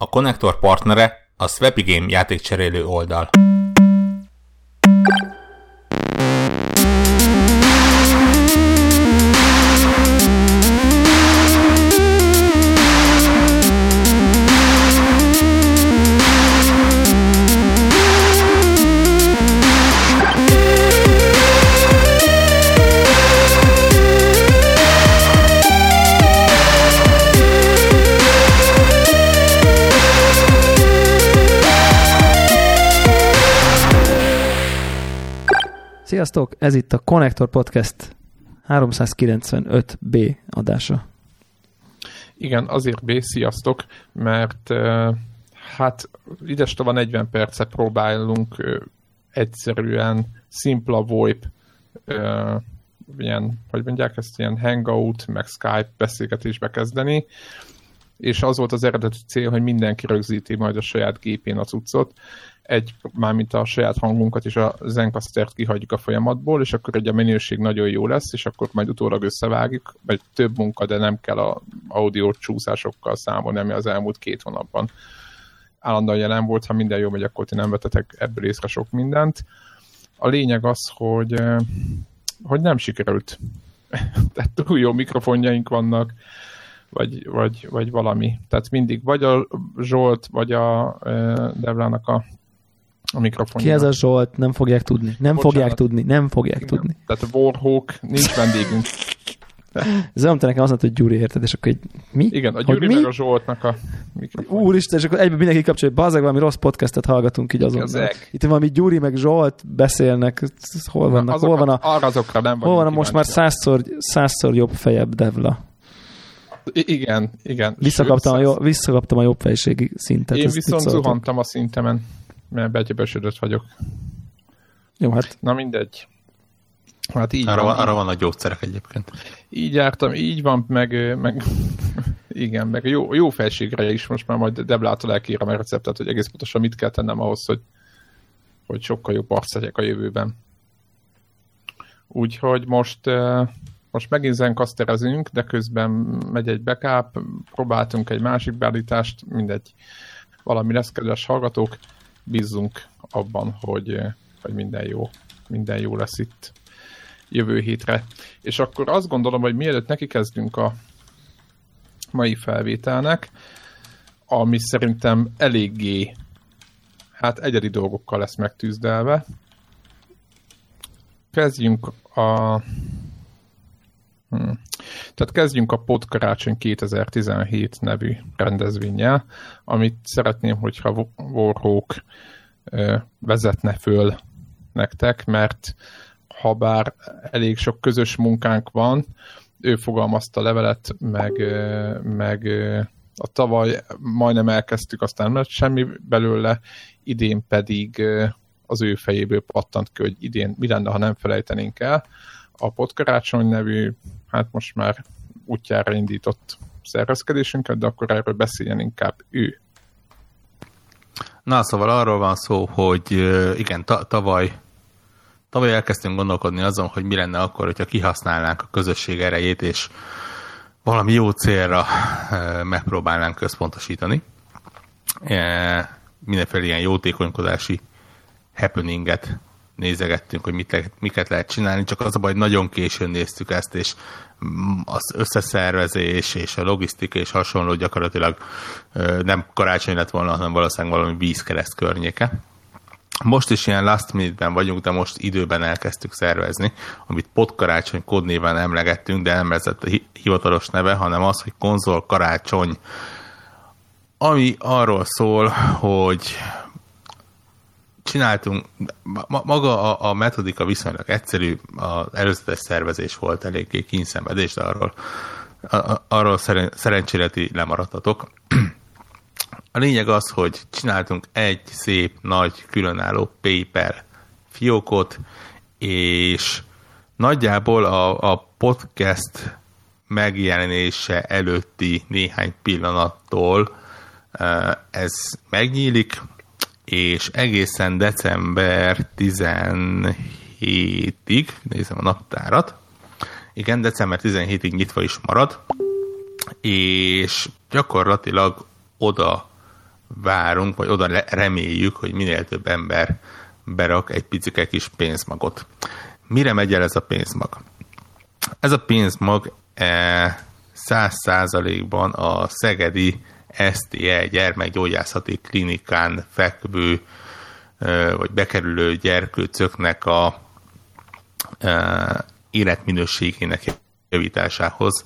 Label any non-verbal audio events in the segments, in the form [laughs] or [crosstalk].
A konnektor partnere a Swapy Game játékcserélő oldal. Sziasztok, ez itt a Connector Podcast 395B adása. Igen, azért B, sziasztok, mert hát idestova 40 perce próbálunk egyszerűen szimpla VoIP ilyen, hogy mondják ezt, ilyen hangout, meg Skype beszélgetésbe kezdeni, és az volt az eredeti cél, hogy mindenki rögzíti majd a saját gépén a cuccot, egy, mármint a saját hangunkat és a Zencastert kihagyjuk a folyamatból, és akkor egy a minőség nagyon jó lesz, és akkor majd utólag összevágjuk, vagy több munka, de nem kell a audio csúszásokkal számolni, ami az elmúlt két hónapban állandóan jelen volt, ha minden jó megy, akkor ti nem vetetek ebből észre sok mindent. A lényeg az, hogy, eh, hogy nem sikerült. [laughs] Tehát túl jó mikrofonjaink vannak, vagy, vagy, vagy valami. Tehát mindig vagy a Zsolt, vagy a eh, Devlának a a mikrofon. Ki ez a Zsolt? Nem fogják tudni. Nem Bocsánat. fogják tudni. Nem fogják Igen. tudni. Tehát Warhawk, nincs vendégünk. Ez olyan, nekem azt mondta, hogy Gyuri, érted? És akkor egy, mi? Igen, a Gyuri meg a Zsoltnak a mikrofon. Úristen, és akkor egyben mindenki kapcsolja, hogy bazzeg valami rossz podcastet hallgatunk így azon. Itt valami Gyuri meg Zsolt beszélnek, hol vannak, azok, hol van a... Arra azokra nem Hol van a most már százszor, százszor jobb fejebb Devla? I- igen, igen. Visszakaptam, a, jó, visszakaptam a jobb fejségi szintet. Én viszont zuhantam a szintemen mert begyebesödött vagyok. Jó, hát. Na mindegy. Hát így arra, van, arra van a gyógyszerek egyébként. Így jártam, így van, meg, meg [laughs] igen, meg jó, jó felségre is most már majd Deblától elkérem a receptet, hogy egész pontosan mit kell tennem ahhoz, hogy, hogy sokkal jobb arc legyek a jövőben. Úgyhogy most, most megint zenkaszterezünk, de közben megy egy backup, próbáltunk egy másik beállítást, mindegy, valami lesz, kedves hallgatók bízzunk abban, hogy, hogy minden jó, minden jó lesz itt jövő hétre. És akkor azt gondolom, hogy mielőtt neki a mai felvételnek, ami szerintem eléggé hát egyedi dolgokkal lesz megtűzdelve. Kezdjünk a Hmm. Tehát kezdjünk a Podkarácsony 2017 nevű rendezvényel, amit szeretném, hogyha Warhawk vezetne föl nektek, mert ha bár elég sok közös munkánk van, ő fogalmazta levelet, meg, meg a tavaly majdnem elkezdtük, aztán mert semmi belőle, idén pedig az ő fejéből pattant ki, hogy idén mi lenne, ha nem felejtenénk el. A Podkarácsony nevű hát most már útjára indított szervezkedésünket, de akkor erről beszéljen inkább ő. Na, szóval arról van szó, hogy igen, ta- tavaly tavaly elkezdtünk gondolkodni azon, hogy mi lenne akkor, hogyha kihasználnánk a közösség erejét, és valami jó célra megpróbálnánk központosítani. Mindenféle ilyen jótékonykodási happeninget nézegettünk, hogy mit le, miket lehet csinálni, csak az a baj, hogy nagyon későn néztük ezt, és az összeszervezés és a logisztika és hasonló gyakorlatilag nem karácsony lett volna, hanem valószínűleg valami vízkereszt környéke. Most is ilyen last minute-ben vagyunk, de most időben elkezdtük szervezni, amit podkarácsony kódnéven emlegettünk, de nem ez a hivatalos neve, hanem az, hogy konzol karácsony, ami arról szól, hogy csináltunk, ma, maga a, a metodika viszonylag egyszerű, az előzetes szervezés volt eléggé kínszenvedés, de arról, a, arról szeren, szerencsére lemaradtatok. [clears throat] A lényeg az, hogy csináltunk egy szép, nagy, különálló paper fiókot, és nagyjából a, a podcast megjelenése előtti néhány pillanattól eh, ez megnyílik, és egészen december 17-ig, nézem a naptárat, igen, december 17-ig nyitva is marad, és gyakorlatilag oda várunk, vagy oda reméljük, hogy minél több ember berak egy picike kis pénzmagot. Mire megy el ez a pénzmag? Ez a pénzmag e, száz százalékban a Szegedi STE gyermekgyógyászati klinikán fekvő vagy bekerülő gyerkőcöknek a életminőségének javításához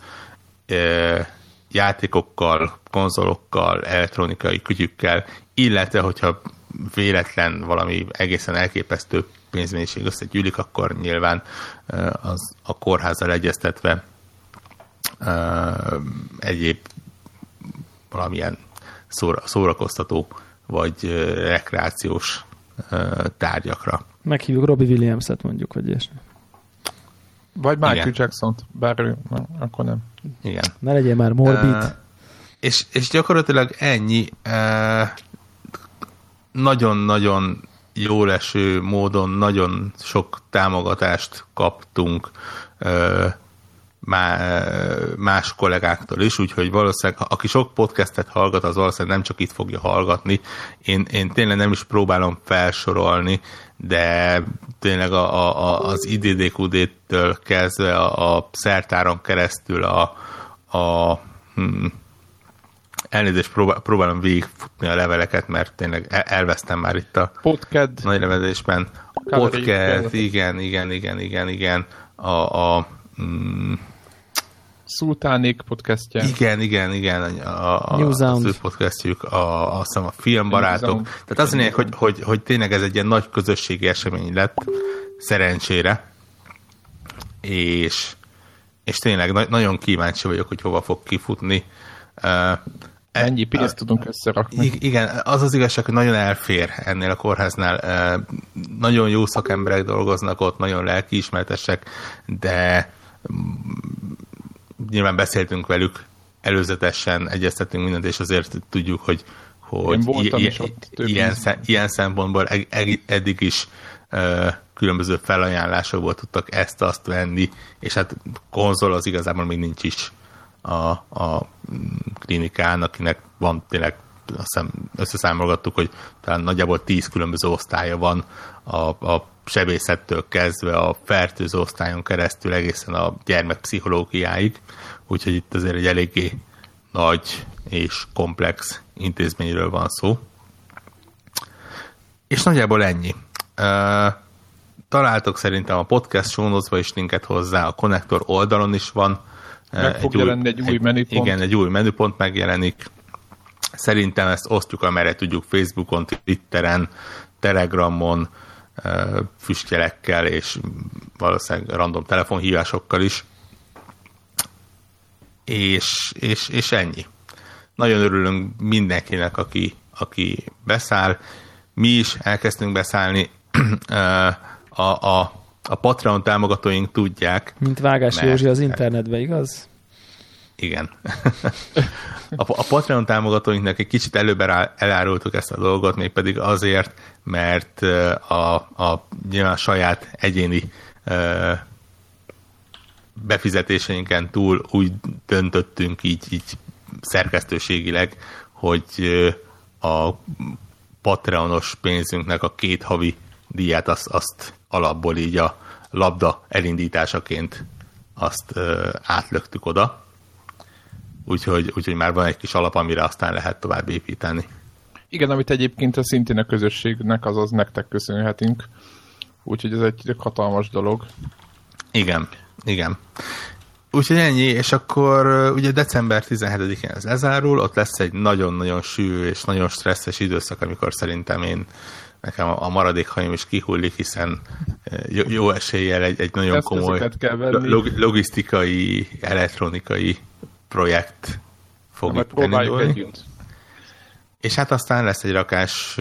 játékokkal, konzolokkal, elektronikai kütyükkel, illetve hogyha véletlen valami egészen elképesztő pénzmennyiség összegyűlik, akkor nyilván az a kórházzal egyeztetve egyéb valamilyen szóra, szórakoztató vagy rekreációs tárgyakra. Meghívjuk Robbie Williams-et mondjuk, vagy ilyesmi. Vagy Michael Igen. Jackson-t, bár ő, na, akkor nem. Igen. Ne legyen már morbid. Uh, és, és gyakorlatilag ennyi uh, nagyon-nagyon jó leső módon nagyon sok támogatást kaptunk uh, más kollégáktól is, úgyhogy valószínűleg, aki sok podcastet hallgat, az valószínűleg nem csak itt fogja hallgatni. Én, én tényleg nem is próbálom felsorolni, de tényleg a, a, az IDDQD-től kezdve a, a szertáron keresztül a, a hmm, elnézést próbál, próbálom végigfutni a leveleket, mert tényleg elvesztem már itt a Podcast. nagy levelésben. Podcast, igen, igen, igen, igen, igen. A, a mm, Szultánik podcastja. Igen, igen, igen, a, a, az ő podcastjuk, a, azt hiszem a filmbarátok. Tehát az lényeg, hogy, hogy, hogy tényleg ez egy ilyen nagy közösségi esemény lett, szerencsére, és, és tényleg na- nagyon kíváncsi vagyok, hogy hova fog kifutni. Uh, Ennyi pénzt tudunk összerakni. Igen, az az igazság, hogy nagyon elfér ennél a kórháznál. Nagyon jó szakemberek dolgoznak ott, nagyon lelkiismertesek, de nyilván beszéltünk velük előzetesen, egyeztetünk mindent, és azért tudjuk, hogy, hogy i- ilyen, ilyen szempontból eddig is különböző felajánlásokból tudtak ezt-azt venni, és hát konzol az igazából még nincs is a, a klinikán, akinek van tényleg azt hiszem összeszámolgattuk, hogy talán nagyjából tíz különböző osztálya van a, a sebészettől kezdve a fertőző osztályon keresztül egészen a gyermekpszichológiáig, úgyhogy itt azért egy eléggé nagy és komplex intézményről van szó. És nagyjából ennyi. találtok szerintem a podcast sónozva is linket hozzá, a konnektor oldalon is van. Meg fog egy jelenni egy új menüpont. Igen, egy új menüpont megjelenik. Szerintem ezt osztjuk, amerre tudjuk Facebookon, Twitteren, Telegramon, füstjelekkel és valószínűleg random telefonhívásokkal is. És, és, és ennyi. Nagyon örülünk mindenkinek, aki, aki beszáll. Mi is elkezdtünk beszállni. a, a, a Patreon támogatóink tudják. Mint Vágás mert, Józsi az internetbe, igaz? Igen. A, a Patreon támogatóinknak egy kicsit előbb elárultuk ezt a dolgot, mégpedig azért, mert a, a nyilván saját egyéni befizetéseinken túl úgy döntöttünk így, így szerkesztőségileg, hogy a Patreonos pénzünknek a két havi díját azt, azt alapból így a labda elindításaként azt ö, átlöktük oda úgyhogy, úgyhogy már van egy kis alap, amire aztán lehet tovább építeni. Igen, amit egyébként a szintén a közösségnek, azaz nektek köszönhetünk. Úgyhogy ez egy hatalmas dolog. Igen, igen. Úgyhogy ennyi, és akkor ugye december 17-én ez lezárul, ott lesz egy nagyon-nagyon sű és nagyon stresszes időszak, amikor szerintem én nekem a maradék hajam is kihullik, hiszen jó eséllyel egy, egy nagyon Ezt komoly logisztikai, elektronikai projekt fog itt elindulni. És hát aztán lesz egy rakás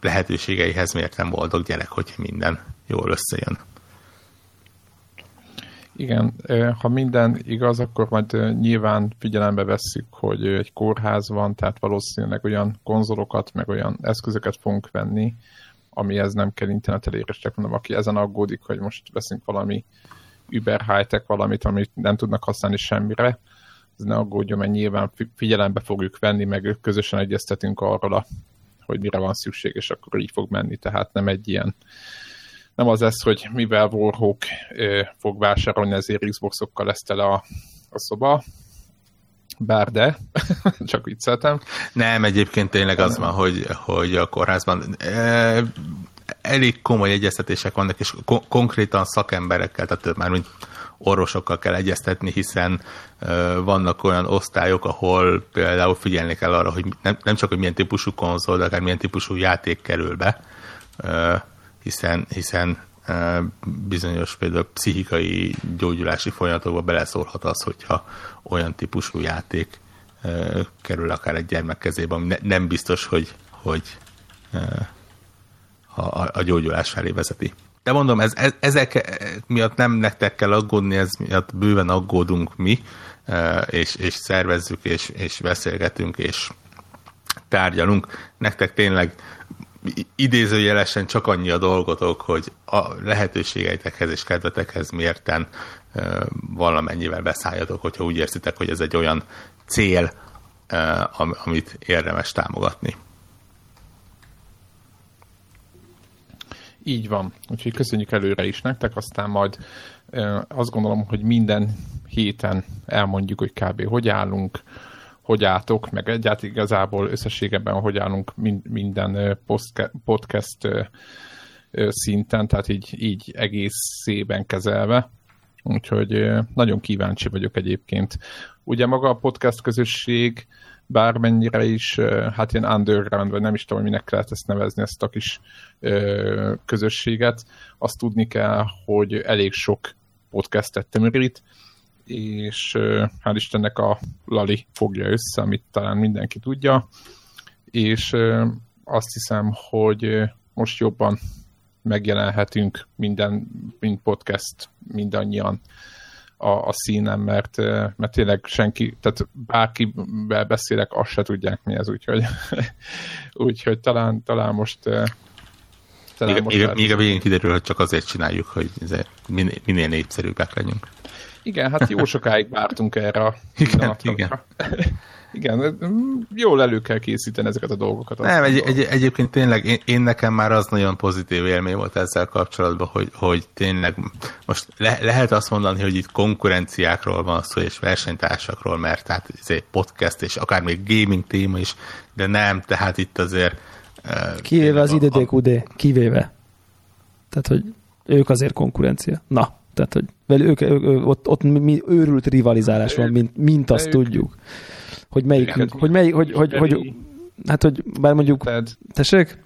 lehetőségeihez mértem boldog gyerek, hogy minden jól összejön. Igen, ha minden igaz, akkor majd nyilván figyelembe vesszük, hogy egy kórház van, tehát valószínűleg olyan konzolokat, meg olyan eszközöket fogunk venni, amihez nem kell internet elérésre, mondom, aki ezen aggódik, hogy most veszünk valami Uber high-tech valamit, amit nem tudnak használni semmire, ez ne aggódjon, mert nyilván figyelembe fogjuk venni, meg közösen egyeztetünk arról, hogy mire van szükség, és akkor így fog menni, tehát nem egy ilyen nem az lesz, hogy mivel Warhawk fog vásárolni, ezért Xboxokkal lesz tele a, a szoba, bár de, [laughs] csak vicceltem. Nem, egyébként tényleg az van, hogy, hogy a kórházban e, elég komoly egyeztetések vannak, és ko- konkrétan szakemberekkel, tehát már mint orvosokkal kell egyeztetni, hiszen e, vannak olyan osztályok, ahol például figyelni kell arra, hogy nem, nem csak, hogy milyen típusú konzol, de akár milyen típusú játék kerül be, e, hiszen, hiszen bizonyos például pszichikai gyógyulási folyamatokba beleszólhat az, hogyha olyan típusú játék kerül akár egy gyermek kezébe, ami ne, nem biztos, hogy, hogy a, a gyógyulás felé vezeti. De mondom, ez, ez, ezek miatt nem nektek kell aggódni, ez miatt bőven aggódunk mi, és, és szervezzük, és, és beszélgetünk, és tárgyalunk. Nektek tényleg idézőjelesen csak annyi a dolgotok, hogy a lehetőségeitekhez és kedvetekhez mérten valamennyivel beszálljatok, hogyha úgy érzitek, hogy ez egy olyan cél, amit érdemes támogatni. Így van. Úgyhogy köszönjük előre is nektek, aztán majd azt gondolom, hogy minden héten elmondjuk, hogy kb. hogy állunk, hogy álltok, meg egyáltalán igazából összességében hogy állunk minden podcast szinten, tehát így, így szében kezelve. Úgyhogy nagyon kíváncsi vagyok egyébként. Ugye maga a podcast közösség bármennyire is, hát ilyen underground, vagy nem is tudom, minek lehet ezt nevezni, ezt a kis közösséget, azt tudni kell, hogy elég sok podcastet tömörít, és hál' Istennek a Lali fogja össze, amit talán mindenki tudja, és azt hiszem, hogy most jobban megjelenhetünk minden, mind podcast, mindannyian a, a színen, mert, mert tényleg senki, tehát bárkivel beszélek, azt se tudják mi ez, úgyhogy, [laughs] úgyhogy talán, talán most talán még, most még, még a végén kiderül, hogy csak azért csináljuk, hogy minél, minél népszerűbbek legyünk. Igen, hát jó sokáig vártunk erre a igen, igen. [laughs] igen, jól elő kell készíteni ezeket a dolgokat. Nem, egy, egy, egyébként tényleg én, én nekem már az nagyon pozitív élmény volt ezzel kapcsolatban, hogy, hogy tényleg most le, lehet azt mondani, hogy itt konkurenciákról van szó, és versenytársakról, mert tehát ez egy podcast, és akár még gaming téma is, de nem, tehát itt azért... Kivéve az IDDQD, kivéve. Tehát, hogy ők azért konkurencia. Na, tehát, hogy ők, ők, ők, ott, ott mi, őrült rivalizálás van, mint, mint azt ők, tudjuk. Hogy melyik, hogy, melyik, hogy, hogy, hogy, hát, hogy bár mondjuk, Tehát, tessék?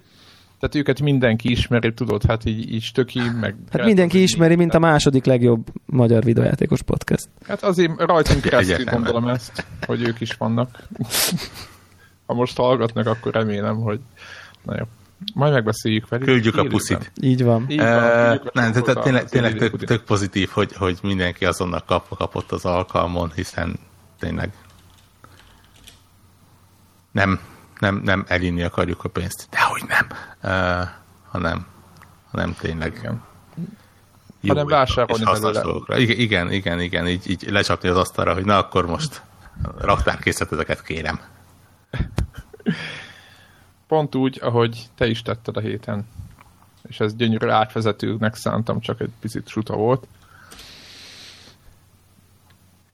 Tehát őket mindenki ismeri, tudod, hát így, így stöki, meg... Hát mindenki ismeri, mint a második legjobb magyar videójátékos podcast. Hát azért rajtunk keresztül gondolom ezt, hogy ők is vannak. [laughs] ha most hallgatnak, akkor remélem, hogy... Na jó. Majd megbeszéljük velük. Küldjük a puszit. Így van. Így van uh, nem, tehát tényleg, tényleg tök, tök pozitív, hogy, hogy mindenki azonnal kap, kapott az alkalmon, hiszen tényleg nem, nem, nem elinni akarjuk a pénzt. Dehogy nem. Uh, hanem, hanem tényleg igen. jó hanem vásárolni dolgokra. Igen, igen, igen, igen, így, így lecsapni az asztalra, hogy na akkor most raktárkészleteket kérem. pont úgy, ahogy te is tetted a héten. És ez gyönyörű átvezetőnek szántam, csak egy picit suta volt.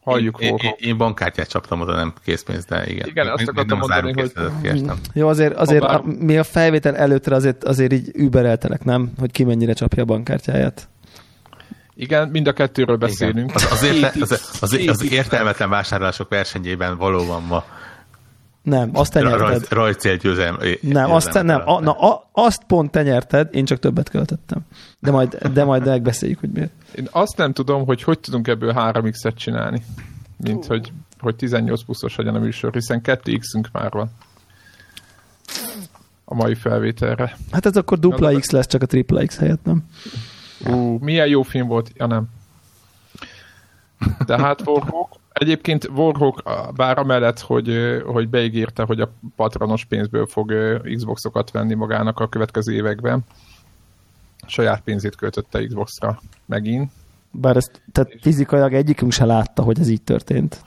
Halljuk én, én, én bankkártyát csaptam oda, nem készpénzt, de igen. Igen, azt akartam mondani, hogy... Kértem. Jó, azért, azért a, mi a felvétel előttre azért, azért így übereltelek, nem? Hogy ki mennyire csapja a bankkártyáját. Igen, mind a kettőről beszélünk. Az, az, érte, [laughs] az, az, az, az értelmetlen vásárlások versenyében valóban ma nem, azt te nyerted. Raj, rajcélgyőzelem. Nem, azt, te, nem a, na, a, azt pont te nyerted, én csak többet költöttem. De majd, de majd megbeszéljük, hogy miért. Én azt nem tudom, hogy hogy tudunk ebből 3x-et csinálni, mint uh. hogy, hogy 18 pluszos legyen a műsor, hiszen 2x-ünk már van a mai felvételre. Hát ez akkor dupla X lesz, csak a tripla X helyett, nem? Ú, milyen jó film volt, ja nem. De hát Warhawk, Egyébként Warhawk, bár amellett, hogy, hogy beígérte, hogy a patronos pénzből fog Xboxokat venni magának a következő években, saját pénzét költötte Xboxra megint. Bár ezt, tehát fizikailag egyikünk se látta, hogy ez így történt.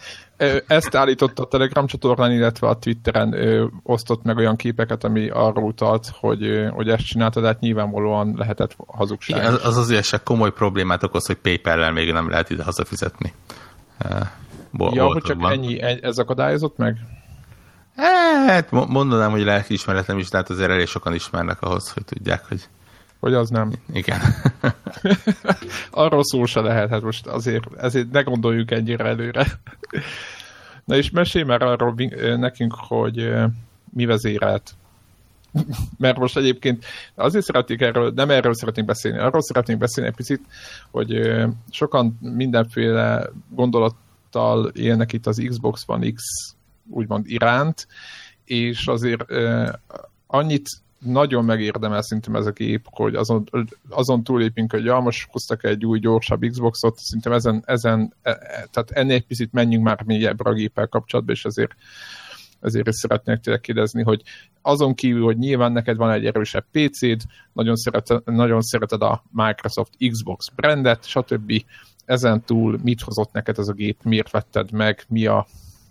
Ezt állította a Telegram csatornán, illetve a Twitteren ö, osztott meg olyan képeket, ami arra utalt, hogy, ö, hogy ezt csinálta, de hát nyilvánvalóan lehetett hazugság. Igen, az, az azért komoly problémát okoz, hogy PayPal-lel még nem lehet ide hazafizetni. Bol- ja, hogy csak ennyi, ez akadályozott meg? Hát mondanám, hogy lelkiismeretem is, de hát azért elég sokan ismernek ahhoz, hogy tudják, hogy hogy az nem. Igen. [laughs] Arról szó se lehet, hát most azért, ezért ne gondoljuk ennyire előre. Na és mesélj már arról nekünk, hogy mi vezérelt. [laughs] Mert most egyébként azért szeretnék erről, nem erről szeretnénk beszélni, arról szeretnénk beszélni egy picit, hogy sokan mindenféle gondolattal élnek itt az Xbox One X úgymond iránt, és azért annyit nagyon megérdemel szerintem ez a gép, hogy azon, azon túlépünk, hogy ja, most hoztak egy új, gyorsabb Xboxot, szerintem ezen, ezen e, e, tehát ennél egy picit menjünk már mélyebbre a géppel kapcsolatban, és ezért ezért is szeretnék tényleg kérdezni, hogy azon kívül, hogy nyilván neked van egy erősebb PC-d, nagyon, szereted, nagyon szereted a Microsoft Xbox brandet, stb. Ezen túl mit hozott neked ez a gép, miért vetted meg, mi, a,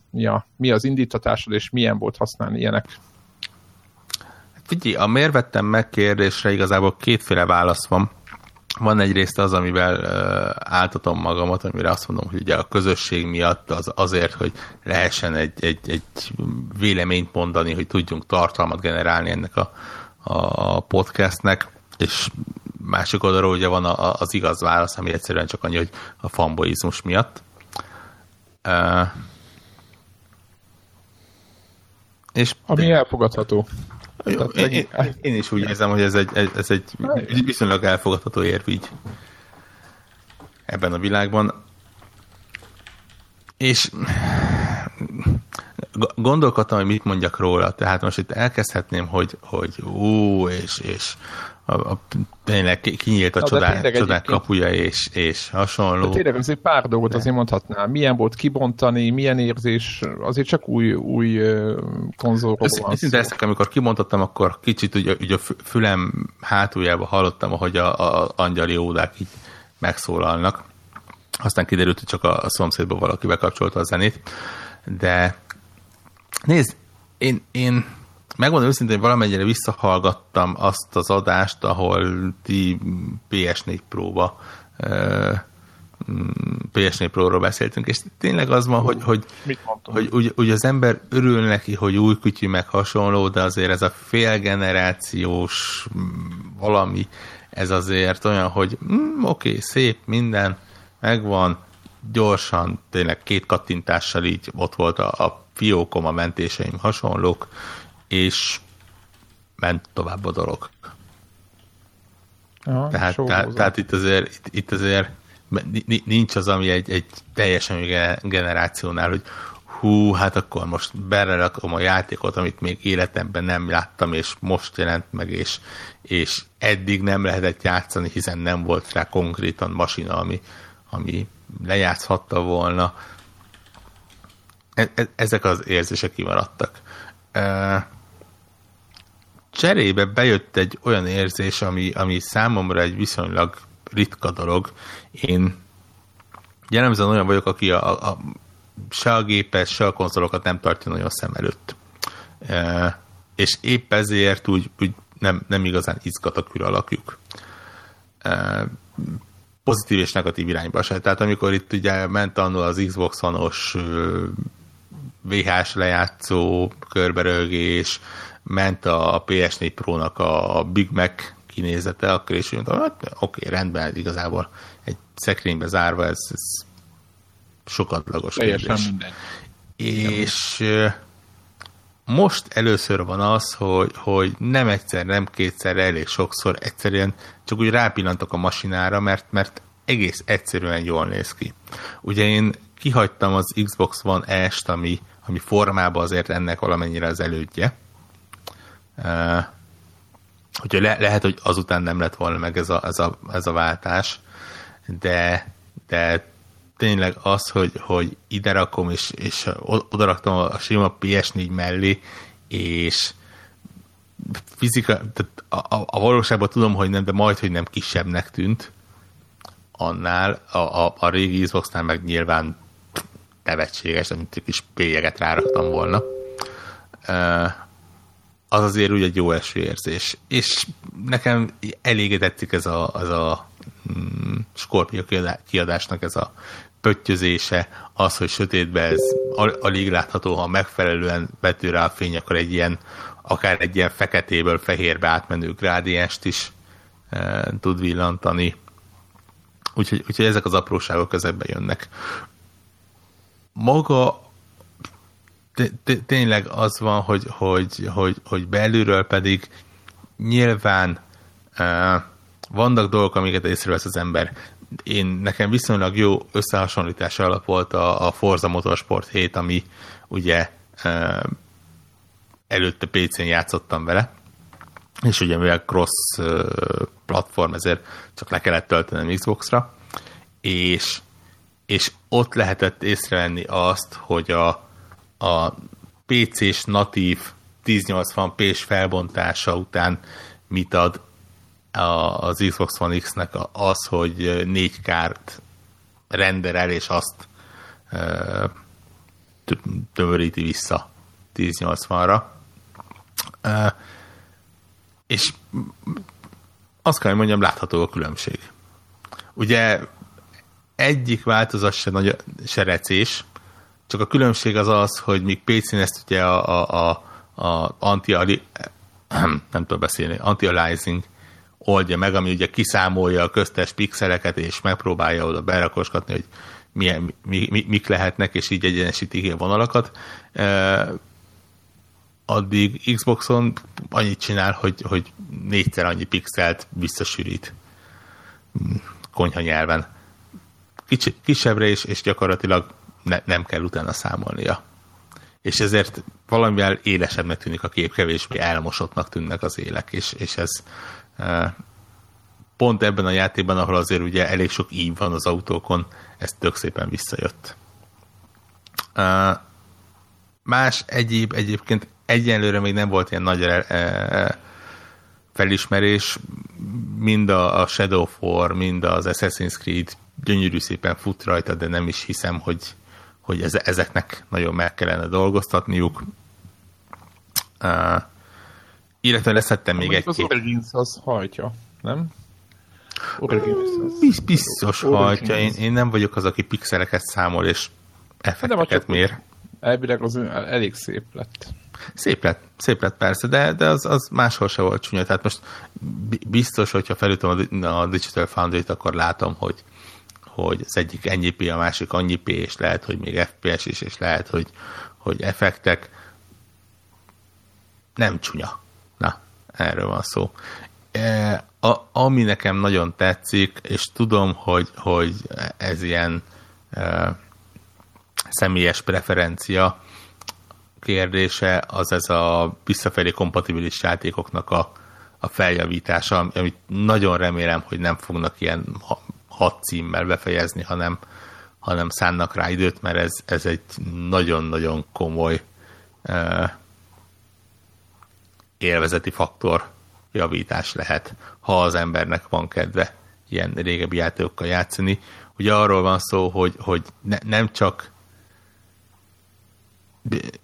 mi, a, mi az indítatásod, és milyen volt használni ilyenek? Figyelj, a miért vettem meg kérdésre igazából kétféle válasz van. Van egyrészt az, amivel áltatom magamat, amire azt mondom, hogy ugye a közösség miatt az azért, hogy lehessen egy, egy, egy véleményt mondani, hogy tudjunk tartalmat generálni ennek a, a podcastnek, és másik oldalról ugye van a, az igaz válasz, ami egyszerűen csak annyi, hogy a fanboizmus miatt. Uh, és ami elfogadható. Jó, én, én is úgy érzem, hogy ez egy, ez egy viszonylag elfogadható érv így ebben a világban. És gondolkodtam, hogy mit mondjak róla. Tehát most itt elkezdhetném, hogy, hogy ú, és, és a, a, tényleg kinyílt a csodák, csodák kapuja, és, és hasonló. De tényleg azért pár dolgot azért mondhatnál. Milyen volt kibontani, milyen érzés, azért csak új, új konzolról van szó. ezt, amikor kimondottam, akkor kicsit ugye, ugye a fülem hátuljába hallottam, ahogy a, a angyali ódák így megszólalnak. Aztán kiderült, hogy csak a, a szomszédban valaki bekapcsolta a zenét. De nézd, én, én megmondom őszintén, hogy valamennyire visszahallgattam azt az adást, ahol ti PS4 próba PS4 Pro-ról beszéltünk, és tényleg az van, hogy, hogy, hogy úgy, úgy, az ember örül neki, hogy új kütyű meg hasonló, de azért ez a félgenerációs valami, ez azért olyan, hogy mm, oké, okay, szép, minden, megvan, gyorsan, tényleg két kattintással így ott volt a, a fiókom, a mentéseim hasonlók, és ment tovább a dolog. Aha, tehát, tehát, tehát itt azért, itt, itt azért nincs az, ami egy, egy teljesen generációnál, hogy hú, hát akkor most belerakom a játékot, amit még életemben nem láttam, és most jelent meg, és, és eddig nem lehetett játszani, hiszen nem volt rá konkrétan masina, ami, ami lejátszhatta volna. E, e, ezek az érzések kimaradtak cserébe bejött egy olyan érzés, ami, ami számomra egy viszonylag ritka dolog. Én jellemzően olyan vagyok, aki a, a, a, se a gépet, se a konzolokat nem tartja nagyon szem előtt. E, és épp ezért úgy, úgy nem, nem igazán izgat a alakjuk. E, pozitív és negatív irányba se. Tehát amikor itt ugye ment annól az Xbox One-os VHS lejátszó körberögés, ment a PS4 Pro-nak a Big Mac kinézete, akkor is mondtam, hát oké, rendben, igazából egy szekrénybe zárva ez, ez sokatlagos kérdés. minden. És most először van az, hogy, hogy nem egyszer, nem kétszer, elég sokszor egyszerűen csak úgy rápillantok a masinára, mert, mert egész egyszerűen jól néz ki. Ugye én kihagytam az Xbox One S-t, ami, ami formában azért ennek valamennyire az elődje, Úgyhogy le, lehet, hogy azután nem lett volna meg ez a, ez a, ez a váltás, de, de tényleg az, hogy, hogy ide rakom, és, és oda a sima PS4 mellé, és fizika, tehát a, a, a valóságban tudom, hogy nem, de majd, hogy nem kisebbnek tűnt, annál, a, a, a régi Xbox-nál meg nyilván nevetséges, amit egy kis pélyeget ráraktam volna. Az azért úgy egy jó első érzés. És nekem elégedettik ez a, az a mm, Scorpio kiadásnak ez a pöttyözése, az, hogy sötétben ez alig látható, ha megfelelően vető rá a fény, akkor egy ilyen, akár egy ilyen feketéből fehérbe átmenő grádienst is e, tud villantani. Úgyhogy, úgyhogy ezek az apróságok közebbe jönnek. Maga tényleg az van, hogy, hogy, hogy, hogy belülről pedig nyilván uh, vannak dolgok, amiket észrevesz az ember. Én nekem viszonylag jó összehasonlítás alap volt a, a Forza Motorsport 7, ami ugye e, előtte PC-n játszottam vele, és ugye mivel cross e, platform, ezért csak le kellett töltenem Xbox-ra, és, és ott lehetett észrevenni azt, hogy a, a PC-s natív 1080p-s felbontása után mit ad az Xbox One X-nek az, hogy négy kárt renderel, és azt tömöríti vissza 1080-ra. És azt kell, hogy mondjam, látható a különbség. Ugye egyik változat se, nagy, se recés, csak a különbség az az, hogy míg PC-n ezt ugye a, a, a, a anti [clears throat] nem tudom beszélni, anti-aliasing oldja meg, ami ugye kiszámolja a köztes pixeleket, és megpróbálja oda berakosgatni, hogy milyen, mi, mi, mik lehetnek, és így egyenesítik a vonalakat. E, addig Xboxon annyit csinál, hogy, hogy négyszer annyi pixelt visszasűrít konyha nyelven. Kicsit kisebbre is, és gyakorlatilag ne, nem kell utána számolnia. És ezért valamivel élesebbnek tűnik a kép, kevésbé elmosottnak tűnnek az élek, és, és ez pont ebben a játékban, ahol azért ugye elég sok ív van az autókon, ez tök szépen visszajött. Más egyéb, egyébként egyenlőre még nem volt ilyen nagy felismerés, mind a Shadow War, mind az Assassin's Creed gyönyörű szépen fut rajta, de nem is hiszem, hogy, hogy ezeknek nagyon meg kellene dolgoztatniuk. Uh, illetve leszettem még egy Az Origins az hajtja, nem? Origins biztos hajtja. Én, én nem vagyok az, aki pixeleket számol és effekteket mér. Elvileg az elég szép lett. Szép lett, szép lett persze, de, de az, az máshol se volt csúnya. Tehát most biztos, hogyha felütöm a Digital Foundry-t, akkor látom, hogy, hogy az egyik ennyi P, a másik annyi P, és lehet, hogy még FPS is, és lehet, hogy, hogy effektek. Nem csúnya erről van szó. E, a, ami nekem nagyon tetszik, és tudom, hogy, hogy ez ilyen e, személyes preferencia kérdése, az ez a visszafelé kompatibilis játékoknak a, a feljavítása, amit nagyon remélem, hogy nem fognak ilyen hat címmel befejezni, hanem, hanem szánnak rá időt, mert ez, ez egy nagyon-nagyon komoly e, élvezeti faktor javítás lehet, ha az embernek van kedve ilyen régebbi játékokkal játszani. Ugye arról van szó, hogy, hogy ne, nem csak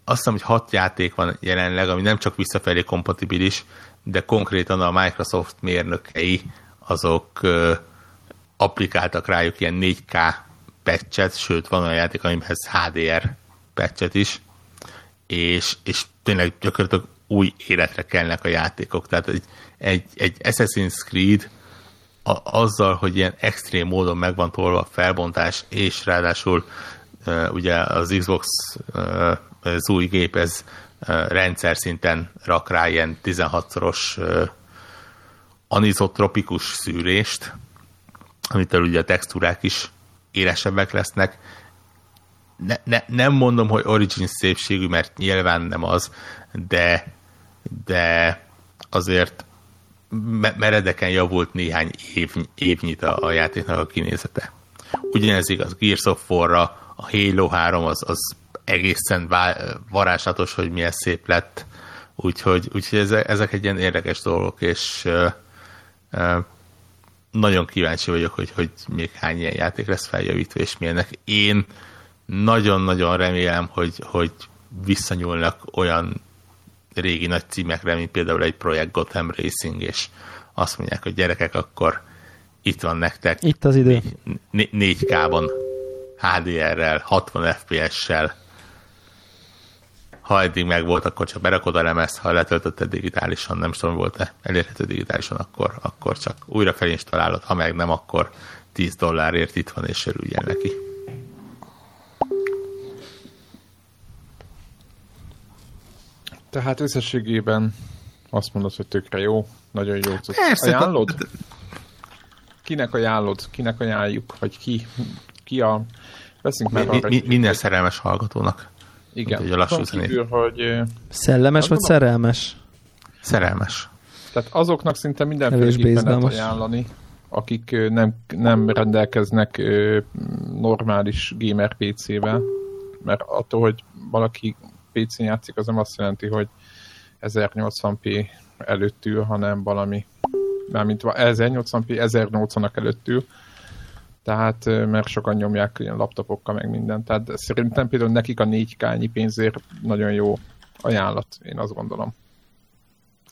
azt hiszem, hogy hat játék van jelenleg, ami nem csak visszafelé kompatibilis, de konkrétan a Microsoft mérnökei azok applikáltak rájuk ilyen 4K patchet, sőt van olyan játék, amihez HDR patchet is, és, és tényleg gyakorlatilag új életre kelnek a játékok. Tehát egy, egy, egy Assassin's Creed a, azzal, hogy ilyen extrém módon meg van tolva a felbontás, és ráadásul uh, ugye az Xbox uh, az új gép, ez uh, rendszer szinten rak rá ilyen 16-szoros uh, anizotropikus szűrést, amitől ugye a textúrák is élesebbek lesznek. Ne, ne, nem mondom, hogy Origin szépségű, mert nyilván nem az, de de azért meredeken javult néhány év, évnyit a, a játéknak a kinézete. Ugyanez igaz Gears of War-ra, a Halo 3 az, az egészen varázslatos, hogy milyen szép lett, úgyhogy, úgyhogy ezek, ezek egy ilyen érdekes dolgok, és uh, uh, nagyon kíváncsi vagyok, hogy, hogy még hány ilyen játék lesz feljavítva, és milyenek. Én nagyon-nagyon remélem, hogy, hogy visszanyúlnak olyan régi nagy címekre, mint például egy projekt Gotham Racing, és azt mondják, hogy gyerekek, akkor itt van nektek. Itt az idő. 4K-ban, HDR-rel, 60 FPS-sel. Ha eddig meg volt, akkor csak berakod a lemezt, ha letöltötted digitálisan, nem tudom, volt-e elérhető digitálisan, akkor, akkor csak újra felinstalálod, ha meg nem, akkor 10 dollárért itt van, és örüljen neki. Tehát összességében azt mondod, hogy tökre jó, nagyon jó. Persze, Ajánlod? Kinek ajánlod? Kinek ajánljuk? Vagy ki? Ki a... Veszünk mi, mi, Minden szerelmes hallgatónak. Igen. Hogy a lassú kívül, hogy... Szellemes vagy szerelmes? Szerelmes. Tehát azoknak szinte mindenféleképpen lehet ajánlani, akik nem, nem rendelkeznek normális gamer PC-vel, mert attól, hogy valaki PC-n játszik, az nem azt jelenti, hogy 1080p előtt ül, hanem valami, mármint 1080p 1080-nak előtt ül, tehát mert sokan nyomják ilyen laptopokkal meg mindent, tehát szerintem például nekik a 4K pénzért nagyon jó ajánlat, én azt gondolom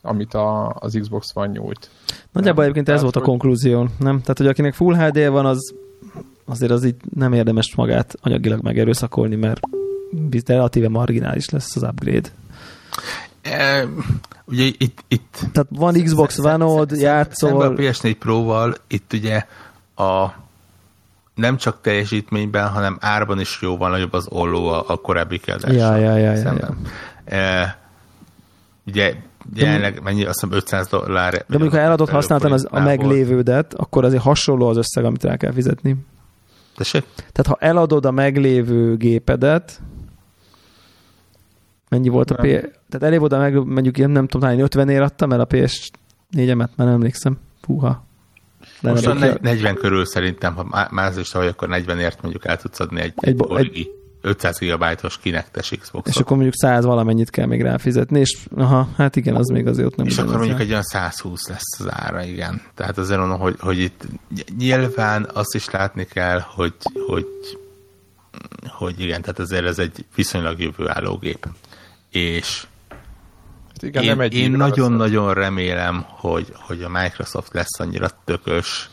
amit a, az Xbox van nyújt. Nagyjából egyébként ez volt a konklúzió, nem? Tehát, hogy akinek Full HD van, az azért az így nem érdemes magát anyagilag megerőszakolni, mert relatíve marginális lesz az upgrade. E, ugye itt, itt Tehát van Xbox One-od, játszol... a PS4 Pro-val itt ugye a nem csak teljesítményben, hanem árban is jóval nagyobb az olló a, a korábbi kiadással. Ja, ja, ja, ja, ja. E, ugye jelenleg mennyi, azt hiszem 500 dollár. De mondjuk, ha eladott használtan az, a meglévődet, akkor azért hasonló az összeg, amit rá kell fizetni. Tessék? Tehát ha eladod a meglévő gépedet, Mennyi volt a PS... Tehát elég volt, meg mondjuk ilyen, nem tudom, 50 ér adtam el a PS4-emet, már nem emlékszem. Fúha. Most 40 körül szerintem, ha más is vagy, akkor 40 ért mondjuk el tudsz adni egy, egy, egy 500 GB-os kinektes xbox És akkor mondjuk 100 valamennyit kell még ráfizetni, és aha, hát igen, az még azért ott nem És akkor mondjuk egy olyan 120 lesz az ára, igen. Tehát azért mondom, hogy, hogy itt nyilván azt is látni kell, hogy, hogy, hogy igen, tehát azért ez egy viszonylag jövőálló gép és igen, én, nem egy én nagyon-nagyon remélem, hogy, hogy a Microsoft lesz annyira tökös,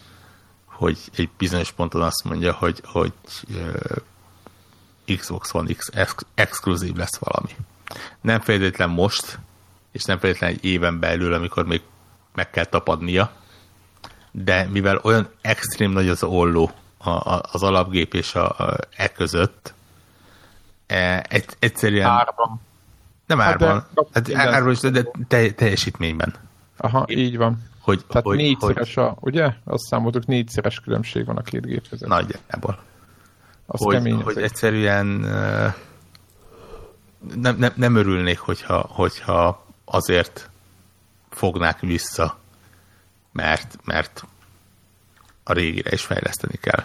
hogy egy bizonyos ponton azt mondja, hogy, hogy uh, Xbox One X ex- exkluzív lesz valami. Nem feltétlen most, és nem feltétlen egy éven belül, amikor még meg kell tapadnia, de mivel olyan extrém nagy az olló a, a, az alapgép és a, a e között, e, egy, egyszerűen Árban. Nem árban, hát, de, hát árban is, de te, teljesítményben. Aha, így van. Hogy, Tehát hogy, négyszeres hogy, a, ugye? Azt számoltuk, négyszeres különbség van a két gép között. Nagyjából. Az hogy, kemény hogy egyszerűen nem, nem, nem örülnék, hogyha, hogyha azért fognák vissza, mert, mert a régire is fejleszteni kell.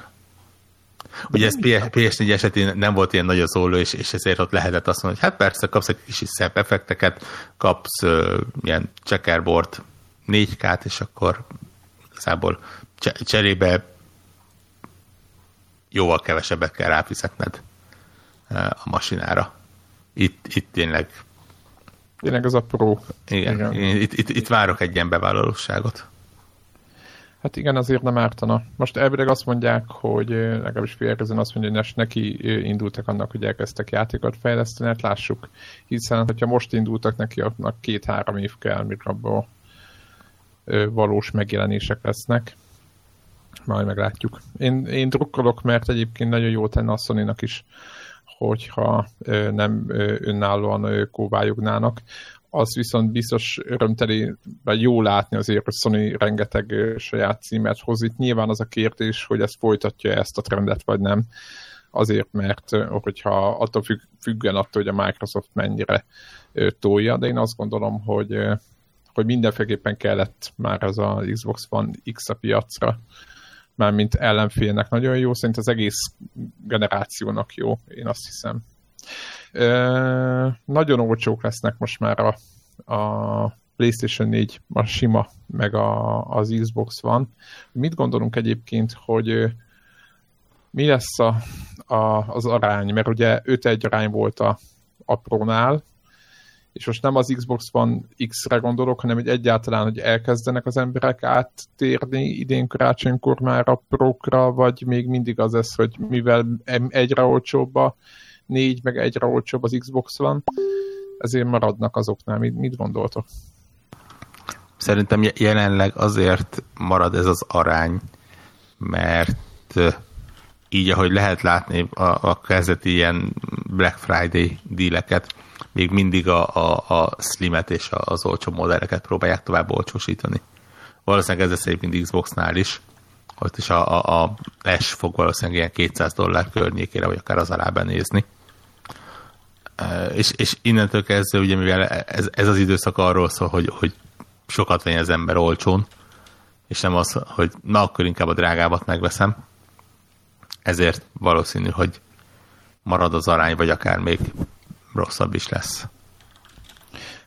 Ugye ez PS4 esetén nem volt ilyen nagy az olló, és, és ezért ott lehetett azt mondani, hogy hát persze kapsz egy kis szebb effekteket, kapsz uh, ilyen checkerboard 4K-t, és akkor igazából cserébe jóval kevesebbet kell ráfizetned a masinára. Itt, itt tényleg Tényleg az a pro. Igen, igen. Itt, itt, itt várok egy ilyen bevállalóságot. Hát igen, azért nem ártana. Most elvileg azt mondják, hogy legalábbis félrekezően azt mondja, hogy neki indultak annak, hogy elkezdtek játékot fejleszteni, hát lássuk. Hiszen, hogyha most indultak neki, annak két-három év kell, mire abból valós megjelenések lesznek. Majd meglátjuk. Én, én drukkolok, mert egyébként nagyon jó tenne a sony is, hogyha nem önállóan kóvályognának az viszont biztos örömteli, vagy jó látni azért, hogy Sony rengeteg saját címet hoz. Itt nyilván az a kérdés, hogy ez folytatja ezt a trendet, vagy nem. Azért, mert hogyha attól függ, függen attól, hogy a Microsoft mennyire tolja, de én azt gondolom, hogy, hogy mindenféleképpen kellett már az a Xbox One X a piacra, mármint ellenfélnek nagyon jó, szerint az egész generációnak jó, én azt hiszem nagyon olcsók lesznek most már a, a PlayStation 4 a sima, meg a, az Xbox van. Mit gondolunk egyébként, hogy mi lesz a, a, az arány? Mert ugye 5-1 arány volt a, a Pro-nál, és most nem az Xbox van X-re gondolok, hanem hogy egyáltalán, hogy elkezdenek az emberek áttérni idén karácsonykor már a Pro-kra, vagy még mindig az lesz, hogy mivel egyre olcsóbb a négy, meg egyre olcsóbb az Xbox van, ezért maradnak azoknál. Mit, mit gondoltok? Szerintem jelenleg azért marad ez az arány, mert így, ahogy lehet látni a, a kezdeti ilyen Black Friday díleket, még mindig a, a, a Slimet és az olcsó modelleket próbálják tovább olcsósítani. Valószínűleg ez lesz egyébként Xbox-nál is, ott is a, a, a S fog valószínűleg ilyen 200 dollár környékére, vagy akár az alá benézni. És, és innentől kezdve, ugye mivel ez, ez az időszak arról szól, hogy, hogy sokat venni az ember olcsón, és nem az, hogy na akkor inkább a drágábbat megveszem, ezért valószínű, hogy marad az arány, vagy akár még rosszabb is lesz.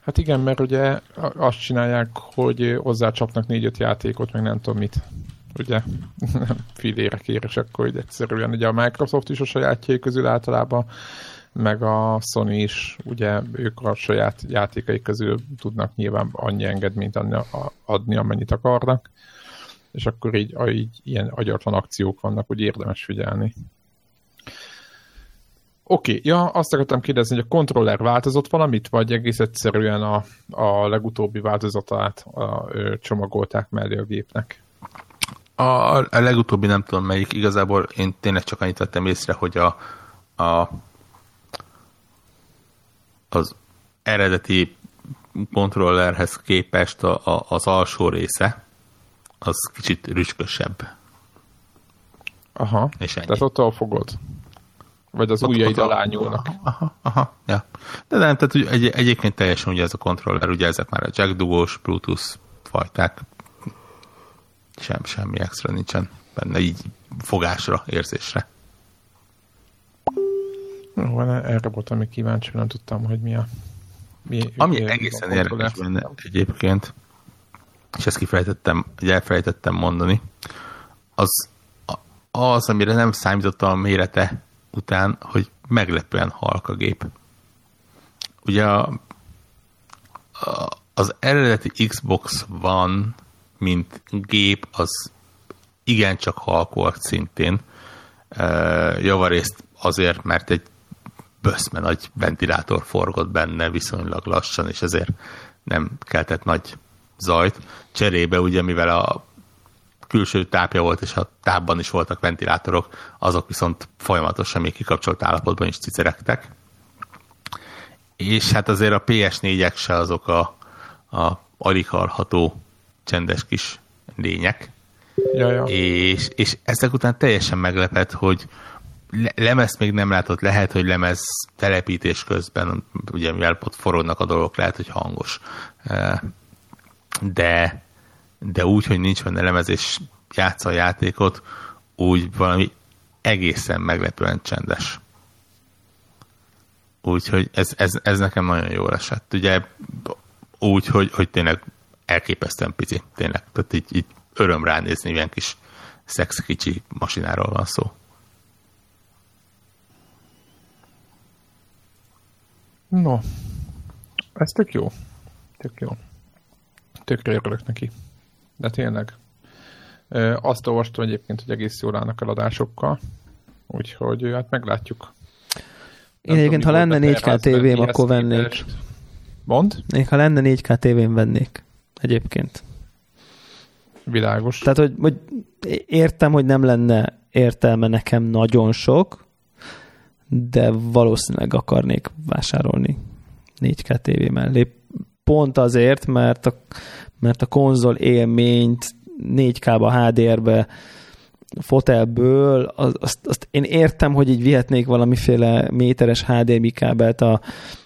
Hát igen, mert ugye azt csinálják, hogy hozzácsapnak négy-öt játékot, meg nem tudom mit. Ugye [laughs] filére kér, és akkor hogy egyszerűen ugye a Microsoft is a sajátjai közül általában, meg a Sony is, ugye ők a saját játékai közül tudnak nyilván annyi engedményt adni, amennyit akarnak, és akkor így, így ilyen agyatlan akciók vannak, hogy érdemes figyelni. Oké, okay, ja, azt akartam kérdezni, hogy a kontroller változott valamit, vagy egész egyszerűen a, a legutóbbi változatát a, ö, csomagolták mellé a gépnek? A, a legutóbbi nem tudom melyik, igazából én tényleg csak annyit vettem észre, hogy a, a az eredeti kontrollerhez képest a, a, az alsó része az kicsit rüskösebb. Aha, és ennyi. tehát ott fogod. Vagy az ujjaid alá nyúlnak. Aha, aha, ja. De nem, tehát ugye, egy, egyébként teljesen ugye ez a kontroller, ugye ezek már a jack dugós, Bluetooth fajták. Sem, semmi extra nincsen benne így fogásra, érzésre. Van, erre voltam még kíváncsi, nem tudtam, hogy mi a... Mi, Ami mi egészen érdekes benne egyébként, és ezt kifejtettem, hogy elfelejtettem mondani, az, az, amire nem számítottam a mérete után, hogy meglepően halk a gép. Ugye a, a, az eredeti Xbox van, mint gép, az igencsak halk volt szintén. E, javarészt azért, mert egy böszme nagy ventilátor forgott benne viszonylag lassan, és ezért nem keltett nagy zajt. Cserébe ugye, mivel a külső tápja volt, és a tápban is voltak ventilátorok, azok viszont folyamatosan még kikapcsolt állapotban is cicerektek. És hát azért a PS4-ek se azok a, a alig hallható csendes kis lények. Ja, ja. És, és ezek után teljesen meglepett, hogy le, lemez még nem látott, lehet, hogy lemez telepítés közben, ugye mivel ott forognak a dolgok, lehet, hogy hangos. De de úgy, hogy nincs benne lemez és játsza a játékot, úgy valami egészen meglepően csendes. Úgyhogy ez, ez, ez nekem nagyon jól esett. Ugye úgy, hogy, hogy tényleg elképesztően pici, tényleg. Tehát így, így öröm ránézni, ilyen kis szex kicsi masináról van szó. No, ez tök jó. Tök jó. Tökre örülök neki. De tényleg. Azt olvastam egyébként, hogy egész jól állnak eladásokkal, úgyhogy hát meglátjuk. Én egyébként, ha lenne 4K tévém, akkor vennék. Mond? Én, ha lenne 4K tévém, vennék. Egyébként. Világos. Tehát, hogy, hogy értem, hogy nem lenne értelme nekem nagyon sok, de valószínűleg akarnék vásárolni 4K tévé mellé. Pont azért, mert a, mert a konzol élményt 4K-ba, HDR-be, fotelből, az, azt, azt én értem, hogy így vihetnék valamiféle méteres HDMI kábelt a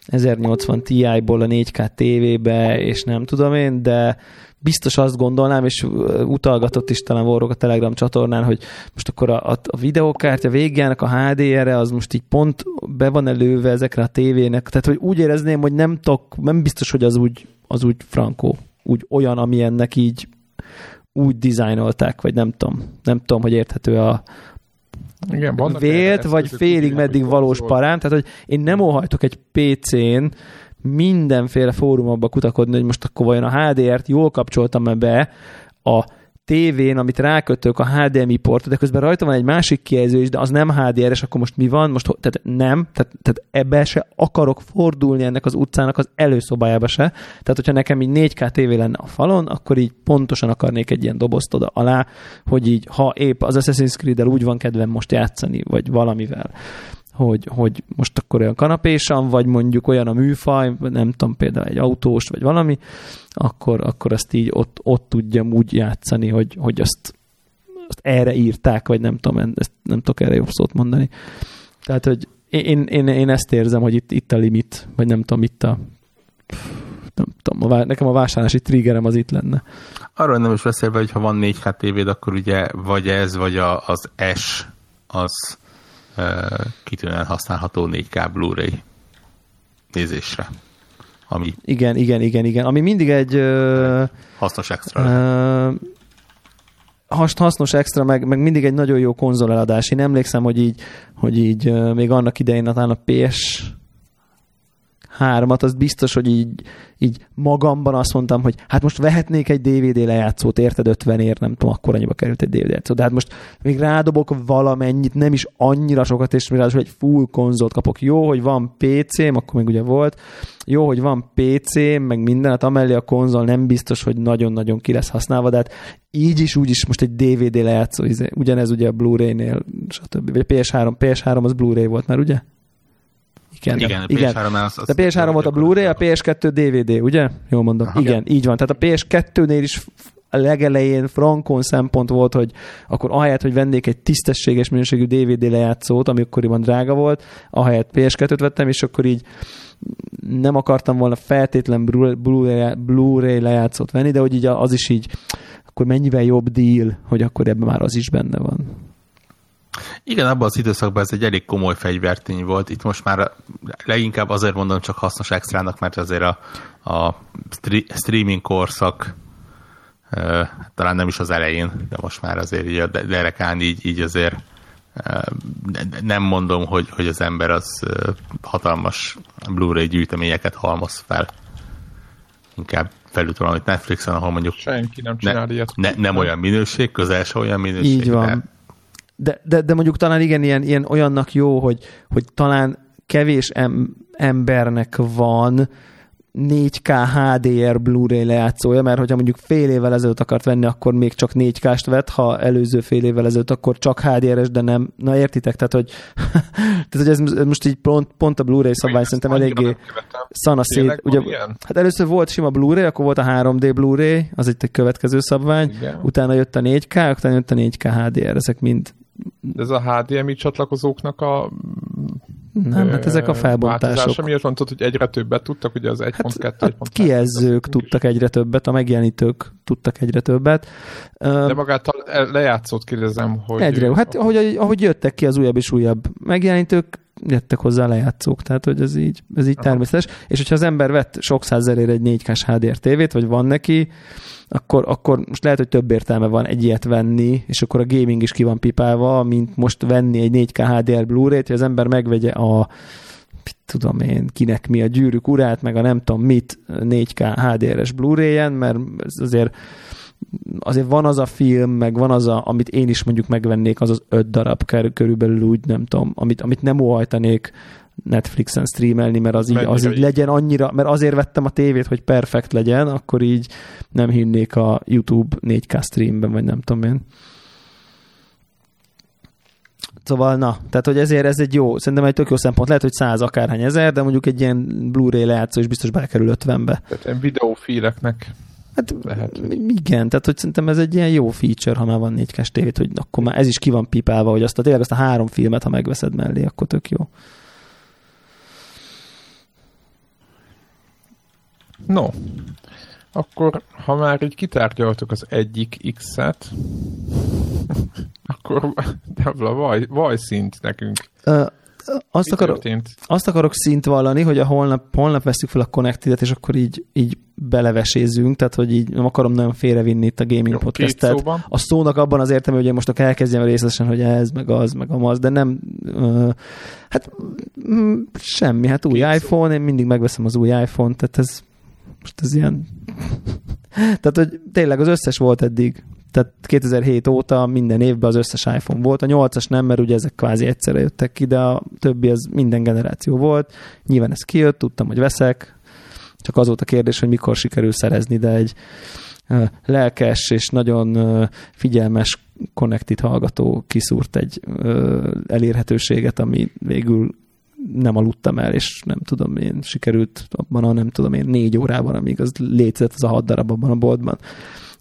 1080 Ti-ból a 4K tévébe, és nem tudom én, de biztos azt gondolnám, és utalgatott is talán Vorok a Telegram csatornán, hogy most akkor a, a, a videókártya végjának a HDR-re az most így pont be van előve ezekre a tévének, tehát hogy úgy érezném, hogy nem, tok, nem biztos, hogy az úgy az úgy frankó, úgy olyan, ami ennek így úgy dizájnolták, vagy nem tudom, nem tudom, hogy érthető a, igen, vélt, vagy félig meddig valós parám, tehát hogy én nem óhajtok egy PC-n mindenféle fórumokba kutakodni, hogy most akkor vajon a HDR-t jól kapcsoltam-e be a tévén, amit rákötök a HDMI portot, de közben rajta van egy másik kijelző is, de az nem HDR-es, akkor most mi van? Most, tehát nem, tehát, tehát ebbe se akarok fordulni ennek az utcának az előszobájába se. Tehát, hogyha nekem így 4K tévé lenne a falon, akkor így pontosan akarnék egy ilyen dobozt oda alá, hogy így, ha épp az Assassin's Creed-el úgy van kedvem most játszani, vagy valamivel, hogy, hogy most akkor olyan kanapésan, vagy mondjuk olyan a műfaj, nem tudom, például egy autós, vagy valami, akkor, akkor azt így ott, ott tudjam úgy játszani, hogy, hogy azt, azt erre írták, vagy nem tudom, ezt nem tudok erre jobb szót mondani. Tehát, hogy én, én, én ezt érzem, hogy itt, itt a limit, vagy nem tudom, itt a nem tudom, a, nekem a vásárlási triggerem az itt lenne. Arról nem is beszélve, hogy ha van 4K tévéd, akkor ugye vagy ez, vagy a, az S, az kitűnően használható 4K Blu-ray nézésre. Ami igen, igen, igen, igen. Ami mindig egy hasznos extra. Uh, hasznos extra, meg, meg mindig egy nagyon jó konzoleladás. Én emlékszem, hogy így, hogy így még annak idején talán a PS hármat, az biztos, hogy így, így magamban azt mondtam, hogy hát most vehetnék egy DVD lejátszót, érted 50 ér, nem tudom, akkor annyiba került egy DVD lejátszó. De hát most még rádobok valamennyit, nem is annyira sokat, és ráadásul egy full konzolt kapok. Jó, hogy van PC-m, akkor még ugye volt, jó, hogy van PC, meg minden, hát amellé a konzol nem biztos, hogy nagyon-nagyon ki lesz használva, de hát így is, úgy is most egy DVD lejátszó, izé, ugyanez ugye a Blu-ray-nél, stb. Vagy a PS3, PS3 az Blu-ray volt már, ugye? Igen, igen, a igen. PS3 az, az a PS3 volt a Blu-ray, a PS2 DVD, ugye? Jól mondom. Aha. Igen, így van. Tehát a PS2-nél is a legelején frankon szempont volt, hogy akkor ahelyett, hogy vennék egy tisztességes minőségű DVD lejátszót, ami akkoriban drága volt, ahelyett PS2-t vettem, és akkor így nem akartam volna feltétlen Blu-ray, Blu-ray lejátszót venni, de hogy így az is így, akkor mennyivel jobb deal, hogy akkor ebben már az is benne van. Igen, abban az időszakban ez egy elég komoly fegyvertény volt. Itt most már leginkább azért mondom csak hasznos extrának, mert azért a, a streaming korszak talán nem is az elején, de most már azért így a derekán így, így azért nem mondom, hogy, hogy az ember az hatalmas Blu-ray gyűjteményeket halmoz fel. Inkább felült valamit Netflixen, ahol mondjuk senki nem csinál ne, ilyet. Ne, nem olyan minőség, közel se olyan minőség. Így van. De de, de, mondjuk talán igen, ilyen, ilyen olyannak jó, hogy, hogy talán kevés em, embernek van 4K HDR Blu-ray lejátszója, mert hogyha mondjuk fél évvel ezelőtt akart venni, akkor még csak 4K-st vett, ha előző fél évvel ezelőtt, akkor csak HDR-es, de nem. Na értitek? Tehát, hogy, [laughs] tehát, hogy ez most így pont, pont a Blu-ray szabvány szerintem eléggé szanaszét. Ugye, hát először volt sima Blu-ray, akkor volt a 3D Blu-ray, az itt egy következő szabvány, Igen. utána jött a 4K, utána jött a 4K HDR, ezek mind ez a HDMI csatlakozóknak a nem, hát ezek a felbontások. miért mondtad, hogy egyre többet tudtak, ugye az 1.2, hát, 1.2. A kijelzők tudtak egyre többet, a megjelenítők tudtak egyre többet. De magát a lejátszót kérdezem, hogy... Egyre, hát ahogy, ahogy jöttek ki az újabb és újabb megjelenítők, jöttek hozzá lejátszók, tehát hogy ez így, ez így természetes. És hogyha az ember vett sok százerért egy 4K-s HDR tévét, vagy van neki, akkor, akkor most lehet, hogy több értelme van egy ilyet venni, és akkor a gaming is ki van pipálva, mint most venni egy 4K HDR Blu-ray-t, hogy az ember megvegye a tudom én, kinek mi a gyűrűk urát, meg a nem tudom mit 4K HDR-es Blu-ray-en, mert azért azért van az a film, meg van az, a, amit én is mondjuk megvennék, az az öt darab körülbelül úgy, nem tudom, amit, amit nem óhajtanék Netflixen streamelni, mert az így, az így legyen annyira, mert azért vettem a tévét, hogy perfekt legyen, akkor így nem hinnék a YouTube 4K streamben, vagy nem tudom én. Szóval na, tehát hogy ezért ez egy jó, szerintem egy tök jó szempont, lehet, hogy száz akárhány ezer, de mondjuk egy ilyen Blu-ray lejátszó is biztos belekerül 50-be. Tehát ilyen videófíleknek Hát lehet, igen, tehát hogy szerintem ez egy ilyen jó feature, ha már van 4 k tévét, hogy akkor már ez is ki van pipálva, hogy azt a, tényleg azt a három filmet, ha megveszed mellé, akkor tök jó. No, akkor ha már így kitárgyaltuk az egyik X-et, [laughs] akkor [laughs] Devla, vaj, vaj szint nekünk. Uh, azt, akarok, azt akarok szint vallani, hogy a holnap, holnap veszük fel a connected és akkor így, így belevesézzünk, tehát hogy így nem akarom nagyon félrevinni itt a gaming Jó, podcastet. A szónak abban az értem, hogy most akkor elkezdjem részletesen, hogy ez, meg az, meg a maz, de nem, uh, hát mm, semmi, hát új két iPhone, szó. én mindig megveszem az új iPhone, tehát ez most ez ilyen [laughs] tehát, hogy tényleg az összes volt eddig tehát 2007 óta minden évben az összes iPhone volt. A 8-as nem, mert ugye ezek kvázi egyszerre jöttek ki, de a többi az minden generáció volt. Nyilván ez kijött, tudtam, hogy veszek. Csak az volt a kérdés, hogy mikor sikerül szerezni, de egy lelkes és nagyon figyelmes Connected hallgató kiszúrt egy elérhetőséget, ami végül nem aludtam el, és nem tudom én, sikerült abban a nem tudom én négy órában, amíg az létezett az a hat darab abban a boltban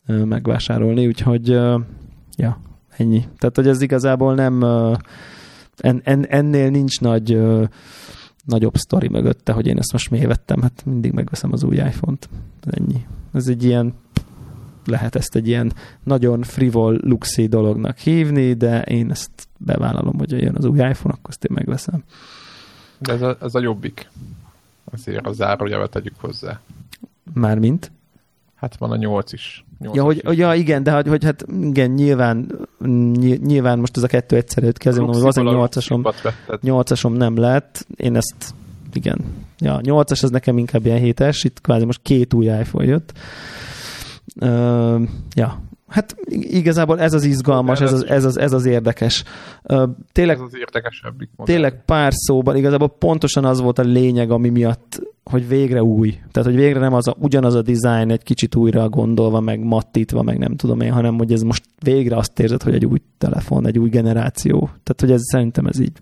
megvásárolni, úgyhogy ja, ennyi. Tehát, hogy ez igazából nem en, en, ennél nincs nagy nagyobb sztori mögötte, hogy én ezt most miért vettem, hát mindig megveszem az új iPhone-t. Ennyi. Ez egy ilyen lehet ezt egy ilyen nagyon frivol, luxi dolognak hívni, de én ezt bevállalom, hogy jön az új iPhone, akkor ezt én megveszem. De ez a, ez a jobbik. Azért a zárójelet tegyük hozzá. Mármint? Hát van a nyolc is. Nyolc ja, hogy, is. ja, igen, de hogy, hogy hát igen, nyilván, nyilván most ez a kettő egyszerű jött ki, azért mondom, hogy az a nyolcasom, nyolcasom nem lett, én ezt, igen, ja, nyolcas az nekem inkább ilyen hétes, itt kvázi most két új iPhone jött. Uh, ja, Hát igazából ez az izgalmas, ez az, ez az, ez az érdekes. Tényleg, ez az érdekesebbik Tényleg pár szóban, igazából pontosan az volt a lényeg, ami miatt, hogy végre új. Tehát, hogy végre nem az a, ugyanaz a design egy kicsit újra gondolva, meg mattítva, meg nem tudom én, hanem hogy ez most végre azt érzed, hogy egy új telefon, egy új generáció. Tehát, hogy ez szerintem ez így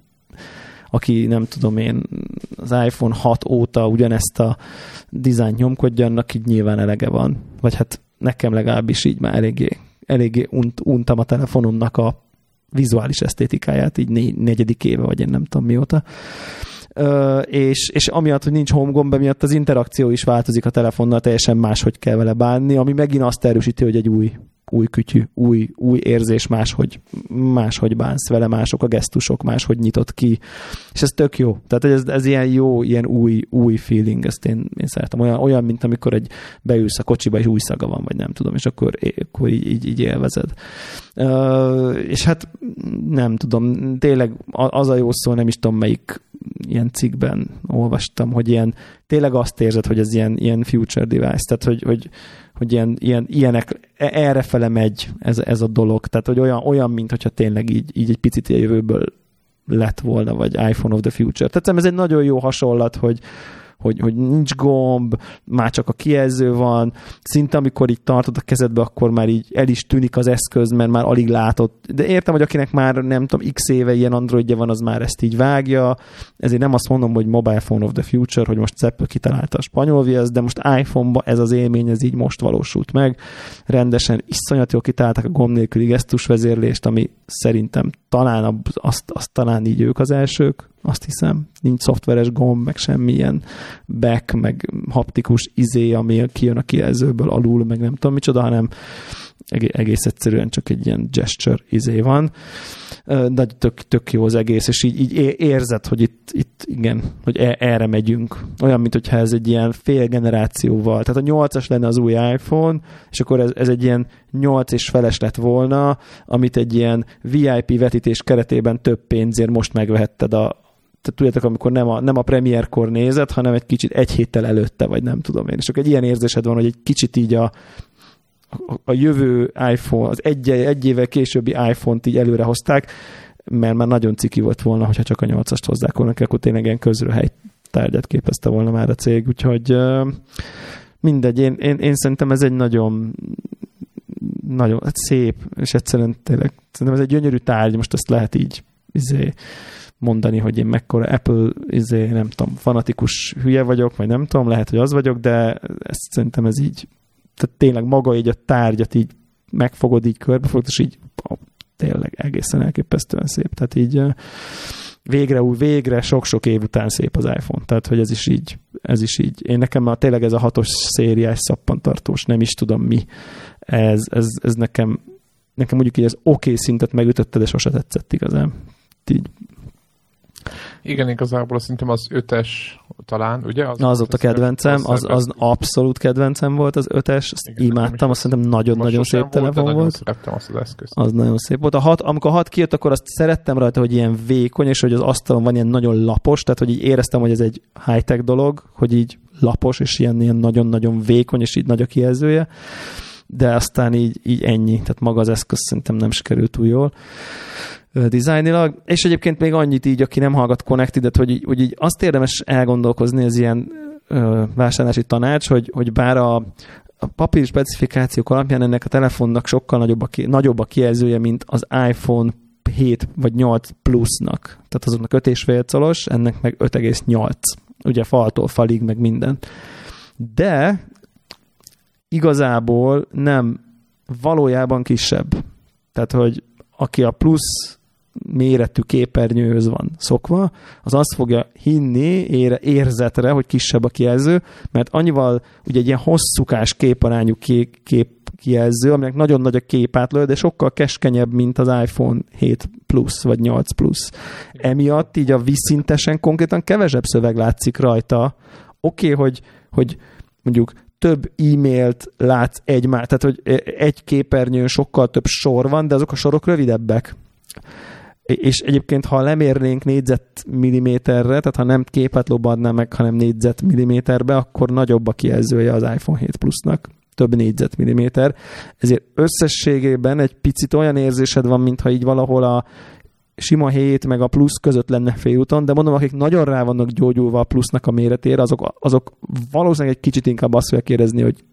aki nem tudom én az iPhone 6 óta ugyanezt a dizájnt nyomkodja, annak így nyilván elege van. Vagy hát nekem legalábbis így már eléggé, eléggé unt, untam a telefonomnak a vizuális esztétikáját, így né, negyedik éve, vagy én nem tudom mióta. És, és amiatt, hogy nincs home gomb, miatt az interakció is változik a telefonnal, teljesen máshogy kell vele bánni, ami megint azt erősíti, hogy egy új új kütyű, új, új érzés, máshogy, máshogy bánsz vele, mások a gesztusok, máshogy nyitott ki, és ez tök jó. Tehát ez, ez ilyen jó, ilyen új, új feeling, ezt én, én szeretem. Olyan, olyan, mint amikor egy beülsz a kocsiba, és új szaga van, vagy nem tudom, és akkor, akkor így, így, így élvezed. Uh, és hát nem tudom, tényleg az a jó szó, nem is tudom melyik ilyen cikkben olvastam, hogy ilyen, tényleg azt érzed, hogy ez ilyen, ilyen future device, tehát hogy, hogy, hogy ilyen, ilyen, ilyenek, e, erre fele megy ez, ez a dolog, tehát hogy olyan, olyan mint hogyha tényleg így, így egy picit a jövőből lett volna, vagy iPhone of the future. Tehát ez egy nagyon jó hasonlat, hogy, hogy, hogy nincs gomb, már csak a kijelző van, szinte amikor így tartod a kezedbe, akkor már így el is tűnik az eszköz, mert már alig látod. De értem, hogy akinek már nem tudom, x éve ilyen androidja van, az már ezt így vágja, ezért nem azt mondom, hogy mobile phone of the future, hogy most Apple kitalálta a spanyol viasz, de most iPhone-ba ez az élmény, ez így most valósult meg. Rendesen iszonyat jól kitalálták a gomb nélküli gesztusvezérlést, ami szerintem talán azt, azt talán így ők az elsők, azt hiszem. Nincs szoftveres gomb, meg semmilyen back, meg haptikus izé, ami kijön a kijelzőből alul, meg nem tudom micsoda, hanem egész egyszerűen csak egy ilyen gesture izé van. De tök, tök jó az egész, és így, így érzed, hogy itt, itt igen, hogy e, erre megyünk. Olyan, mint hogyha ez egy ilyen fél generációval. Tehát a 8-as lenne az új iPhone, és akkor ez, ez egy ilyen 8 és feles lett volna, amit egy ilyen VIP vetítés keretében több pénzért most megvehetted a, tudjátok, amikor nem a, nem a premierkor nézed, hanem egy kicsit egy héttel előtte, vagy nem tudom én. És akkor egy ilyen érzésed van, hogy egy kicsit így a, a, jövő iPhone, az egy, egy évvel későbbi iPhone-t így előre hozták, mert már nagyon ciki volt volna, hogyha csak a nyolcast hozzák volna, akkor tényleg ilyen közrehely tárgyat képezte volna már a cég, úgyhogy mindegy, én, én, én szerintem ez egy nagyon nagyon hát szép, és egyszerűen tényleg szerintem ez egy gyönyörű tárgy, most ezt lehet így izé, mondani, hogy én mekkora Apple, izé, nem tudom, fanatikus hülye vagyok, vagy nem tudom, lehet, hogy az vagyok, de ezt szerintem ez így, tehát tényleg maga így a tárgyat így megfogod, így körbefogod, és így ó, tényleg egészen elképesztően szép. Tehát így végre új, végre sok-sok év után szép az iPhone. Tehát, hogy ez is így, ez is így. Én nekem már tényleg ez a hatos szériás szappantartós, nem is tudom mi. Ez, ez, ez nekem, nekem mondjuk így az oké okay szintet megütötte, de sose tetszett igazán. Így Igen, igazából szerintem az ötes talán, ugye? Az, az ott a kedvencem, az, az abszolút kedvencem volt az ötes, azt Igen, imádtam, azt szerintem nagyon-nagyon szép telefon volt. Nagyon szerettem azt az eszközt. Az nagyon szép volt. A hat, amikor a hat kijött, akkor azt szerettem rajta, hogy ilyen vékony, és hogy az asztalon van ilyen nagyon lapos, tehát hogy így éreztem, hogy ez egy high-tech dolog, hogy így lapos, és ilyen, ilyen nagyon-nagyon vékony, és így nagy a kijelzője de aztán így, így ennyi, tehát maga az eszköz szerintem nem sikerült túl jól dizájnilag, és egyébként még annyit így, aki nem hallgat Connected-et, hogy hogy így azt érdemes elgondolkozni az ilyen ö, vásárlási tanács, hogy, hogy bár a, a papír specifikációk alapján ennek a telefonnak sokkal nagyobb a, ki, nagyobb a kijelzője, mint az iPhone 7 vagy 8 plusznak. Tehát azoknak 5,5 colos, ennek meg 5,8. Ugye faltól falig, meg minden. De igazából nem valójában kisebb. Tehát, hogy aki a plusz méretű képernyőhöz van szokva, az azt fogja hinni ére, érzetre, hogy kisebb a kijelző, mert annyival ugye egy ilyen hosszúkás képarányú kép, kép kijelző, aminek nagyon nagy a képátlő, de sokkal keskenyebb, mint az iPhone 7 Plus vagy 8 Plus. Emiatt így a vízszintesen konkrétan kevesebb szöveg látszik rajta. Oké, okay, hogy, hogy mondjuk több e-mailt látsz egymás, tehát hogy egy képernyőn sokkal több sor van, de azok a sorok rövidebbek. És egyébként, ha lemérnénk négyzetmilliméterre, tehát ha nem képet adná meg, hanem négyzetmilliméterbe, akkor nagyobb a kijelzője az iPhone 7 Plusnak több négyzetmilliméter. Ezért összességében egy picit olyan érzésed van, mintha így valahol a sima 7 meg a plusz között lenne félúton, de mondom, akik nagyon rá vannak gyógyulva a plusznak a méretére, azok, azok valószínűleg egy kicsit inkább azt fogják kérdezni, hogy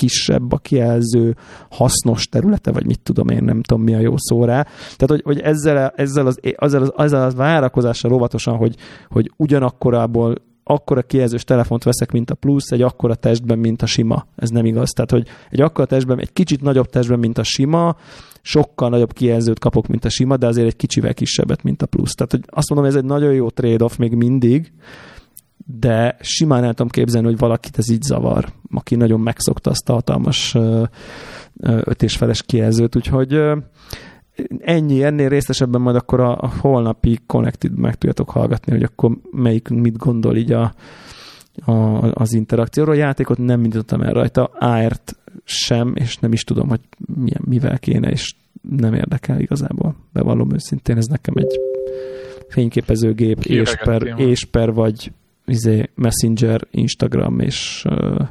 kisebb a kijelző hasznos területe, vagy mit tudom én, nem tudom mi a jó szó rá. Tehát, hogy, hogy ezzel, ezzel, az, ezzel, az, ezzel az várakozással óvatosan, hogy, hogy ugyanakkorából akkora kijelzős telefont veszek, mint a plusz, egy akkora testben, mint a sima. Ez nem igaz. Tehát, hogy egy akkora testben, egy kicsit nagyobb testben, mint a sima, sokkal nagyobb kijelzőt kapok, mint a sima, de azért egy kicsivel kisebbet, mint a plusz. Tehát, hogy azt mondom, ez egy nagyon jó trade-off még mindig, de simán el tudom képzelni, hogy valakit ez így zavar, aki nagyon megszokta azt a hatalmas öt és feles kijelzőt, úgyhogy ennyi, ennél részesebben majd akkor a, a holnapi Connected meg tudjátok hallgatni, hogy akkor melyik mit gondol így a, a, az interakcióról. A játékot nem indítottam el rajta, AR-t sem, és nem is tudom, hogy milyen, mivel kéne, és nem érdekel igazából. Bevallom őszintén, ez nekem egy fényképezőgép, és per, és per vagy izé, Messenger, Instagram és uh,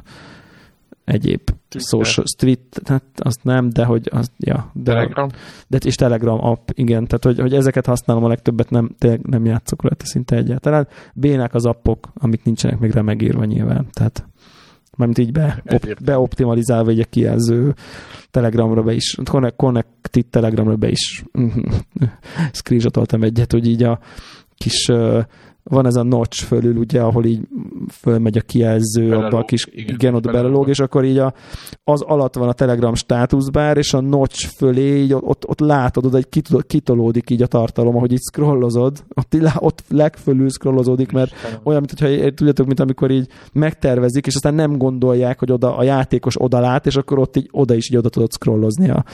egyéb Twitter. social, street, hát azt nem, de hogy az, ja. De, Telegram. De, és Telegram app, igen, tehát hogy, hogy ezeket használom a legtöbbet, nem, tényleg nem játszok rajta szinte egyáltalán. Bénák az appok, amik nincsenek még rá megírva nyilván, tehát mármint így be, op, beoptimalizálva egy kijelző Telegramra be is, Connected Telegramra be is screenshotoltam egyet, hogy így a kis uh, van ez a notch fölül, ugye, ahol így fölmegy a kijelző, belelóg, abba a kis igen, igen oda belelóg, és akkor így a, az alatt van a Telegram státuszbár, és a notch fölé így ott, ott látod, oda egy kitolódik így a tartalom, ahogy így scrollozod, ott, ott legfölül scrollozódik, mert Istenem. olyan, mint hogyha tudjátok, mint amikor így megtervezik, és aztán nem gondolják, hogy oda a játékos oda lát, és akkor ott így oda is így oda tudod scrollozni a,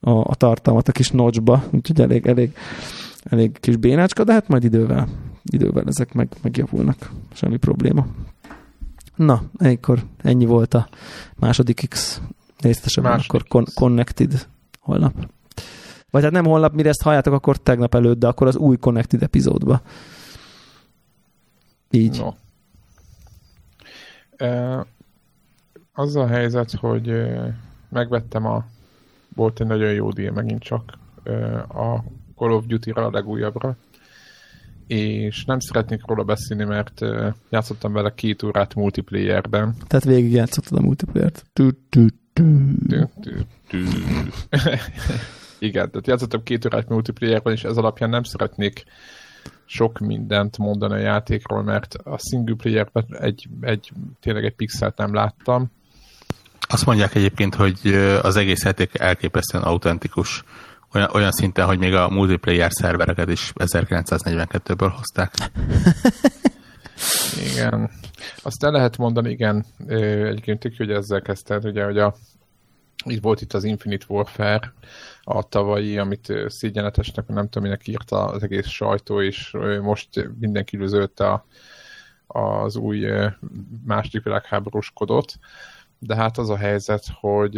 a, a tartalmat a kis notchba, úgyhogy elég, elég, elég kis bénácska, de hát majd idővel idővel ezek meg, megjavulnak. Semmi probléma. Na, ekkor ennyi volt a második X részletesebben, akkor con- Connected holnap. Vagy hát nem holnap, mire ezt halljátok, akkor tegnap előtt, de akkor az új Connected epizódba. Így. No. E, az a helyzet, hogy megvettem a volt egy nagyon jó díj megint csak a Call of Duty-ra a legújabbra, és nem szeretnék róla beszélni, mert játszottam vele két órát multiplayerben. Tehát végig játszottad a multiplayer-t. [laughs] Igen, tehát játszottam két órát multiplayerben, és ez alapján nem szeretnék sok mindent mondani a játékról, mert a single playerben egy, egy, tényleg egy pixelt nem láttam. Azt mondják egyébként, hogy az egész játék elképesztően autentikus olyan, olyan szinten, hogy még a multiplayer szervereket is 1942-ből hozták. [laughs] igen. Azt el lehet mondani, igen, egyébként tök, hogy ezzel kezdted, ugye, hogy a így volt itt az Infinite Warfare, a tavalyi, amit szégyenletesnek, nem tudom, minek írta az egész sajtó, és most mindenki üzölte a, az új második világháborús kodot, de hát az a helyzet, hogy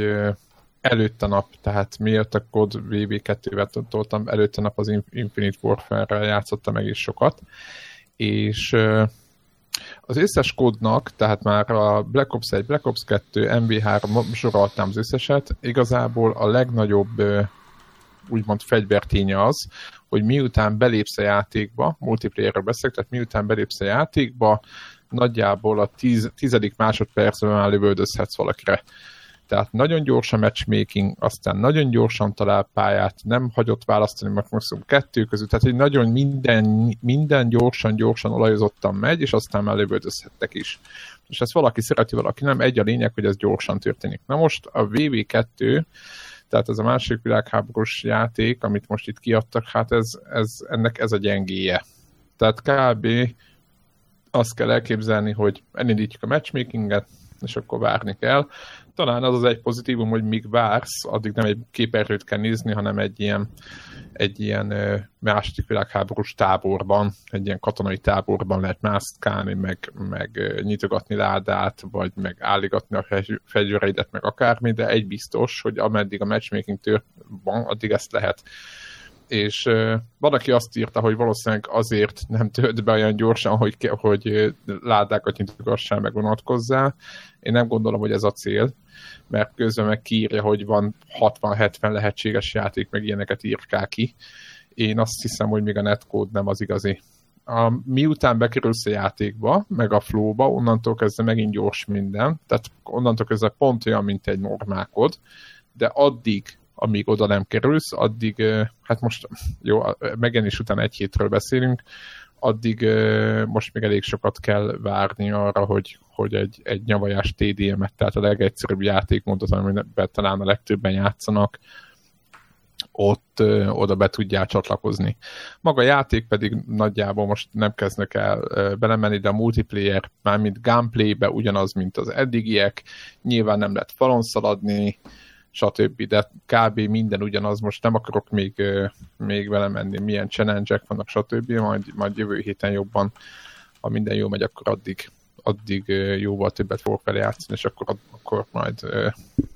előtte nap, tehát miért a kod VB2-vel toltam, előtte nap az Infinite Warfare-rel játszottam egész sokat, és az összes kódnak, tehát már a Black Ops 1, Black Ops 2, MV3, soroltam az összeset, igazából a legnagyobb úgymond fegyverténye az, hogy miután belépsz a játékba, multiplayerről beszélek, tehát miután belépsz a játékba, nagyjából a tiz, tizedik másodpercben már lövöldözhetsz valakire. Tehát nagyon gyors a matchmaking, aztán nagyon gyorsan talál pályát, nem hagyott választani mert maximum kettő között, tehát egy nagyon minden, minden gyorsan, gyorsan olajozottan megy, és aztán már lövöldözhettek is. És ezt valaki szereti, valaki nem, egy a lényeg, hogy ez gyorsan történik. Na most a VV2 tehát ez a másik világháborús játék, amit most itt kiadtak, hát ez, ez, ennek ez a gyengéje. Tehát kb. azt kell elképzelni, hogy elindítjuk a matchmakinget, és akkor várni kell. Talán az az egy pozitívum, hogy míg vársz, addig nem egy képernyőt kell nézni, hanem egy ilyen, egy ilyen második világháborús táborban, egy ilyen katonai táborban lehet mászkálni, meg, meg nyitogatni ládát, vagy meg álligatni a fegyvereidet, meg akármi, de egy biztos, hogy ameddig a matchmaking tör van, addig ezt lehet és uh, van, aki azt írta, hogy valószínűleg azért nem tölt be olyan gyorsan, hogy, hogy ládákat nyitogassál, meg vonatkozzá. Én nem gondolom, hogy ez a cél, mert közben meg kiírja, hogy van 60-70 lehetséges játék, meg ilyeneket írkál ki. Én azt hiszem, hogy még a netcode nem az igazi. A, miután bekerülsz a játékba, meg a flowba, onnantól kezdve megint gyors minden, tehát onnantól kezdve pont olyan, mint egy normálkod, de addig, amíg oda nem kerülsz, addig, hát most jó, megjelenés után egy hétről beszélünk, addig most még elég sokat kell várni arra, hogy, hogy egy, egy nyavajás TDM-et, tehát a legegyszerűbb játékmódot, amiben talán a legtöbben játszanak, ott ö, oda be tudjál csatlakozni. Maga a játék pedig nagyjából most nem kezdnek el ö, belemenni, de a multiplayer mármint gameplaybe ugyanaz, mint az eddigiek, nyilván nem lehet falon szaladni, stb. De kb. minden ugyanaz, most nem akarok még, még vele menni, milyen challenge vannak, stb. Majd, majd jövő héten jobban, ha minden jó megy, akkor addig, addig jóval többet fogok vele játszani, és akkor, akkor majd,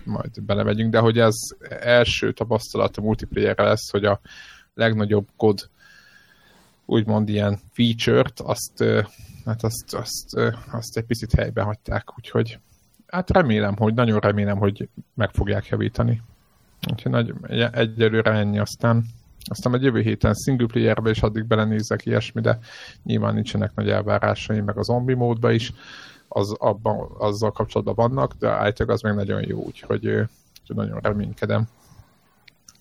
majd belemegyünk. De hogy ez első tapasztalat a multiplayerre lesz, hogy a legnagyobb kod úgymond ilyen feature-t, azt, hát azt, azt, azt egy picit helyben hagyták, úgyhogy hát remélem, hogy nagyon remélem, hogy meg fogják javítani. Úgyhogy nagy, egyelőre ennyi, aztán aztán a jövő héten single playerbe is addig belenézek ilyesmi, de nyilván nincsenek nagy elvárásaim, meg a zombi módba is, az, abban, azzal kapcsolatban vannak, de általában az meg nagyon jó, úgyhogy, úgyhogy nagyon reménykedem.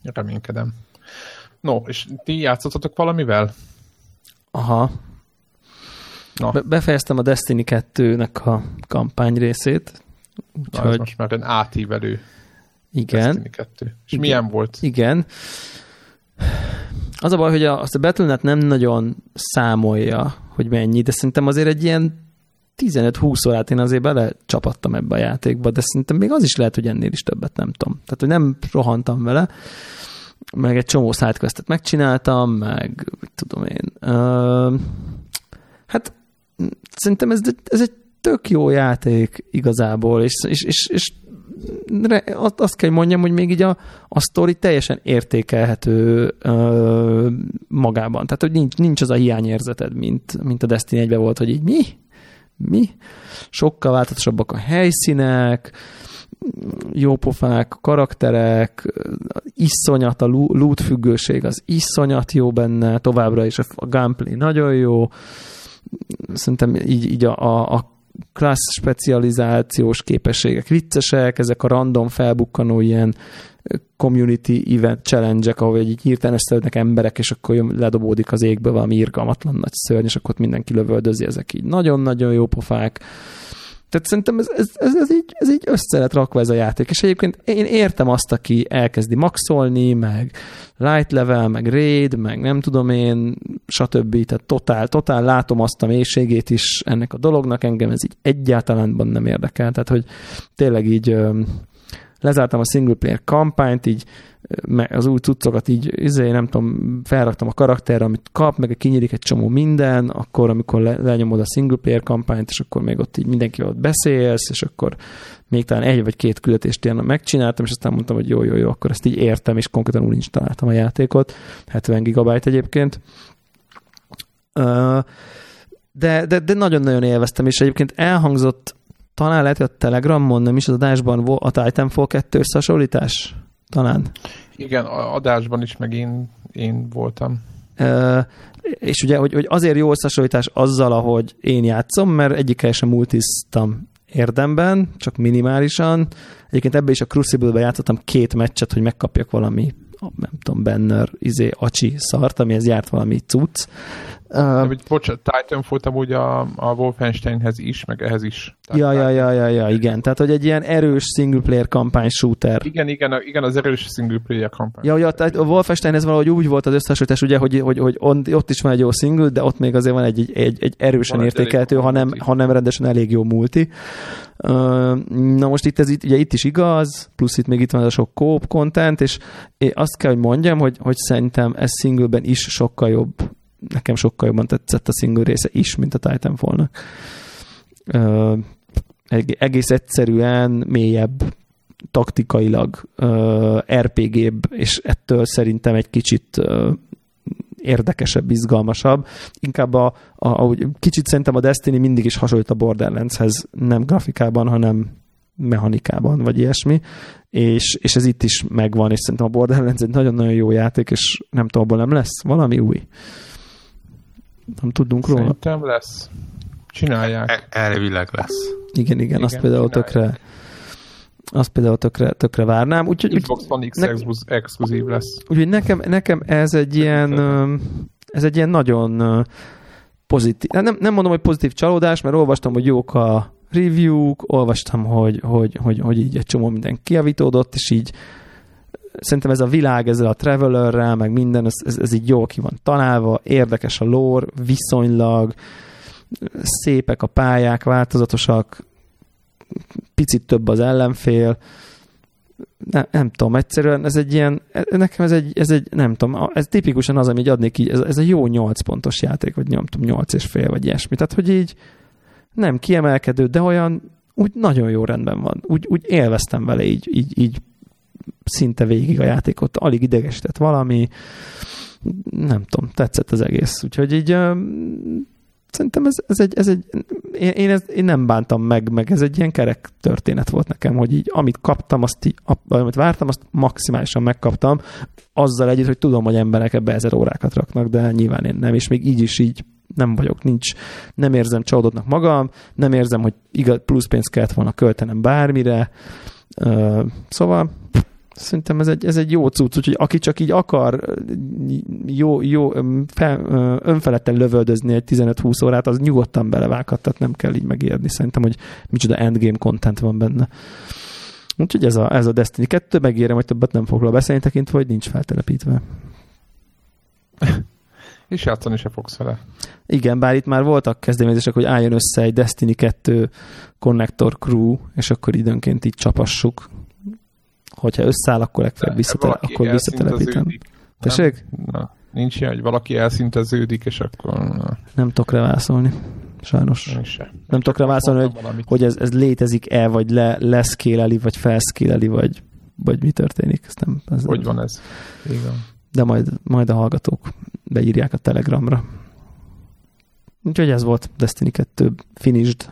Reménykedem. No, és ti játszottatok valamivel? Aha. Na. Be- befejeztem a Destiny 2-nek a kampány részét, Úgyhogy... Na, most már egy átívelő igen. 2. És igen. milyen volt? Igen. Az a baj, hogy a, azt a Battle.net nem nagyon számolja, hogy mennyi, de szerintem azért egy ilyen 15-20 órát én azért bele csapattam ebbe a játékba, de szerintem még az is lehet, hogy ennél is többet nem tudom. Tehát, hogy nem rohantam vele, meg egy csomó sidequestet megcsináltam, meg tudom én. Uh, hát szerintem ez, ez egy tök jó játék igazából, és, és, és, és azt kell mondjam, hogy még így a, a sztori teljesen értékelhető ö, magában. Tehát, hogy nincs, nincs az a hiányérzeted, mint, mint a Destiny 1 volt, hogy így mi? Mi? Sokkal változatosabbak a helyszínek, jópofák, karakterek, iszonyat, a loot függőség az iszonyat jó benne, továbbra is a, gameplay nagyon jó, szerintem így, így a, a, a klassz specializációs képességek viccesek, ezek a random felbukkanó ilyen community event challenge-ek, ahol egy hirtelen összeődnek emberek, és akkor ledobódik az égből valami irgalmatlan nagy szörny, és akkor ott mindenki lövöldözi, ezek így nagyon-nagyon jó pofák. Tehát szerintem ez, ez, ez, ez, így, ez így össze lett rakva ez a játék. És egyébként én értem azt, aki elkezdi maxolni, meg light level, meg raid, meg nem tudom én, stb. Tehát totál, totál látom azt a mélységét is ennek a dolognak, engem ez így egyáltalán nem érdekel. Tehát, hogy tényleg így lezártam a single player kampányt, így az új cuccokat így, izé, nem tudom, felraktam a karakterre, amit kap, meg kinyílik egy csomó minden, akkor amikor le, lenyomod a single player kampányt, és akkor még ott így mindenki ott beszélsz, és akkor még talán egy vagy két küldetést ilyen megcsináltam, és aztán mondtam, hogy jó, jó, jó, akkor ezt így értem, és konkrétan úgy találtam a játékot, 70 gigabyte egyébként. De, de, de nagyon-nagyon élveztem, és egyébként elhangzott talán lehet, hogy a Telegramon, nem is az adásban a Titanfall 2 összehasonlítás? Talán. Igen, adásban is meg én, én voltam. Uh, és ugye, hogy, hogy azért jó összehasonlítás azzal, ahogy én játszom, mert egyikkel sem multiztam érdemben, csak minimálisan. Egyébként ebbe is a Crucible-be játszottam két meccset, hogy megkapjak valami nem tudom, banner, izé, acsi szart, amihez járt valami cucc. Uh, De, bocsánat, Titan voltam úgy a, a Wolfensteinhez is, meg ehhez is. ja, ja, ja, ja, ja, igen. Tehát, hogy egy ilyen erős single player kampány shooter. Igen, igen, igen, az erős single player kampány. Ja, ja tehát a Wolfensteinhez valahogy úgy volt az összehasonlítás, ugye, hogy, hogy, hogy ott is van egy jó single, de ott még azért van egy, egy, egy, egy erősen van értékelhető, hanem, hanem rendesen elég jó multi. Na most itt ez itt, ugye itt is igaz, plusz itt még itt van a sok kóp content, és én azt kell, hogy mondjam, hogy, hogy szerintem ez singleben is sokkal jobb. Nekem sokkal jobban tetszett a single része is, mint a Titanfall-nak. Egész egyszerűen mélyebb, taktikailag RPG-bb, és ettől szerintem egy kicsit érdekesebb, izgalmasabb. Inkább a, a, a, kicsit szerintem a Destiny mindig is hasonlít a Borderlandshez, nem grafikában, hanem mechanikában, vagy ilyesmi, és, és ez itt is megvan, és szerintem a Borderlands egy nagyon-nagyon jó játék, és nem tudom, abból nem lesz valami új. Nem tudunk róla. Szerintem lesz. Csinálják. E- elvileg lesz. Igen, igen, igen azt például csinálják. tökre azt például tökre, tökre várnám. Úgyhogy, Xbox One X ne, exkluzív lesz. Úgyhogy nekem, nekem ez egy ilyen ez egy ilyen nagyon pozitív, nem, nem mondom, hogy pozitív csalódás, mert olvastam, hogy jók a review-k, olvastam, hogy, hogy, hogy, hogy így egy csomó minden kiavítódott, és így szerintem ez a világ ezzel a Travelerrel, meg minden, ez, ez, ez így jól ki van találva, érdekes a lore, viszonylag, szépek a pályák, változatosak, picit több az ellenfél, nem, nem tudom, egyszerűen ez egy ilyen, nekem ez egy, ez egy nem tudom, ez tipikusan az, ami adnék így, ez, ez a jó 8 pontos játék, vagy nem tudom, 8 és fél, vagy ilyesmi. Tehát, hogy így nem kiemelkedő, de olyan úgy nagyon jó rendben van. Úgy, úgy élveztem vele így, így, így szinte végig a játékot. Alig idegesített valami, nem tudom, tetszett az egész. Úgyhogy így szerintem ez, ez egy, ez egy én, ez, én nem bántam meg, meg ez egy ilyen kerek történet volt nekem, hogy így amit kaptam, azt így, amit vártam, azt maximálisan megkaptam, azzal együtt, hogy tudom, hogy emberek ebbe ezer órákat raknak, de nyilván én nem, és még így is így nem vagyok, nincs, nem érzem csalódottnak magam, nem érzem, hogy igaz, plusz pénzt kellett volna költenem bármire, szóval Szerintem ez egy, ez egy jó cucc, úgyhogy aki csak így akar jó, jó fel, önfeledten lövöldözni egy 15-20 órát, az nyugodtan belevághat, tehát nem kell így megijedni. Szerintem, hogy micsoda endgame content van benne. Úgyhogy ez a, ez a Destiny 2, megérem, hogy többet nem foglal beszélni tekintve, hogy nincs feltelepítve. [laughs] És játszani se fogsz vele. Igen, bár itt már voltak kezdeményezések, hogy álljon össze egy Destiny 2 Connector Crew, és akkor időnként így csapassuk hogyha összeáll, akkor legfeljebb visszatele, akkor visszatelepítem. Tessék? Na, nincs ilyen, hogy valaki elszinteződik, és akkor... Na. Nem tudok rá válaszolni. Sajnos. Nem, nem tudok rá válaszolni, hogy, hogy ez, ez létezik-e, vagy le, leszkéleli, vagy felszkéleli, vagy, vagy mi történik. Ezt nem, ez hogy van ez? Igen. De majd, majd a hallgatók beírják a Telegramra. Úgyhogy ez volt Destiny 2 finished.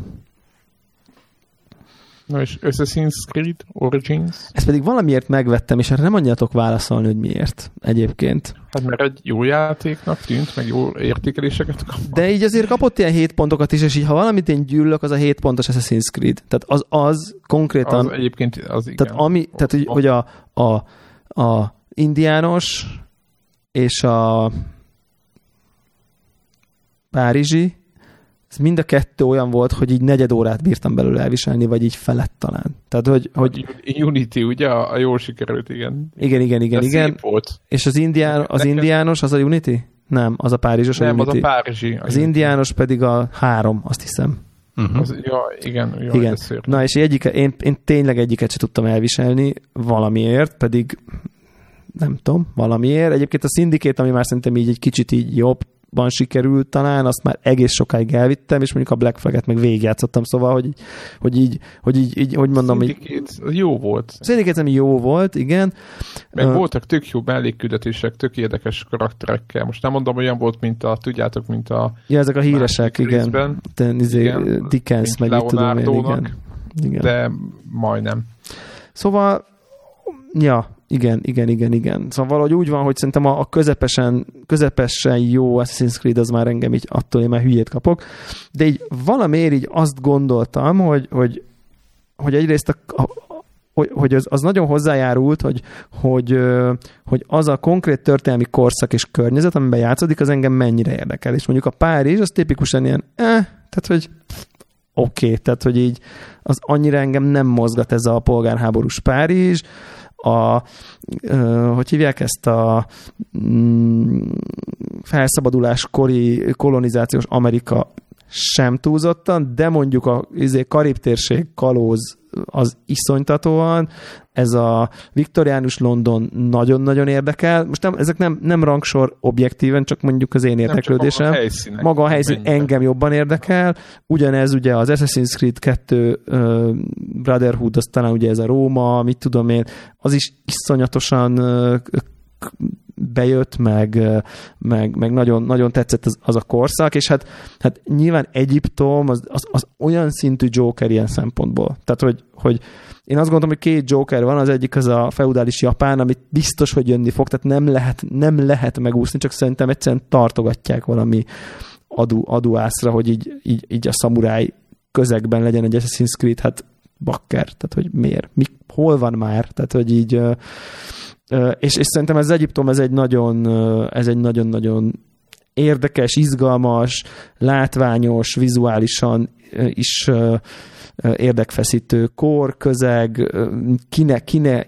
Na és Assassin's Creed Origins? Ezt pedig valamiért megvettem, és erre nem annyiatok válaszolni, hogy miért egyébként. Hát mert egy jó játéknak tűnt, meg jó értékeléseket kapott. De így azért kapott ilyen 7 pontokat is, és így ha valamit én gyűlök, az a 7 pontos Assassin's Creed. Tehát az, az konkrétan... Az egyébként az igen. Tehát ami, tehát hogy, hogy a, a, a indiános és a párizsi ez mind a kettő olyan volt, hogy így negyed órát bírtam belőle elviselni, vagy így felett talán. Tehát, hogy... hogy... Unity, ugye? A jól sikerült, igen. Igen, igen, igen, igen. volt. És az, indián, az Nekem... indiános, az a Unity? Nem, az a párizsos Nem, a Unity. az a párizsi. Az, az indiános pedig a három, azt hiszem. Uh-huh. Az, ja, igen, jó, igen. Na és egyik, én, én tényleg egyiket sem tudtam elviselni valamiért, pedig nem tudom, valamiért. Egyébként a szindikét, ami már szerintem így egy kicsit így jobb, ban sikerült talán, azt már egész sokáig elvittem, és mondjuk a Black Flag-et meg végigjátszottam, szóval, hogy, hogy így, hogy így, így hogy mondom, így, jó volt. Ami jó volt, igen. Meg uh, voltak tök jó mellékküldetések, tök érdekes karakterekkel. Most nem mondom, olyan volt, mint a, tudjátok, mint a... Ja, ezek a híresek, igen. De, izé, igen. Dickens, meg itt tudom én, igen. igen. De majdnem. Szóval, ja, igen, igen, igen, igen. Szóval valahogy úgy van, hogy szerintem a, a közepesen, közepesen jó Assassin's Creed az már engem így attól én már hülyét kapok, de így valamiért így azt gondoltam, hogy, hogy, hogy egyrészt a, a hogy, hogy az, az nagyon hozzájárult, hogy, hogy, hogy az a konkrét történelmi korszak és környezet, amiben játszódik, az engem mennyire érdekel. És mondjuk a Párizs, az tipikusan ilyen, eh, tehát hogy oké, okay, tehát hogy így az annyira engem nem mozgat ez a polgárháborús Párizs, a, hogy hívják ezt a mm, felszabaduláskori kolonizációs Amerika sem túlzottan, de mondjuk a izé, Karib térség kalóz az iszonytatóan, ez a viktoriánus London nagyon-nagyon érdekel. Most nem, ezek nem, nem rangsor objektíven, csak mondjuk az én érdeklődésem. Maga a, maga a helyszín engem jobban érdekel. Ugyanez ugye az Assassin's Creed 2 uh, Brotherhood, az talán ugye ez a Róma, mit tudom én, az is iszonyatosan uh, bejött, meg, meg, meg nagyon, nagyon tetszett az, az, a korszak, és hát, hát nyilván Egyiptom az, az, az olyan szintű Joker ilyen szempontból. Tehát, hogy, hogy én azt gondolom, hogy két Joker van, az egyik az a feudális Japán, amit biztos, hogy jönni fog, tehát nem lehet, nem lehet megúszni, csak szerintem egyszerűen tartogatják valami adu, aduászra, hogy így, így, így a szamuráj közegben legyen egy Assassin's Creed, hát bakker, tehát hogy miért, mi, hol van már, tehát hogy így és, és szerintem ez Egyiptom, ez egy nagyon, ez egy nagyon-nagyon érdekes, izgalmas, látványos, vizuálisan is érdekfeszítő kor, közeg, kine, kine,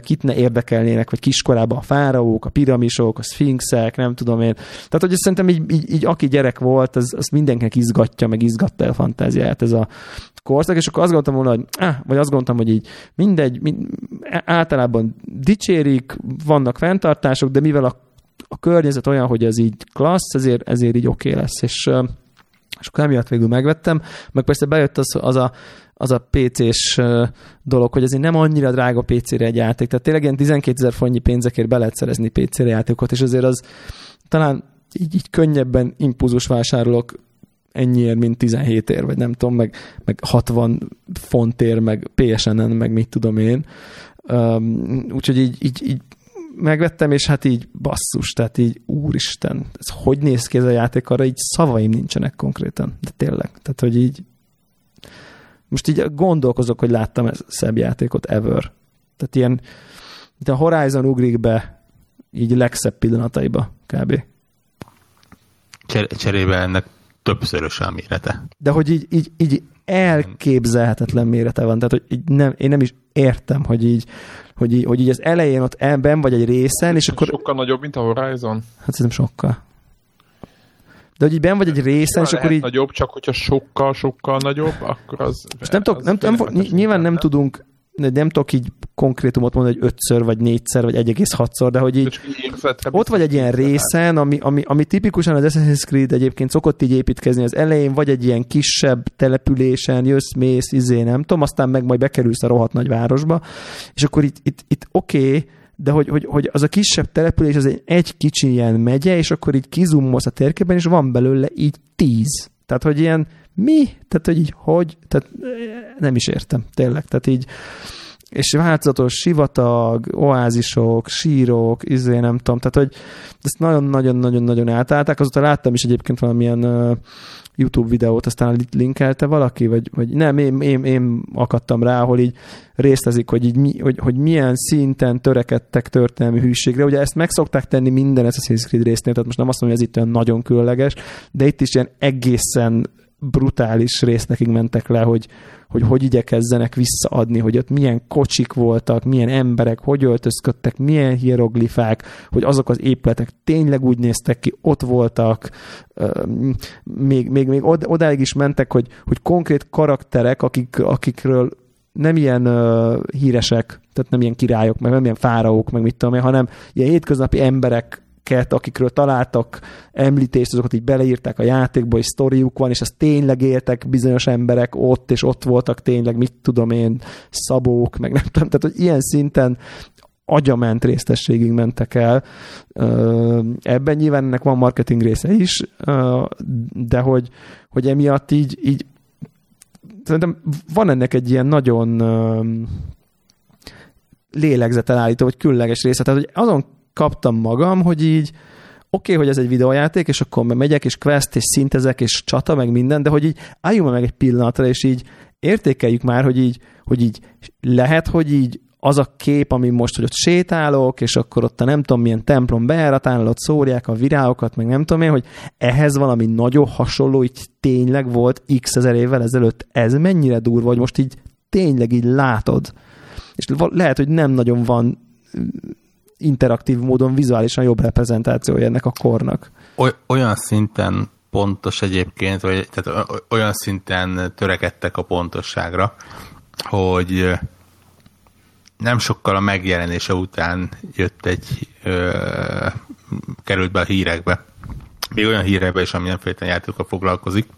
kit ne érdekelnének, vagy kiskorában a fáraók, a piramisok, a szfinxek, nem tudom én. Tehát, hogy szerintem így, így, így aki gyerek volt, az, az mindenkinek izgatja, meg izgatta el a fantáziáját ez a korszak, és akkor azt gondoltam volna, hogy, ah, vagy azt gondoltam, hogy így mindegy, mind, általában dicsérik, vannak fenntartások, de mivel a, a környezet olyan, hogy ez így klassz, ezért, ezért így oké okay lesz, és és akkor emiatt végül megvettem, meg persze bejött az, az a, az a PC-s dolog, hogy azért nem annyira drága PC-re egy játék, tehát tényleg ilyen 12 ezer fontnyi pénzekért be lehet szerezni PC-re játékot, és azért az talán így, így könnyebben impulzus vásárolok ennyiért, mint 17 ér, vagy nem tudom, meg, meg 60 fontért, meg PSN-en, meg mit tudom én. Um, úgyhogy így, így, így megvettem, és hát így basszus, tehát így úristen, ez hogy néz ki ez a játék, arra így szavaim nincsenek konkrétan, de tényleg, tehát hogy így most így gondolkozok, hogy láttam ez szebb játékot ever. Tehát ilyen, de a Horizon ugrik be így legszebb pillanataiba kb. Cserébe ennek többszörös a mérete. De hogy így, így, így elképzelhetetlen mérete van, tehát hogy így nem, én nem is értem, hogy így, hogy így, hogy így az elején ott ebben vagy egy részen, és akkor... Sokkal nagyobb, mint a Horizon? Hát szerintem sokkal. De hogy így ben vagy egy részen, és akkor így... nagyobb, csak hogyha sokkal, sokkal nagyobb, akkor az... Most nem tudok, nem, nem, nem, nyilván nem tudunk nem tudok így konkrétumot mondani, hogy ötször, vagy négyszer, vagy 1,6-szor, de hogy így ott vagy egy ilyen részen, ami, ami, ami tipikusan az Assassin's Creed egyébként szokott így építkezni az elején, vagy egy ilyen kisebb településen, jössz, mész, izé, nem tudom, aztán meg majd bekerülsz a rohadt nagy városba, és akkor itt, itt, itt oké, okay, de hogy, hogy, hogy az a kisebb település az egy, egy kicsi ilyen megye, és akkor így kizummolsz a térképen, és van belőle így tíz. Tehát, hogy ilyen mi? Tehát, hogy így hogy? Tehát nem is értem, tényleg. Tehát így és változatos sivatag, oázisok, sírok, izé nem tudom, tehát hogy ezt nagyon-nagyon-nagyon-nagyon átállták, azóta láttam is egyébként valamilyen uh, YouTube videót, aztán linkelte valaki, vagy, vagy nem, én, én, én akadtam rá, ahol így részlezik, hogy, így mi, hogy, hogy milyen szinten törekedtek történelmi hűségre. Ugye ezt meg szokták tenni minden Assassin's Creed résznél, tehát most nem azt mondom, hogy ez itt olyan nagyon különleges, de itt is ilyen egészen brutális résznekig mentek le, hogy, hogy hogy igyekezzenek visszaadni, hogy ott milyen kocsik voltak, milyen emberek, hogy öltözködtek, milyen hieroglifák, hogy azok az épületek tényleg úgy néztek ki, ott voltak, még, még, még od, odáig is mentek, hogy, hogy konkrét karakterek, akik, akikről nem ilyen uh, híresek, tehát nem ilyen királyok, meg nem ilyen fáraók, meg mit tudom én, hanem ilyen hétköznapi emberek akikről találtak említést, azokat így beleírták a játékba, és sztoriuk van, és az tényleg éltek bizonyos emberek ott, és ott voltak tényleg, mit tudom én, szabók, meg nem tudom, tehát hogy ilyen szinten agyament résztességig mentek el. Ebben nyilván ennek van marketing része is, de hogy, hogy emiatt így, így szerintem van ennek egy ilyen nagyon lélegzeten állító, vagy különleges része. Tehát, hogy azon kaptam magam, hogy így oké, okay, hogy ez egy videójáték, és akkor megyek, és quest, és szintezek, és csata, meg minden, de hogy így álljunk meg egy pillanatra, és így értékeljük már, hogy így, hogy így lehet, hogy így az a kép, ami most, hogy ott sétálok, és akkor ott a nem tudom milyen templom bejáratánál ott szórják a virágokat, meg nem tudom én, hogy ehhez valami nagyon hasonló, így tényleg volt x ezer évvel ezelőtt, ez mennyire durva, hogy most így tényleg így látod. És lehet, hogy nem nagyon van interaktív módon vizuálisan jobb reprezentációja ennek a kornak. Olyan szinten pontos egyébként, vagy tehát olyan szinten törekedtek a pontosságra, hogy nem sokkal a megjelenése után jött egy, ö, került be a hírekbe, még olyan hírekbe is, ami nem feltétlenül foglalkozik,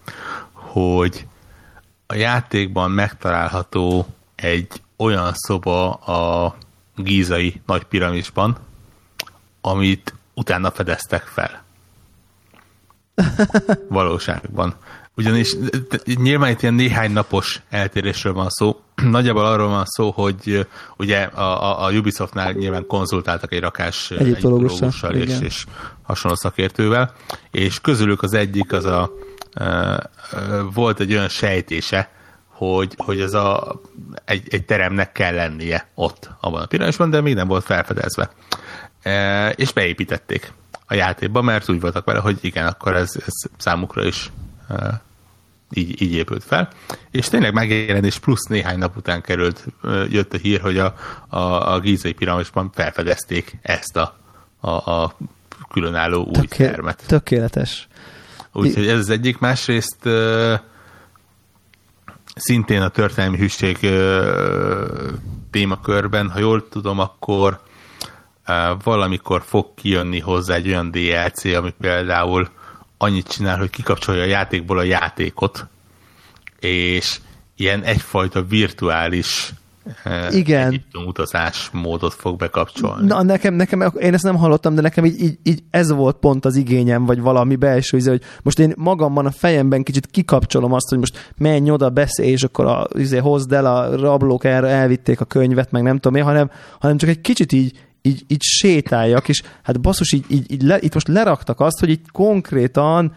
hogy a játékban megtalálható egy olyan szoba a gízai nagy piramisban, amit utána fedeztek fel. [laughs] Valóságban. Ugyanis nyilván itt ilyen néhány napos eltérésről van szó. [clears throat] Nagyjából arról van szó, hogy ugye a, a, Ubisoftnál nyilván konzultáltak egy rakás egyiptológussal és, és hasonló szakértővel, és közülük az egyik az a volt egy olyan sejtése, hogy, hogy ez a, egy, egy teremnek kell lennie ott, abban a piramisban, de még nem volt felfedezve. E, és beépítették a játékba, mert úgy voltak vele, hogy igen, akkor ez, ez számukra is e, így, így épült fel. És tényleg megjelenés plusz néhány nap után került, e, jött a hír, hogy a, a, a gízai piramisban felfedezték ezt a, a, a különálló új Töké, termet. Tökéletes. Úgyhogy ez az egyik. Másrészt e, szintén a történelmi hűség témakörben, ha jól tudom, akkor valamikor fog kijönni hozzá egy olyan DLC, ami például annyit csinál, hogy kikapcsolja a játékból a játékot, és ilyen egyfajta virtuális igen. Egyiptom utazás módot fog bekapcsolni. Na, nekem, nekem, én ezt nem hallottam, de nekem így, így, így ez volt pont az igényem, vagy valami belső izé, hogy most én magamban a fejemben kicsit kikapcsolom azt, hogy most menj oda, beszélj, és akkor a, izé, hozd el, a rablók erre elvitték a könyvet, meg nem tudom én, hanem, hanem csak egy kicsit így, így, így sétáljak, és hát basszus, így, így, így le, itt most leraktak azt, hogy így konkrétan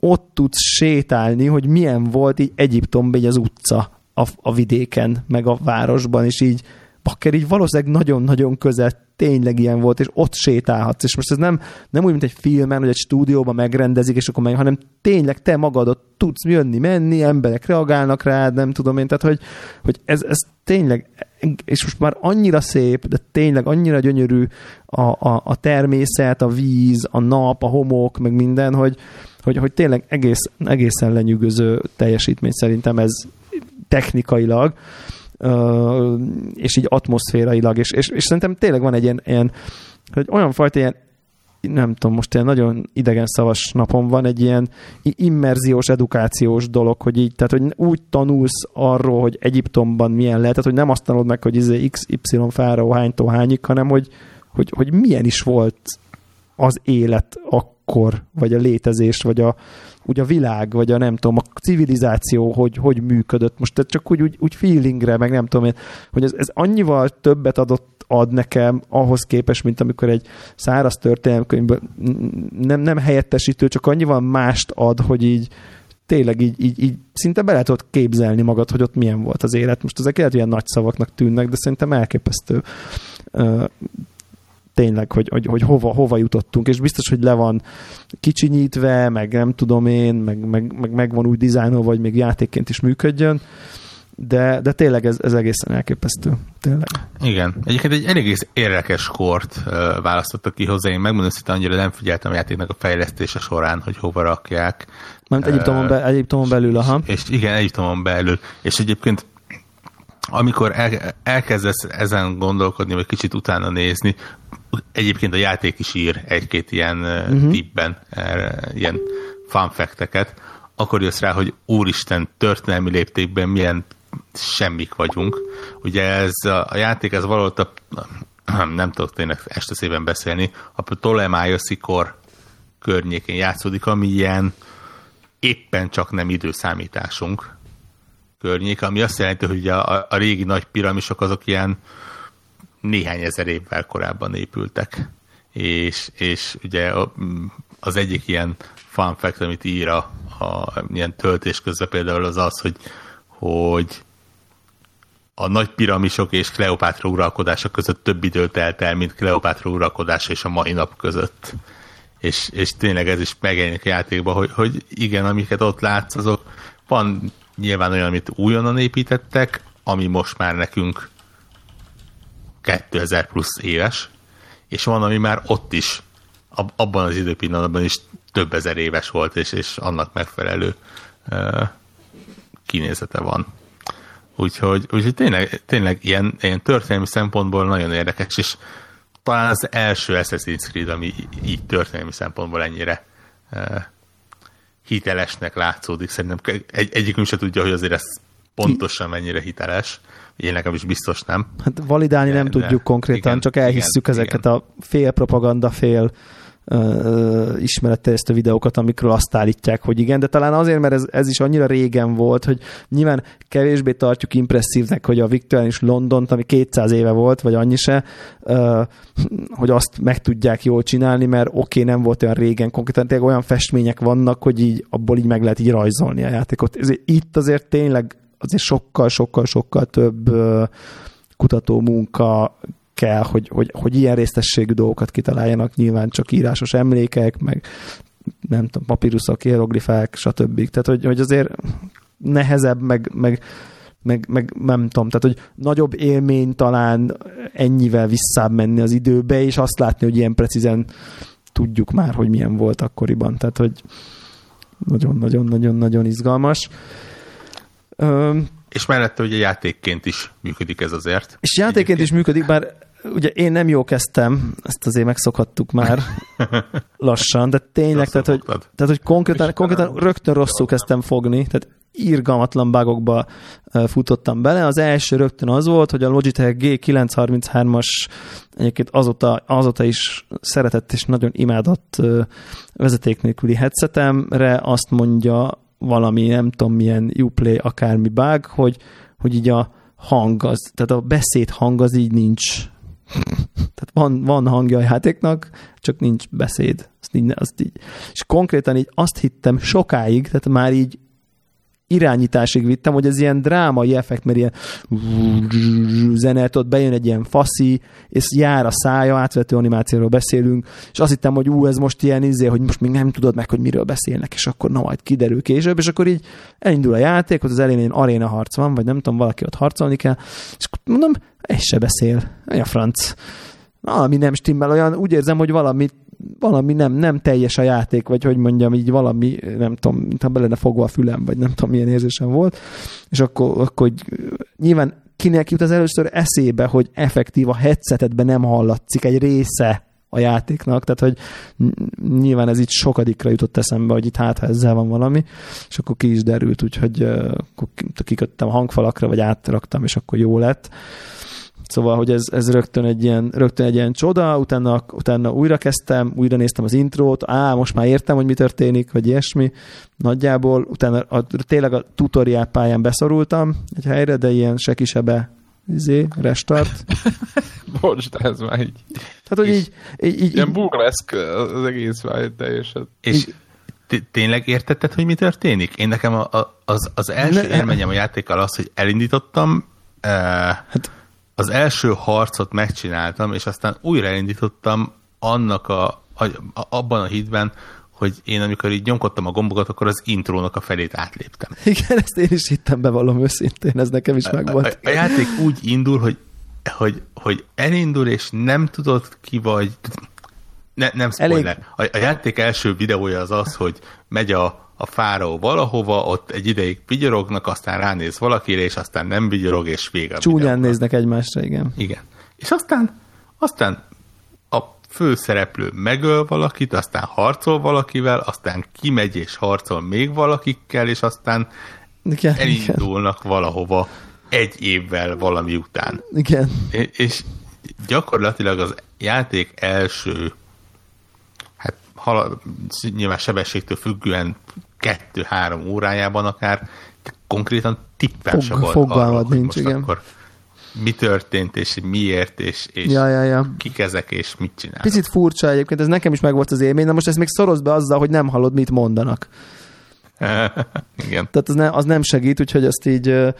ott tudsz sétálni, hogy milyen volt így Egyiptomban így az utca a, a vidéken, meg a városban, és így bakker így valószínűleg nagyon-nagyon közel tényleg ilyen volt, és ott sétálhatsz, és most ez nem, nem úgy, mint egy filmen, hogy egy stúdióban megrendezik, és akkor meg, hanem tényleg te magadot tudsz jönni, menni, emberek reagálnak rád, nem tudom én, tehát hogy, hogy ez, ez tényleg, és most már annyira szép, de tényleg annyira gyönyörű a, a, a természet, a víz, a nap, a homok, meg minden, hogy, hogy, hogy tényleg egész, egészen lenyűgöző teljesítmény szerintem ez, technikailag, és így atmoszférailag, és, és, és szerintem tényleg van egy ilyen, ilyen hogy olyan fajta ilyen nem tudom, most ilyen nagyon idegen szavas napon van egy ilyen immerziós, edukációs dolog, hogy így, tehát hogy úgy tanulsz arról, hogy Egyiptomban milyen lehet, tehát hogy nem azt tanulod meg, hogy izé XY fáraó hánytól hányik, hanem hogy, hogy, hogy milyen is volt az élet akkor, vagy a létezés, vagy a, úgy a világ, vagy a nem tudom, a civilizáció, hogy, hogy működött. Most tehát csak úgy, úgy, úgy feelingre, meg nem tudom én, hogy ez, ez annyival többet adott ad nekem ahhoz képest, mint amikor egy száraz történelmkönyvből nem, nem helyettesítő, csak annyival mást ad, hogy így tényleg így, így, így szinte be lehet képzelni magad, hogy ott milyen volt az élet. Most ezek lehet ilyen nagy szavaknak tűnnek, de szerintem elképesztő tényleg, hogy, hogy, hogy hova, hova jutottunk, és biztos, hogy le van kicsinyítve, meg nem tudom én, meg, meg, meg, meg van úgy dizájnolva, vagy még játékként is működjön, de, de tényleg ez, ez egészen elképesztő. Tényleg. Igen. Egyébként egy elég érdekes kort uh, választottak ki hozzá. Én megmondom hogy annyira nem figyeltem a játéknak a fejlesztése során, hogy hova rakják. Mert Egyiptomon, be, Egyiptomon belül, aha. És, és igen, Egyiptomon belül. És egyébként amikor el, elkezdesz ezen gondolkodni, vagy kicsit utána nézni, egyébként a játék is ír egy-két ilyen uh-huh. tippben, ilyen fun fact-eket, akkor jössz rá, hogy úristen, történelmi léptékben milyen semmik vagyunk. Ugye ez a, a játék, ez valahol a, [clears throat] nem tudok tényleg este szépen beszélni, a Ptolemaioszi kor környékén játszódik, ami ilyen éppen csak nem időszámításunk környék, ami azt jelenti, hogy a, a régi nagy piramisok azok ilyen néhány ezer évvel korábban épültek. És, és ugye az egyik ilyen fun fact, amit ír a, a ilyen töltés közben például az az, hogy, hogy a nagy piramisok és Kleopátra uralkodása között több időt telt el, mint Kleopátra uralkodása és a mai nap között. És, és tényleg ez is megjelenik a játékban, hogy, hogy igen, amiket ott látsz, azok van nyilván olyan, amit újonnan építettek, ami most már nekünk 2000 plusz éves, és van, ami már ott is, abban az időpillanatban is több ezer éves volt, és, és annak megfelelő uh, kinézete van. Úgyhogy, úgyhogy tényleg, tényleg ilyen, ilyen történelmi szempontból nagyon érdekes, és talán az első Assassin's Creed, ami így történelmi szempontból ennyire uh, hitelesnek látszódik. Szerintem egy, egyikünk se tudja, hogy azért ez pontosan mennyire hiteles. Én nekem is biztos nem. Hát validálni de, nem de, tudjuk konkrétan, igen, csak elhisszük igen, ezeket igen. a fél propaganda, fél ismeretterjesztő videókat, amikről azt állítják, hogy igen, de talán azért, mert ez, ez is annyira régen volt, hogy nyilván kevésbé tartjuk impresszívnek, hogy a Victorian Londont, ami 200 éve volt, vagy annyi se, hogy azt meg tudják jól csinálni, mert oké, okay, nem volt olyan régen, konkrétan tényleg olyan festmények vannak, hogy így abból így meg lehet így rajzolni a játékot. Ez, itt azért tényleg azért sokkal, sokkal, sokkal több kutató munka kell, hogy, hogy, hogy ilyen résztességű dolgokat kitaláljanak, nyilván csak írásos emlékek, meg nem tudom, papíruszok, hieroglifák, stb. Tehát, hogy, hogy azért nehezebb, meg, meg, meg, meg nem tudom, tehát, hogy nagyobb élmény talán ennyivel visszább menni az időbe, és azt látni, hogy ilyen precízen tudjuk már, hogy milyen volt akkoriban. Tehát, hogy nagyon-nagyon-nagyon-nagyon izgalmas. És mellette ugye játékként is működik ez azért. És játékként is működik, bár ugye én nem jó kezdtem, ezt azért megszokhattuk már [laughs] lassan, de tényleg, tehát hogy, tehát hogy konkrétan, konkrétan rögtön rosszul kezdtem fogni, tehát írgalmatlan bugokba futottam bele. Az első rögtön az volt, hogy a Logitech G933-as egyébként azóta, azóta is szeretett és nagyon imádott vezeték nélküli headsetemre. Azt mondja valami, nem tudom milyen Uplay akármi bug, hogy, hogy így a hang az, tehát a beszéd hang az így nincs tehát van, van hangja a játéknak, csak nincs beszéd. Azt így, azt így. És konkrétan így azt hittem sokáig, tehát már így irányításig vittem, hogy ez ilyen drámai effekt, mert ilyen zenelt, ott bejön egy ilyen faszi, és jár a szája, átvető animációról beszélünk, és azt hittem, hogy ú, ez most ilyen izé, hogy most még nem tudod meg, hogy miről beszélnek, és akkor na majd kiderül később, és akkor így elindul a játék, ott az elején egy aréna harc van, vagy nem tudom, valaki ott harcolni kell, és mondom, ez se beszél. A franc. Valami nem stimmel, olyan úgy érzem, hogy valami, valami nem, nem teljes a játék, vagy hogy mondjam, így valami, nem tudom, mintha be lenne fogva a fülem, vagy nem tudom, milyen érzésem volt. És akkor, akkor nyilván kinek jut az először eszébe, hogy effektív a headsetedben nem hallatszik egy része a játéknak, tehát hogy nyilván ez itt sokadikra jutott eszembe, hogy itt hát ezzel van valami, és akkor ki is derült, úgyhogy akkor kiköttem a hangfalakra, vagy átraktam, és akkor jó lett. Szóval, hogy ez, ez rögtön, egy ilyen, rögtön egy ilyen csoda, utána, utána újra kezdtem, újra néztem az intrót, á, most már értem, hogy mi történik, vagy ilyesmi, nagyjából, utána a, tényleg a tutoriál pályán beszorultam egy helyre, de ilyen se kisebe izé, restart. [laughs] Bocs, de ez már így. Tehát, hogy így... így, így ilyen burleszk az egész már teljesen. És tényleg értetted, hogy mi történik? Én nekem a, a, az, az első élményem a játékkal az, hogy elindítottam, uh, hát az első harcot megcsináltam, és aztán újra elindítottam annak a, a, abban a hitben, hogy én amikor így nyomkodtam a gombokat, akkor az intrónak a felét átléptem. Igen, ezt én is hittem bevallom őszintén, ez nekem is megvolt. A, a, a játék úgy indul, hogy, hogy, hogy elindul, és nem tudod ki vagy... Ne, nem spoiler. Elég... A, a játék első videója az az, hogy megy a, a fáraó valahova, ott egy ideig vigyorognak, aztán ránéz valakire, és aztán nem vigyorog, és vége. Csúnyán néznek egymásra, igen. Igen. És aztán, aztán a főszereplő megöl valakit, aztán harcol valakivel, aztán kimegy és harcol még valakikkel, és aztán igen, elindulnak igen. valahova egy évvel valami után. Igen. És gyakorlatilag az játék első hát halad, nyilván sebességtől függően kettő-három órájában akár konkrétan tippel Fog, se volt arról, nincs, most igen. akkor mi történt, és miért, és, és ja, ja, ja. kik ezek, és mit csinálnak. Picit furcsa egyébként, ez nekem is megvolt az élmény, de most ezt még szoroz be azzal, hogy nem hallod, mit mondanak. [laughs] Igen. Tehát az, ne, az nem segít, úgyhogy ezt így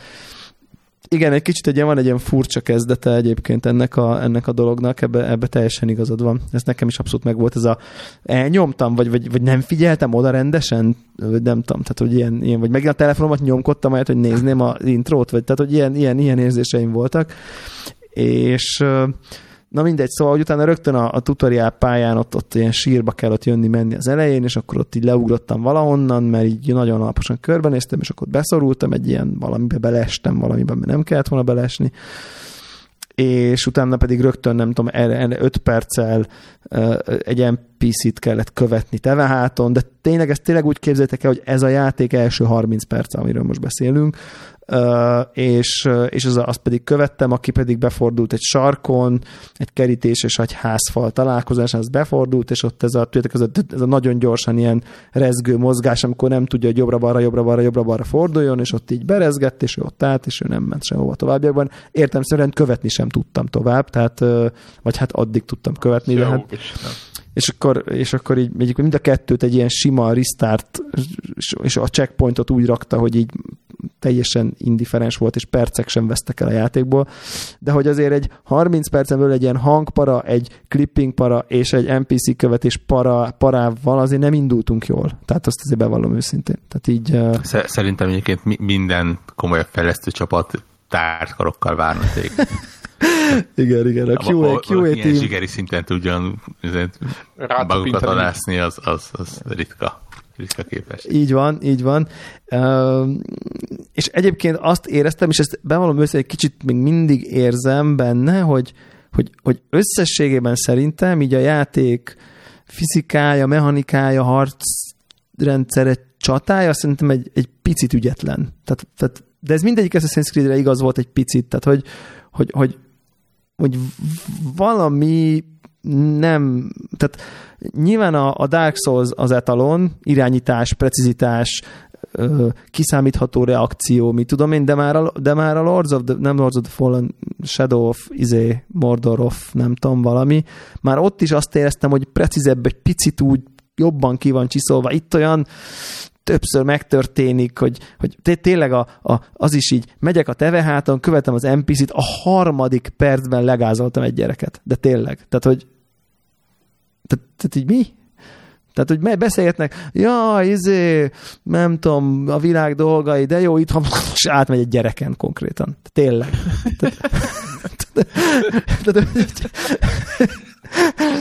igen, egy kicsit egy, van egy ilyen furcsa kezdete egyébként ennek a, ennek a dolognak, ebbe, ebbe teljesen igazad van. Ez nekem is abszolút megvolt, ez a elnyomtam, vagy, vagy, vagy nem figyeltem oda rendesen, vagy nem tudom, tehát hogy ilyen, ilyen vagy megint a telefonomat nyomkodtam majd, hogy nézném az intrót, vagy tehát hogy ilyen, ilyen, ilyen érzéseim voltak. És Na mindegy, szóval, hogy utána rögtön a, a tutoriál pályán ott, ott ilyen sírba kellett jönni, menni az elején, és akkor ott így leugrottam valahonnan, mert így nagyon alaposan körbenéztem, és akkor beszorultam, egy ilyen valamibe belestem, valamiben nem kellett volna belesni. És utána pedig rögtön, nem tudom, erre 5 perccel egy NPC-t kellett követni teveháton, de tényleg ezt tényleg úgy képzeljétek el, hogy ez a játék első 30 perc, amiről most beszélünk, és, és az, azt pedig követtem, aki pedig befordult egy sarkon, egy kerítés és egy házfal találkozás, az befordult, és ott ez a, ez a, ez a nagyon gyorsan ilyen rezgő mozgás, amikor nem tudja, hogy jobbra-balra, jobbra-balra, jobbra-balra forduljon, és ott így berezgett, és ő ott állt, és ő nem ment sehova továbbiakban. Értem szerint követni sem tudtam tovább, tehát, vagy hát addig tudtam követni, de hát, és akkor, és akkor így mind a kettőt egy ilyen sima restart, és a checkpointot úgy rakta, hogy így teljesen indiferens volt, és percek sem vesztek el a játékból, de hogy azért egy 30 percen belül egy ilyen hangpara, egy clipping para és egy NPC követés para, parával azért nem indultunk jól. Tehát azt azért bevallom őszintén. Tehát így, Szerintem egyébként minden komolyabb fejlesztő csapat tárkarokkal várna téged. [laughs] igen, igen. A QA, QA team... Ilyen zsigeri szinten tudjon magukat adászni, az, az, az ritka ritka képes. Így van, így van. Uh, és egyébként azt éreztem, és ezt bevallom össze, egy kicsit még mindig érzem benne, hogy, hogy, hogy összességében szerintem így a játék fizikája, mechanikája, harcrendszere, csatája szerintem egy, egy picit ügyetlen. Tehát, tehát, de ez mindegyik Assassin's Creed-re igaz volt egy picit, tehát hogy, hogy, hogy, hogy valami nem, tehát nyilván a, a Dark Souls az etalon, irányítás, precizitás, kiszámítható reakció, mi tudom én, de már a, de már a Lords of the, nem Lords of the Fallen, Shadow of, izé, Mordor of, nem tudom, valami, már ott is azt éreztem, hogy precízebb, egy picit úgy jobban ki van csiszolva. Itt olyan többször megtörténik, hogy, hogy tényleg a, a, az is így, megyek a teveháton, követem az NPC-t, a harmadik percben legázoltam egy gyereket. De tényleg. Tehát, hogy tehát, tehát így mi? Tehát, hogy beszélgetnek, ja, izé, nem tudom, a világ dolgai, de jó, itthon, és átmegy egy gyereken konkrétan. Tényleg. Tehát, [laughs] tehát,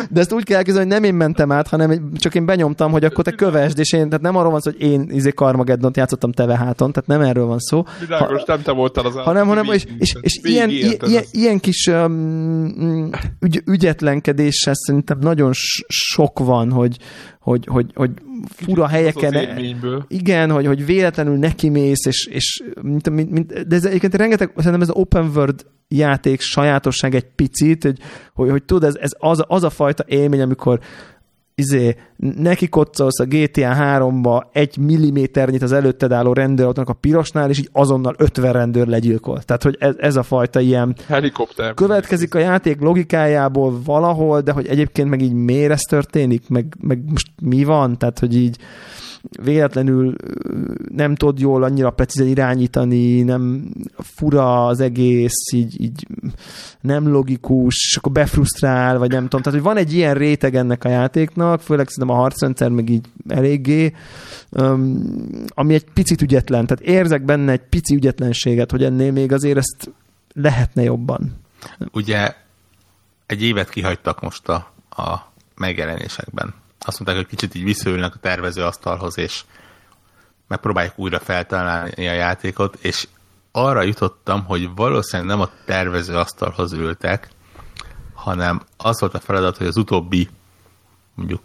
de ezt úgy kell elképzelni, hogy nem én mentem át, hanem csak én benyomtam, hogy akkor te kövesd, és én, tehát nem arról van szó, hogy én izé Carmageddon játszottam teve háton, tehát nem erről van szó. Világos, ha, nem te voltál az hanem, hanem, és, és, és ilyen, ilyen, ilyen, kis um, ügy, ügyetlenkedéssel szerintem nagyon sok van, hogy, hogy, hogy, hogy fura helyeken. Igen, hogy, hogy véletlenül nekimész, és, és mint, mint, mint, de ez egyébként rengeteg, szerintem ez az open world játék sajátosság egy picit, hogy, hogy, hogy tudod, ez, ez az, az a fajta élmény, amikor izé, neki koccolsz a GTA 3-ba egy milliméternyit az előtted álló rendőrautónak a pirosnál, és így azonnal 50 rendőr legyilkol. Tehát, hogy ez, ez a fajta ilyen... Helikopter. Következik a játék logikájából valahol, de hogy egyébként meg így miért ez történik, meg, meg most mi van, tehát, hogy így véletlenül nem tud jól annyira precízen irányítani, nem fura az egész, így, így nem logikus, akkor befrusztrál, vagy nem tudom. Tehát, hogy van egy ilyen réteg ennek a játéknak, főleg szerintem a harcrendszer meg így eléggé, ami egy picit ügyetlen. Tehát érzek benne egy pici ügyetlenséget, hogy ennél még azért ezt lehetne jobban. Ugye egy évet kihagytak most a, a megjelenésekben. Azt mondták, hogy kicsit így visszaülnek a tervezőasztalhoz, és megpróbáljuk újra feltalálni a játékot, és arra jutottam, hogy valószínűleg nem a tervezőasztalhoz ültek, hanem az volt a feladat, hogy az utóbbi mondjuk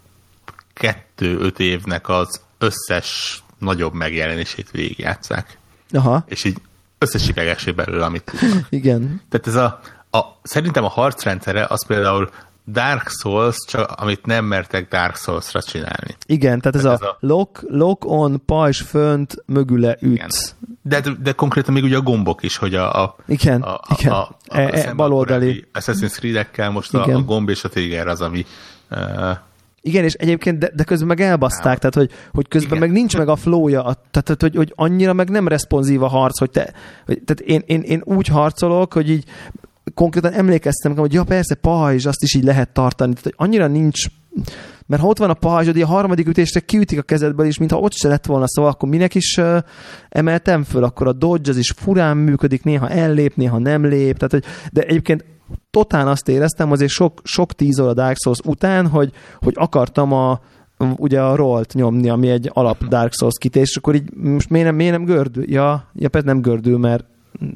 kettő-öt évnek az összes nagyobb megjelenését végigjátszák. Aha. És így összesítegessék belőle, amit tudnak. [laughs] Igen. Tehát ez a, a, szerintem a harcrendszere az például Dark Souls, csak amit nem mertek Dark Souls-ra csinálni. Igen, tehát ez, tehát ez a, a lock, lock on, pajzs fönt, mögüle üt. De, de konkrétan még ugye a gombok is, hogy a, a, igen, a, igen. a, a, a, e, e, baloldali Assassin's Creed-ekkel most a, a gomb és a trigger az, ami uh, igen, és egyébként, de, de közben meg elbaszták, tehát hogy, hogy közben Igen. meg nincs meg a flója, tehát, tehát hogy, hogy annyira meg nem responsív a harc, hogy te, hogy, tehát én, én, én úgy harcolok, hogy így konkrétan emlékeztem, hogy ja persze, pajzs, azt is így lehet tartani, tehát hogy annyira nincs mert ha ott van a pajzsod, a harmadik ütésre kiütik a kezedből, és mintha ott se lett volna, szóval akkor minek is emeltem föl, akkor a dodge az is furán működik, néha ellép, néha nem lép, tehát, hogy, de egyébként totál azt éreztem azért sok, sok tíz óra Dark Souls után, hogy, hogy akartam a, ugye a rollt nyomni, ami egy alap Dark Souls kités, és akkor így most miért nem, miért nem gördül? Ja, ja például nem gördül, mert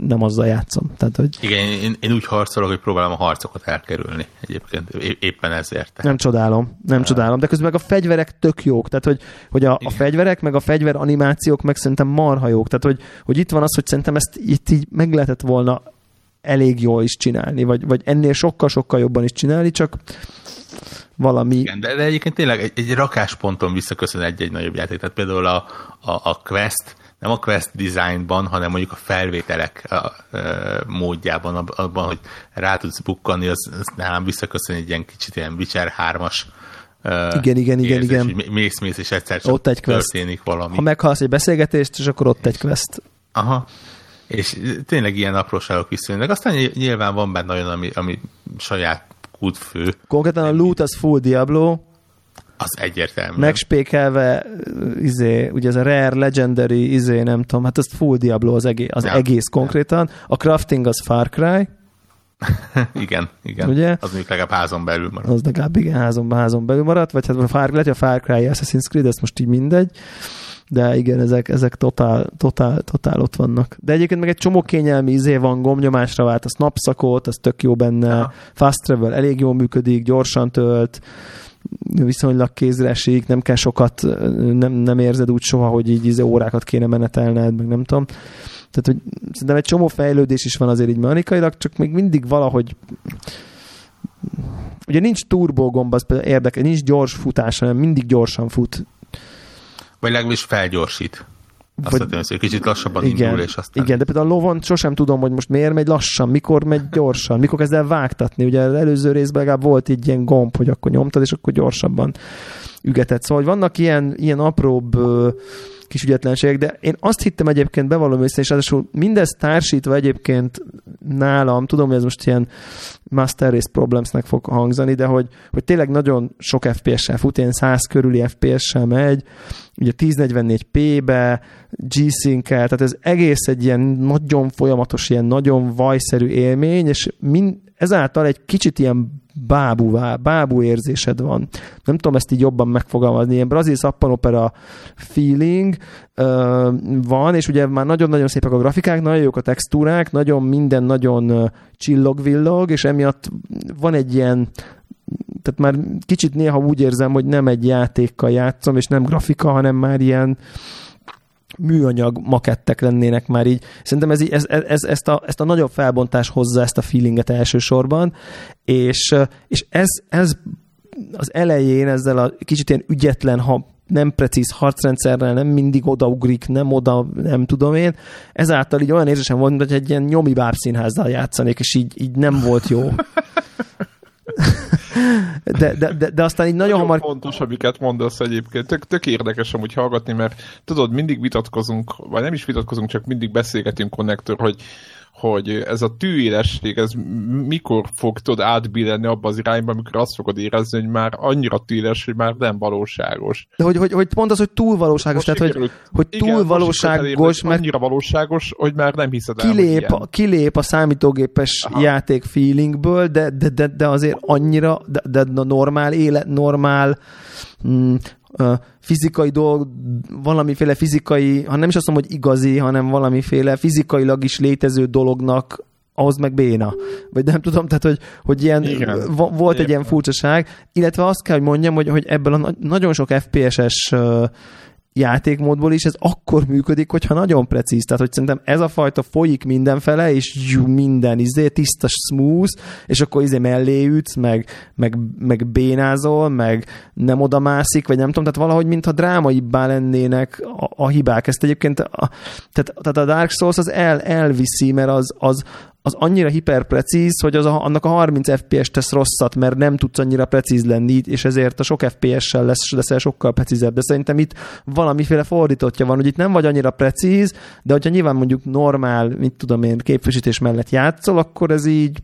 nem azzal játszom. Tehát, hogy... Igen, én, én úgy harcolok, hogy próbálom a harcokat elkerülni egyébként, éppen ezért. Tehát. Nem csodálom, nem uh, csodálom, de közben meg a fegyverek tök jók, tehát hogy, hogy a, a fegyverek, meg a fegyver animációk meg szerintem marha jók, tehát hogy, hogy itt van az, hogy szerintem ezt itt így meg lehetett volna elég jól is csinálni, vagy, vagy ennél sokkal-sokkal jobban is csinálni, csak valami... Igen, de, de egyébként tényleg egy, egy rakásponton visszaköszön egy-egy nagyobb játék. Tehát például a, a, a Quest, nem a Quest designban, hanem mondjuk a felvételek a, a, módjában, abban, hogy rá tudsz bukkani, az, az nálam visszaköszön egy ilyen kicsit ilyen Witcher 3-as igen, igen, igen, igen. Mész, mész, és egyszer csak ott egy történik valami. Ha meghalsz egy beszélgetést, és akkor ott egy quest. Aha. És tényleg ilyen apróságok visszajönnek. Aztán nyilván van benne olyan, ami, ami saját kútfő. Konkrétan a loot az full Diablo, az egyértelmű. Megspékelve, izé, ugye ez a Rare, Legendary, izé, nem tudom, hát az full Diablo az egész, az ja, egész konkrétan. A crafting az Far Cry. [laughs] igen, igen. Ugye? Az még legalább házon belül maradt. Az legalább igen, házon, házon belül maradt, vagy hát a Far, lehet, a Far Cry Assassin's Creed, ez most így mindegy de igen, ezek, ezek totál, totál, totál ott vannak. De egyébként meg egy csomó kényelmi izé van, gomnyomásra vált, az napszakot, az tök jó benne, ja. fast travel elég jól működik, gyorsan tölt, viszonylag kézre esik, nem kell sokat, nem, nem érzed úgy soha, hogy így izé órákat kéne menetelned, meg nem tudom. Tehát, hogy szerintem egy csomó fejlődés is van azért így mechanikailag, csak még mindig valahogy ugye nincs turbogomba, az például érdekel, nincs gyors futás, hanem mindig gyorsan fut. Vagy legalábbis felgyorsít. Azt vagy, hogy kicsit lassabban igen, indul, és aztán... Igen, de például a lovon sosem tudom, hogy most miért megy lassan, mikor megy gyorsan, mikor kezd el vágtatni. Ugye az előző részben legalább volt egy ilyen gomb, hogy akkor nyomtad, és akkor gyorsabban ügetett. Szóval vannak ilyen, ilyen apróbb kis ügyetlenségek, de én azt hittem egyébként bevallom össze, és ráadásul mindezt társítva egyébként nálam, tudom, hogy ez most ilyen Master Race Problemsnek fog hangzani, de hogy, hogy tényleg nagyon sok FPS-sel fut, ilyen 100 körüli FPS-sel megy, ugye 1044p-be, G-Sync-el, tehát ez egész egy ilyen nagyon folyamatos, ilyen nagyon vajszerű élmény, és mind, ezáltal egy kicsit ilyen bábú, bábú érzésed van. Nem tudom ezt így jobban megfogalmazni, ilyen brazil szappanopera feeling uh, van, és ugye már nagyon-nagyon szépek a grafikák, nagyon jók a textúrák, nagyon minden nagyon csillog-villog, és emiatt van egy ilyen tehát már kicsit néha úgy érzem, hogy nem egy játékkal játszom, és nem grafika, hanem már ilyen műanyag makettek lennének már így. Szerintem ez, ez, ez, ezt, a, ezt a nagyobb felbontás hozza ezt a feelinget elsősorban, és, és ez, ez az elején ezzel a kicsit ilyen ügyetlen, ha nem precíz harcrendszerrel, nem mindig odaugrik, nem oda, nem tudom én. Ezáltal így olyan érzésem volt, hogy egy ilyen nyomi bábszínházzal játszanék, és így, így nem volt jó. [laughs] De, de, de, de aztán így nagyon, nagyon hamar... fontos, amiket mondasz egyébként. Tök, tök érdekes amúgy hallgatni, mert tudod, mindig vitatkozunk, vagy nem is vitatkozunk, csak mindig beszélgetünk konnektor, hogy hogy ez a tűélesség, ez mikor fog tudod átbillenni abba az irányba, amikor azt fogod érezni, hogy már annyira tűéles, hogy már nem valóságos. De hogy, hogy, hogy pont az, hogy túl valóságos, most tehát hogy, hogy túl igen, valóságos, mert annyira valóságos, hogy már nem hiszed el, kilép, a, kilép a számítógépes Aha. játék feelingből, de, de, de, de azért annyira, de, de a normál élet, normál mm, fizikai dolg, valamiféle fizikai, ha nem is azt mondom, hogy igazi, hanem valamiféle fizikailag is létező dolognak ahhoz meg béna. Vagy nem tudom, tehát, hogy, hogy ilyen, Igen. volt egy ilyen furcsaság, illetve azt kell, hogy mondjam, hogy, hogy ebből a nagyon sok FPS-es játékmódból is ez akkor működik, hogyha nagyon precíz. Tehát, hogy szerintem ez a fajta folyik mindenfele, és jú, minden izé, tiszta, smooth, és akkor izé mellé ütsz, meg, meg, meg bénázol, meg nem oda mászik, vagy nem tudom, tehát valahogy mintha drámaibbá lennének a, a hibák. Ezt egyébként, a, tehát, tehát a Dark Souls az el, elviszi, mert az, az, az annyira hiperprecíz, hogy az a, annak a 30 FPS tesz rosszat, mert nem tudsz annyira precíz lenni, és ezért a sok FPS-sel lesz, leszel sokkal precízebb. De szerintem itt valamiféle fordítottja van, hogy itt nem vagy annyira precíz, de hogyha nyilván mondjuk normál, mit tudom én, képvisítés mellett játszol, akkor ez így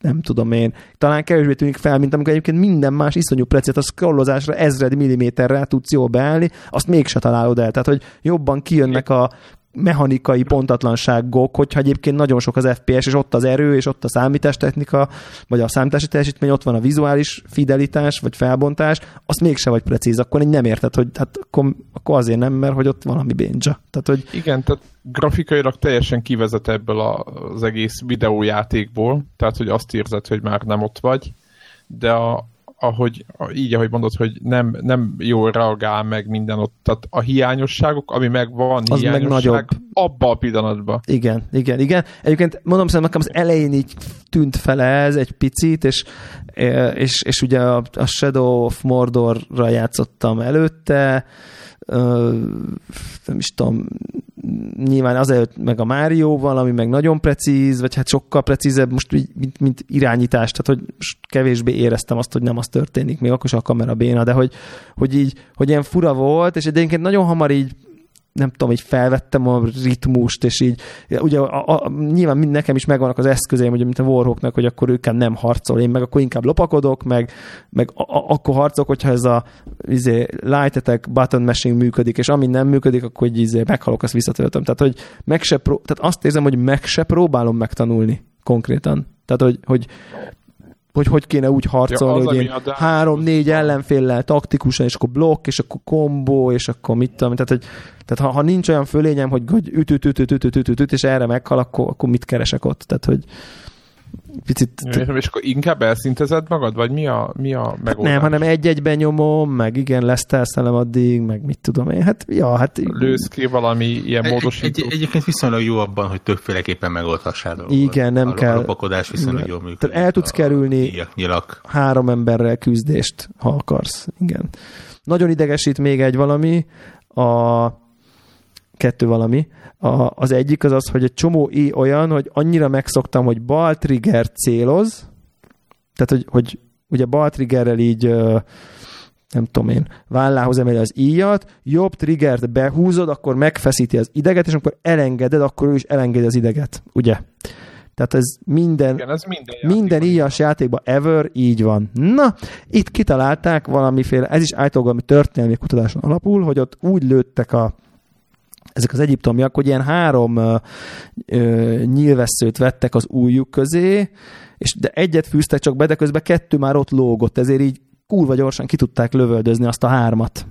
nem tudom én, talán kevésbé tűnik fel, mint amikor egyébként minden más iszonyú precíz, a scrollozásra ezred milliméterrel tudsz jól beállni, azt mégse találod el. Tehát, hogy jobban kijönnek a mechanikai pontatlanságok, hogyha egyébként nagyon sok az FPS, és ott az erő, és ott a számítástechnika, vagy a számítási teljesítmény, ott van a vizuális fidelitás, vagy felbontás, azt mégse vagy precíz, akkor én nem érted, hogy hát akkor, akkor azért nem, mert hogy ott valami bénja. Tehát, hogy... Igen, tehát grafikailag teljesen kivezet ebből az egész videójátékból, tehát hogy azt érzed, hogy már nem ott vagy, de a, ahogy, így, ahogy mondod, hogy nem, nem jól reagál meg minden ott, tehát a hiányosságok, ami meg van az hiányosság, meg nagyobb. abba a pillanatban. Igen, igen, igen. Egyébként mondom szerintem nekem az elején így tűnt fel ez egy picit, és, és, és ugye a Shadow of Mordorra játszottam előtte, nem is tudom, nyilván azért meg a Márióval, ami meg nagyon precíz, vagy hát sokkal precízebb, most mint, mint irányítás, tehát hogy kevésbé éreztem azt, hogy nem az történik, még akkor is a kamera béna, de hogy, hogy így, hogy ilyen fura volt, és egyébként nagyon hamar így nem tudom, így felvettem a ritmust, és így, ugye a, a, nyilván mind nekem is megvannak az eszközeim, ugye, mint a Warhawknak, hogy akkor ők nem harcol, én meg akkor inkább lopakodok, meg, meg a, a, akkor harcok, hogyha ez a izé, light attack button mashing működik, és ami nem működik, akkor hogy izé, meghalok, azt visszatöltöm. Tehát, hogy meg se pró- tehát azt érzem, hogy meg se próbálom megtanulni konkrétan. Tehát, hogy, hogy hogy hogy kéne úgy harcolni, ja, hogy én három-négy ellenféllel taktikusan, és akkor blokk, és akkor kombó, és akkor mit tudom. Tehát, hogy, tehát ha, ha nincs olyan fölényem, hogy üt üt üt üt üt üt üt, üt és erre meghal, akkor, akkor mit keresek ott? Tehát, hogy picit... Ja, és akkor inkább elszintezed magad, vagy mi a, mi a megoldás? Nem, hanem egy-egyben nyomom, meg igen, lesz telszelem addig, meg mit tudom én, hát ja, hát... Lősz ki valami ilyen módosító? Egy, egy, egyébként viszonylag jó abban, hogy többféleképpen megoldhassál dolgokat. Igen, nem a, kell... A lopakodás viszonylag jól működik. Tehát el tudsz a, kerülni a három emberrel küzdést, ha akarsz. Igen. Nagyon idegesít még egy valami, a kettő valami. A, az egyik az az, hogy egy csomó i olyan, hogy annyira megszoktam, hogy bal trigger céloz, tehát, hogy, hogy ugye bal triggerrel így nem tudom én, vállához emeli az íjat, jobb triggert behúzod, akkor megfeszíti az ideget, és akkor elengeded, akkor ő is elengedi az ideget, ugye? Tehát ez minden, Igen, ez minden, minden íjas játékban ever így van. Na, itt kitalálták valamiféle, ez is általában valami történelmi kutatáson alapul, hogy ott úgy lőttek a ezek az egyiptomiak, hogy ilyen három ö, ö, nyilvesszőt vettek az újjuk közé, és de egyet fűztek csak be, de közben kettő már ott lógott, ezért így kurva gyorsan ki tudták lövöldözni azt a hármat.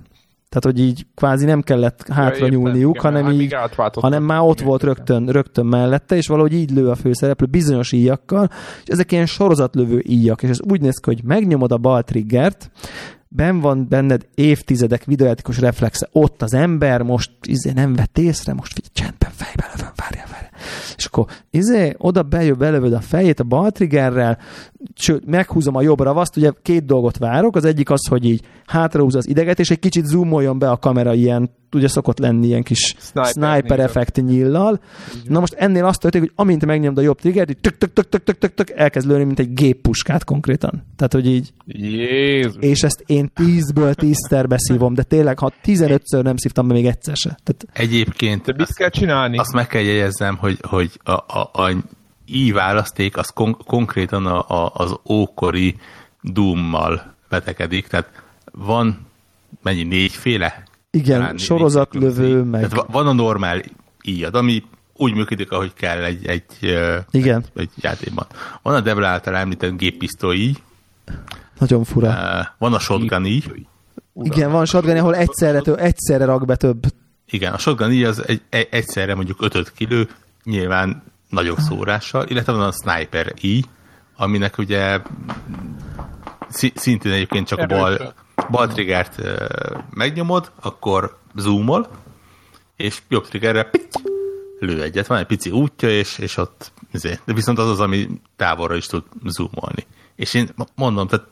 Tehát, hogy így kvázi nem kellett hátra ja, nyúlniuk, igen, hanem, így, hanem már ott igen, volt rögtön, rögtön mellette, és valahogy így lő a főszereplő bizonyos íjakkal, és ezek ilyen sorozatlövő íjak, és ez úgy néz ki, hogy megnyomod a bal triggert, ben van benned évtizedek videójátékos reflexe. Ott az ember most izé nem vett észre, most figyelj, csendben fejbe lövöm, várjál, várjál. És akkor izé, oda bejön, belövöd a fejét a bal triggerrel, sőt, meghúzom a jobb ravaszt, ugye két dolgot várok, az egyik az, hogy így hátrahúz az ideget, és egy kicsit zoomoljon be a kamera ilyen ugye szokott lenni ilyen kis Sniper sniper, effekt nyillal. Na most ennél azt történik, hogy amint megnyomd a jobb triggert, így tök, tök, tök, tök, tök, tök, tök, elkezd lőni, mint egy géppuskát konkrétan. Tehát, hogy így, Jézus. és ezt én tízből tízszer beszívom, de tényleg, ha 15-ször nem szívtam be még egyszer se. Tehát Egyébként De mit kell csinálni? azt meg kell jegyeznem, hogy, hogy a, a, a i választék az kon- konkrétan a, a, az ókori Doom-mal betekedik, tehát van mennyi, négyféle? Igen, Talán sorozatlövő, meg Tehát va- van a normál íjad, ami úgy működik, ahogy kell egy, egy, Igen. egy, egy játékban. Van a Debra által említett géppisztoly íj, nagyon fura. van a shotgun íj, Igen, van shotgun, ahol egyszerre, egyszerre rak be több. Igen, a shotgun így az egy, egy, egyszerre mondjuk 5 kilő, nyilván nagyobb szórással, illetve van a sniper i, aminek ugye szi- szintén egyébként csak a bal. Bal triggert megnyomod, akkor zoomol, és jobb triggerre pitty, lő egyet. Van egy pici útja, és, és ott izé. de viszont az az, ami távolra is tud zoomolni. És én mondom, tehát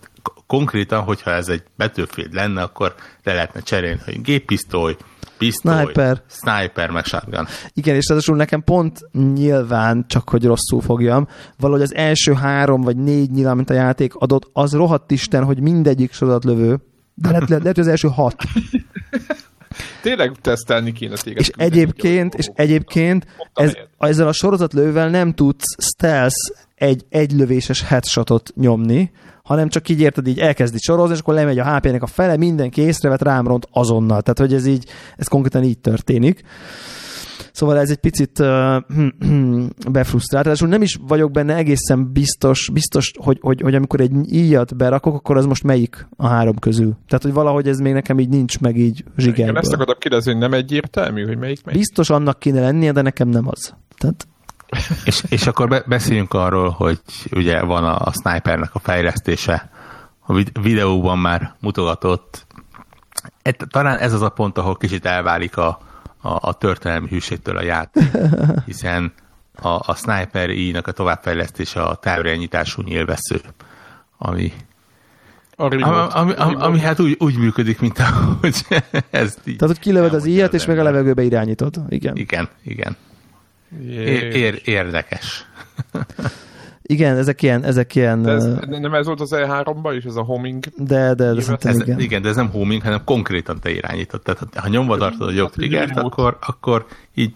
konkrétan, hogyha ez egy Battlefield lenne, akkor le lehetne cserélni, hogy géppisztoly, pisztoly, Sniper. sniper, meg shotgun. Igen, és ráadásul nekem pont nyilván, csak hogy rosszul fogjam, valahogy az első három vagy négy nyilván, mint a játék adott, az rohadt isten, hogy mindegyik sorozatlövő, de lehet, lehet, az első hat. [laughs] Tényleg tesztelni kéne téged. És egyébként, és egyébként ez, ezzel a sorozatlővel nem tudsz stealth egy egylövéses headshotot nyomni, hanem csak így érted, így elkezdi sorozni, és akkor lemegy a HP-nek a fele, mindenki észrevett, rám ront azonnal. Tehát, hogy ez így, ez konkrétan így történik. Szóval ez egy picit uh, [clears throat] befrusztrált. Ráadásul nem is vagyok benne egészen biztos, biztos hogy, hogy, hogy amikor egy íjat berakok, akkor az most melyik a három közül. Tehát, hogy valahogy ez még nekem így nincs meg így Igen, ezt akartam kérdezni, hogy nem egyértelmű, hogy melyik melyik. Biztos annak kéne lennie, de nekem nem az. Tehát, [laughs] És, és akkor be, beszéljünk arról, hogy ugye van a, a snipernek a fejlesztése, a vid- videóban már mutogatott. E, talán ez az a pont, ahol kicsit elválik a, a, a történelmi hűségtől a játék, [laughs] hiszen a, a sniper íjnak a továbbfejlesztése a távirányítású nyílvesző, ami, ami, ami, ami, ami hát úgy, úgy működik, mint ahogy [laughs] ez így tehát, hogy kilövöd az íjat, és meg a levegőbe irányítod. Igen. Igen, igen. Ér, érdekes. [laughs] Igen, ezek ilyen, ezek ilyen, De ez, nem ez volt az E3-ban is, ez a homing? de, de, de Ez, igen. igen. de ez nem homing, hanem konkrétan te irányítod. Tehát ha nyomva tartod a jobb triggert, akkor, akkor így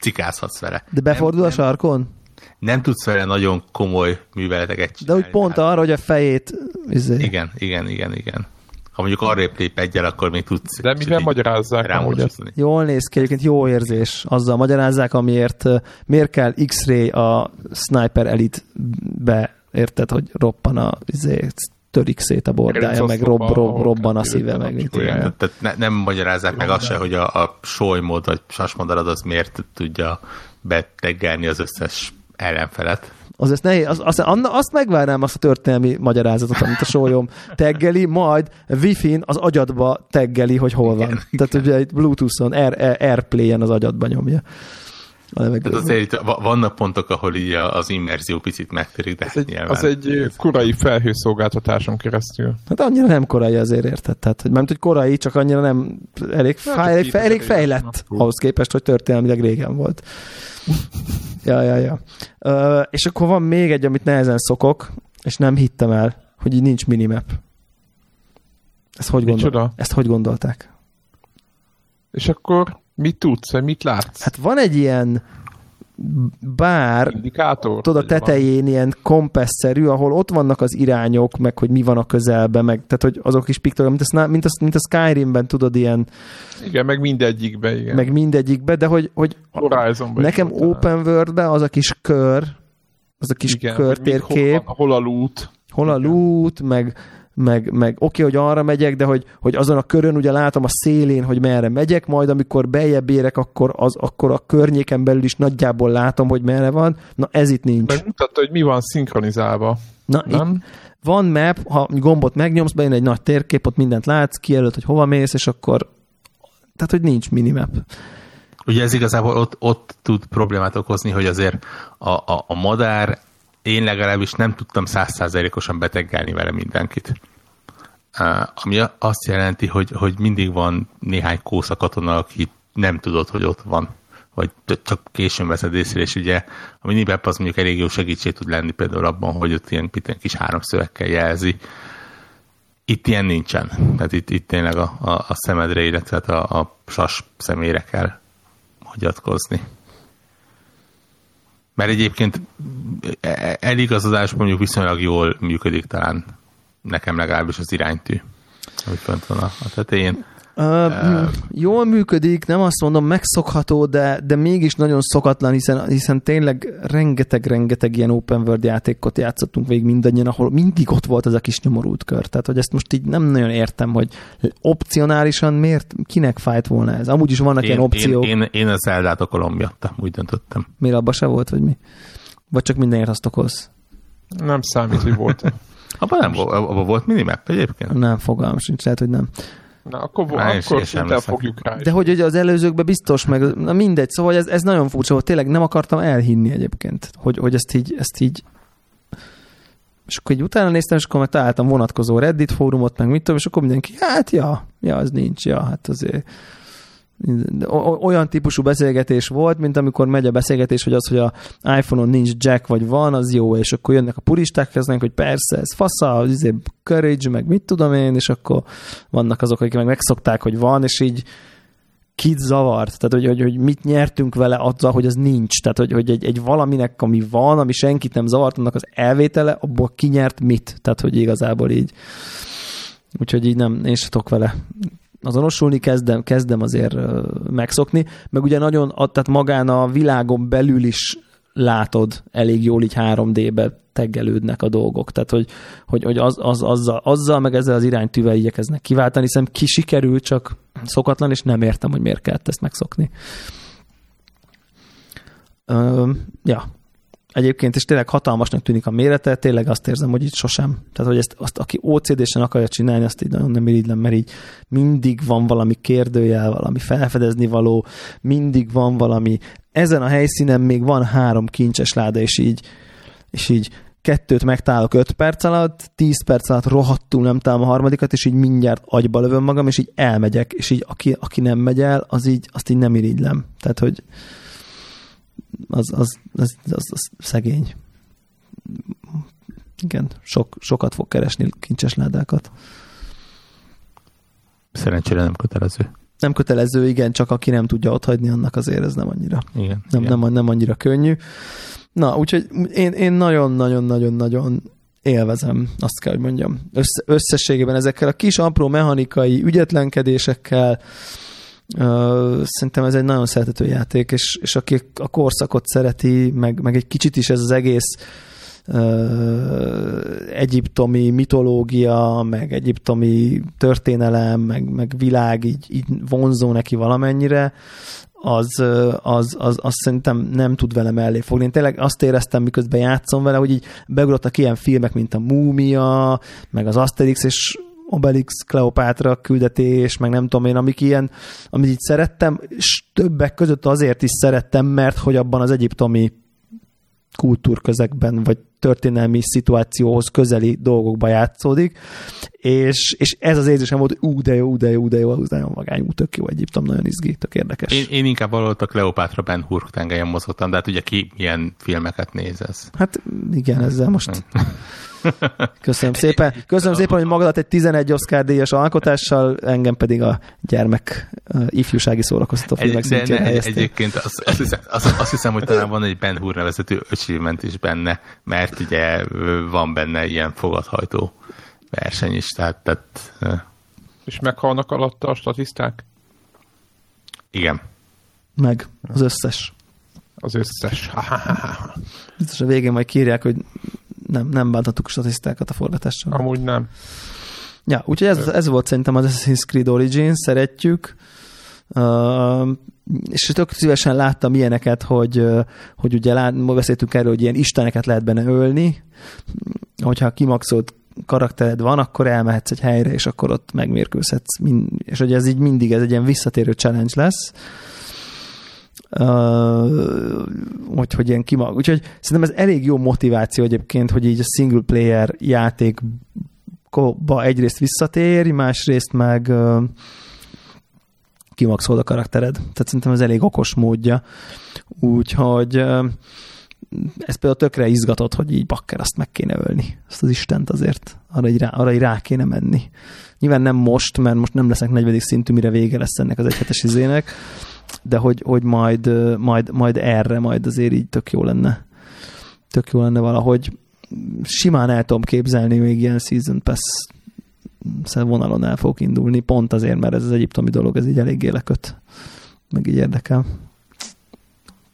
cikázhatsz vele. De befordul a sarkon? Nem tudsz vele nagyon komoly műveleteket De csinálni. úgy pont arra, hogy a fejét... Izé. Igen, igen, igen, igen. Ha mondjuk arrébb lép egyel, akkor még tudsz... De mivel magyarázzák rámocsoszni. Jól néz ki, egyébként jó érzés. Azzal magyarázzák, amiért miért kell X-ray a Sniper Elite-be, érted, hogy roppan a izé, törik szét a bordája, meg rob, rob, robban a szíve, meg mit. Tehát ne, nem magyarázzák meg azt se, hogy a, a solymód vagy sasmodarad az miért tudja beteggelni az összes ellenfelet. Az ezt nehéz, az, azt, anna, azt megvárnám azt a történelmi magyarázatot, amit a sólyom teggeli, majd Wi-Fi-n az agyadba teggeli, hogy hol van. Igen, Tehát ugye itt Bluetooth-on, Air, Airplay-en az agyadba nyomja. A Tehát levegőben. azért itt va- vannak pontok, ahol így az immerzió picit megtörik, de Az egy, nyilván. az egy korai felhőszolgáltatáson keresztül. Hát annyira nem korai azért érted. Tehát, hogy nem hogy korai, csak annyira nem elég, Hát, fáj, elég, 2000 elég fejlett éves. ahhoz képest, hogy történelmileg régen volt. [laughs] ja, ja, ja. Ö, és akkor van még egy, amit nehezen szokok, és nem hittem el, hogy így nincs minimap. Ezt hogy, gondol, ezt hogy gondolták? És akkor mit tudsz, mit látsz? Hát van egy ilyen bár, Indikátor? tudod, a Vagy van? tetején ilyen kompesszerű, ahol ott vannak az irányok, meg hogy mi van a közelben, meg, tehát hogy azok is piktorok, mint a, mint a, mint a Skyrimben, tudod, ilyen, Igen, meg mindegyikbe, igen. meg mindegyikbe, de hogy, hogy Horizonban nekem open world az a kis kör, az a kis Igen, körtérkép, Hol, hol a loot. hol a igen. loot, meg, meg, meg oké, okay, hogy arra megyek, de hogy, hogy azon a körön ugye látom a szélén, hogy merre megyek, majd amikor beljebb érek, akkor, az, akkor a környéken belül is nagyjából látom, hogy merre van. Na ez itt nincs. Meg mutatta, hogy mi van szinkronizálva. Na, itt Nem? van map, ha gombot megnyomsz, bejön egy nagy térkép, ott mindent látsz, kijelölt, hogy hova mész, és akkor tehát, hogy nincs minimap. Ugye ez igazából ott, ott tud problémát okozni, hogy azért a, a, a madár, én legalábbis nem tudtam százszázalékosan beteggelni vele mindenkit. ami azt jelenti, hogy, hogy mindig van néhány kósza katona, aki nem tudod, hogy ott van vagy csak későn veszed észre, és ugye a minibep az mondjuk elég jó segítség tud lenni például abban, hogy ott ilyen, ilyen kis háromszövekkel jelzi. Itt ilyen nincsen. Tehát itt, itt tényleg a, a, a szemedre, illetve a, a sas szemére kell hagyatkozni. Mert egyébként e, e, eligazodás mondjuk viszonylag jól működik talán nekem legalábbis az iránytű, hogy fönt van a, tetején. Uh, jól működik, nem azt mondom megszokható, de, de mégis nagyon szokatlan, hiszen, hiszen tényleg rengeteg-rengeteg ilyen open world játékot játszottunk végig mindannyian, ahol mindig ott volt ez a kis nyomorult kör. Tehát, hogy ezt most így nem nagyon értem, hogy opcionálisan miért, kinek fájt volna ez? Amúgy is vannak én, ilyen opciók. Én, én, én a Zeldát akkor miattam, úgy döntöttem. Miért abba se volt, vagy mi? Vagy csak mindenért azt okoz? Nem számít, hogy volt. abban nem volt, abban volt minimap egyébként? Nem, fogalmam sincs, lehet, hogy nem. Na, akkor, Már akkor szinte fogjuk rá. De hogy ugye az előzőkben biztos, meg na mindegy, szóval ez, ez nagyon furcsa, hogy tényleg nem akartam elhinni egyébként, hogy, hogy ezt így, ezt így és akkor egy utána néztem, és akkor meg találtam vonatkozó Reddit fórumot, meg mit tudom, és akkor mindenki, hát ja, ja, az nincs, ja, hát azért olyan típusú beszélgetés volt, mint amikor megy a beszélgetés, hogy az, hogy a iPhone-on nincs jack, vagy van, az jó, és akkor jönnek a puristák, kezdenek, hogy persze, ez fasza, az izé courage, meg mit tudom én, és akkor vannak azok, akik meg megszokták, hogy van, és így kit zavart, tehát hogy, hogy, hogy mit nyertünk vele azzal, hogy az nincs, tehát hogy, hogy egy, egy valaminek, ami van, ami senkit nem zavart, annak az elvétele, abból kinyert mit, tehát hogy igazából így. Úgyhogy így nem, én se tudok vele azonosulni, kezdem, kezdem azért megszokni, meg ugye nagyon, tehát magán a világon belül is látod elég jól így 3D-be teggelődnek a dolgok. Tehát, hogy, hogy, hogy az, az, azzal, azzal, meg ezzel az iránytűvel igyekeznek kiváltani, hiszen ki sikerül, csak szokatlan, és nem értem, hogy miért kellett ezt megszokni. Ö, ja, egyébként, és tényleg hatalmasnak tűnik a mérete, tényleg azt érzem, hogy itt sosem. Tehát, hogy ezt, azt, aki OCD-sen akarja csinálni, azt így nagyon nem irigylem, mert így mindig van valami kérdőjel, valami felfedezni való, mindig van valami. Ezen a helyszínen még van három kincses láda, és így, és így kettőt megtalálok öt perc alatt, tíz perc alatt rohadtul nem találom a harmadikat, és így mindjárt agyba lövöm magam, és így elmegyek, és így aki, aki nem megy el, az így, azt így nem irigylem. Tehát, hogy az, az, az, az, az szegény. Igen, sok, sokat fog keresni kincses ládákat. Szerencsére nem kötelező. Nem kötelező, igen, csak aki nem tudja otthagyni, annak azért ez nem annyira. Igen, nem, igen. Nem, nem annyira könnyű. Na, úgyhogy én, én nagyon-nagyon-nagyon-nagyon élvezem, azt kell, hogy mondjam. Össze, összességében ezekkel a kis apró mechanikai ügyetlenkedésekkel, szerintem ez egy nagyon szeretető játék, és, és aki a korszakot szereti, meg, meg egy kicsit is ez az egész egyiptomi mitológia, meg egyiptomi történelem, meg, meg világ így, így vonzó neki valamennyire, az, az, az, az szerintem nem tud vele mellé fogni. Én tényleg azt éreztem, miközben játszom vele, hogy így beugrottak ilyen filmek, mint a Múmia, meg az Asterix, és Obelix, Kleopátra küldetés, meg nem tudom én, amik ilyen, amit így szerettem, és többek között azért is szerettem, mert hogy abban az egyiptomi kultúrközegben, vagy történelmi szituációhoz közeli dolgokba játszódik, és, és ez az érzésem volt, hogy ú, de jó, de jó, de jó, az nagyon vagány, tök jó Egyiptom, nagyon izgi, tök érdekes. Én, én inkább valahol a Kleopátra Ben Hur tengelyen mozogtam, de hát ugye ki milyen filmeket néz ez? Hát igen, ezzel most [laughs] Köszönöm szépen. Köszönöm szépen, hogy magadat egy 11 Oscar díjas alkotással, engem pedig a gyermek uh, ifjúsági szórakoztató filmek egy, ne, egy, Egyébként azt, azt, hiszem, azt, azt hiszem, hogy talán van egy Ben Hur nevezetű achievement is benne, mert ugye van benne ilyen fogadhajtó verseny is, tehát... tehát és meghalnak alatta a statiszták? Igen. Meg, az összes. Az összes. Biztos a végén majd kírják, hogy nem, nem bántottuk a statisztikákat a forgatással. Amúgy nem. Ja, úgyhogy ez, ez volt szerintem az Assassin's Creed Origins, szeretjük. Uh, és tök szívesen láttam ilyeneket, hogy, hogy ugye lát, beszéltünk erről, hogy ilyen isteneket lehet benne ölni, hogyha kimaxolt karaktered van, akkor elmehetsz egy helyre, és akkor ott megmérkőzhetsz. És hogy ez így mindig, ez egy ilyen visszatérő challenge lesz uh, hogy, hogy ilyen kima. Úgyhogy szerintem ez elég jó motiváció egyébként, hogy így a single player játék Monaco-ba egyrészt visszatérj, másrészt meg uh, kimaxolod a karaktered. Tehát szerintem ez elég okos módja. Úgyhogy ez például tökre izgatott, hogy így bakker, azt meg kéne ölni. Azt az Istent azért, arra így rá, arra így rá kéne menni. Nyilván nem most, mert most nem lesznek 40. szintű, mire vége lesz ennek az egyhetes izének, de hogy, hogy majd, majd, majd erre, majd azért így tök jó lenne. Tök jó lenne valahogy. Simán el tudom képzelni még ilyen Season Pass vonalon el fogok indulni, pont azért, mert ez az egyiptomi dolog, ez így eléggé leköt. Meg így érdekel.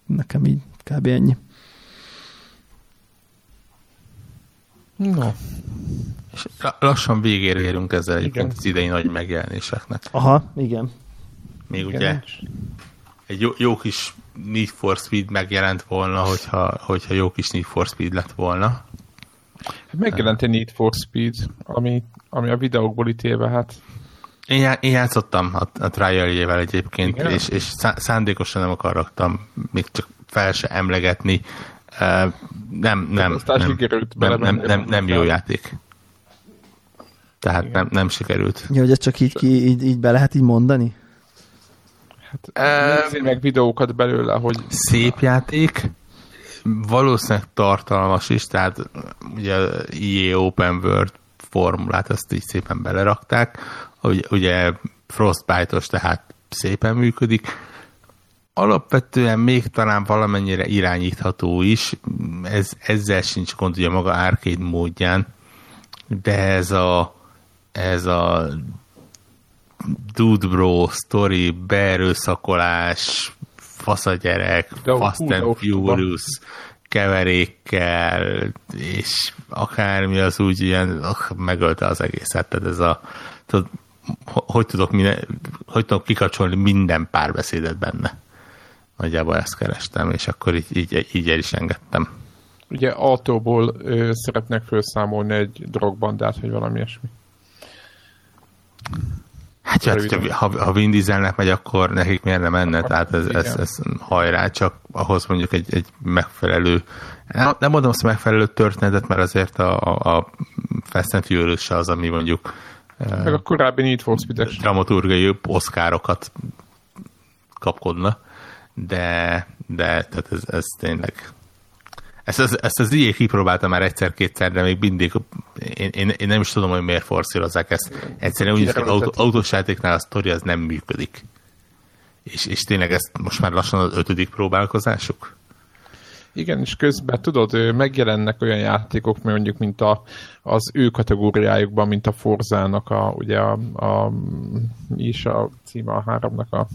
Nekem így kb. ennyi. No. És lassan végére érünk ezzel egyébként az idei nagy megjelenéseknek. Aha, igen. Még igen. ugye egy jó, jó kis Need for Speed megjelent volna, hogyha, hogyha jó kis Need for Speed lett volna. Hát megjelent egy Need for Speed, ami, ami a videókból ítélve, hát... Én, já, én játszottam a, a trial egyébként, Igen? és, és szándékosan nem akartam még csak fel se emlegetni. Uh, nem, nem, nem, nem, nem, nem, nem jó játék. Tehát Igen. nem, nem sikerült. Ja, hogy ezt csak így, ki, így, így be lehet így mondani? Hát, um, meg videókat belőle, hogy... Szép játék, valószínűleg tartalmas is, tehát ugye EA Open World formulát ezt így szépen belerakták, ugye, ugye Frostbite-os, tehát szépen működik, alapvetően még talán valamennyire irányítható is, ez, ezzel sincs gond ugye maga arcade módján, de ez a ez a dude bro story, beerőszakolás, faszagyerek, Fast and Furious keverékkel, és akármi az úgy ilyen, oh, megölte az egészet, tehát ez a tudod, hogy tudok, minden, hogy tudok kikapcsolni minden párbeszédet benne. Nagyjából ezt kerestem, és akkor így, így, így el is engedtem. Ugye autóból ö, szeretnek felszámolni egy drogbandát, vagy valami ilyesmi. Hát, hát ha, ha Vin Dieselnek megy, akkor nekik miért nem menne? Tehát ez, ez, ez hajrá, csak ahhoz mondjuk egy, egy megfelelő, nem mondom azt megfelelő történetet, mert azért a, a Fast and Furious az, ami mondjuk meg a korábbi Need for speed dramaturgai oszkárokat kapkodna de, de tehát ez, ez tényleg ezt, ezt, ezt az IE kipróbálta már egyszer-kétszer, de még mindig én, én, én nem is tudom, hogy miért forszírozzák ezt. Egyszerűen úgy, hogy autó, autós játéknál a sztori az nem működik. És, és tényleg ez most már lassan az ötödik próbálkozásuk? Igen, és közben tudod, megjelennek olyan játékok, mondjuk, mint a, az ő kategóriájukban, mint a Forzának, a, ugye a, a, is a címe a háromnak a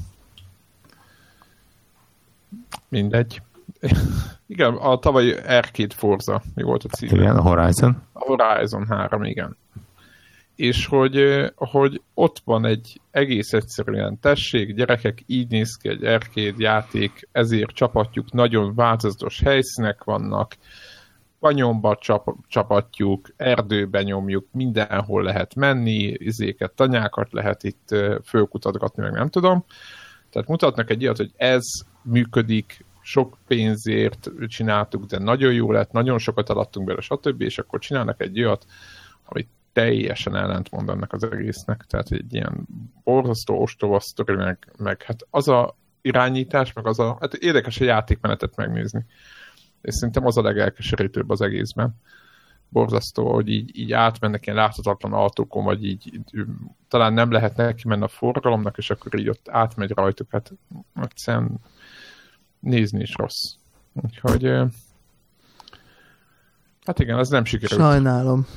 mindegy. [laughs] igen, a tavalyi Arcade Forza, mi volt a cím? Igen, a Horizon. A Horizon 3, igen. És hogy, hogy ott van egy egész egyszerűen tessék, gyerekek, így néz ki egy arcade játék, ezért csapatjuk, nagyon változatos helyszínek vannak, kanyomba csap, csapatjuk, erdőbe nyomjuk, mindenhol lehet menni, izéket, tanyákat lehet itt fölkutatgatni, meg nem tudom. Tehát mutatnak egy ilyet, hogy ez működik, sok pénzért csináltuk, de nagyon jó lett, nagyon sokat alattunk bele, stb. És akkor csinálnak egy olyat, ami teljesen ellentmond ennek az egésznek. Tehát egy ilyen borzasztó ostoba meg, meg hát az a irányítás, meg az a, hát érdekes a játékmenetet megnézni. És szerintem az a legelkeserítőbb az egészben. Borzasztó, hogy így, így átmennek ilyen láthatatlan autókon, vagy így, így talán nem lehet neki menni a forgalomnak, és akkor így ott átmegy rajtuk. Hát egyszerűen nézni is rossz. Úgyhogy hát igen, ez nem sikerült. Sajnálom.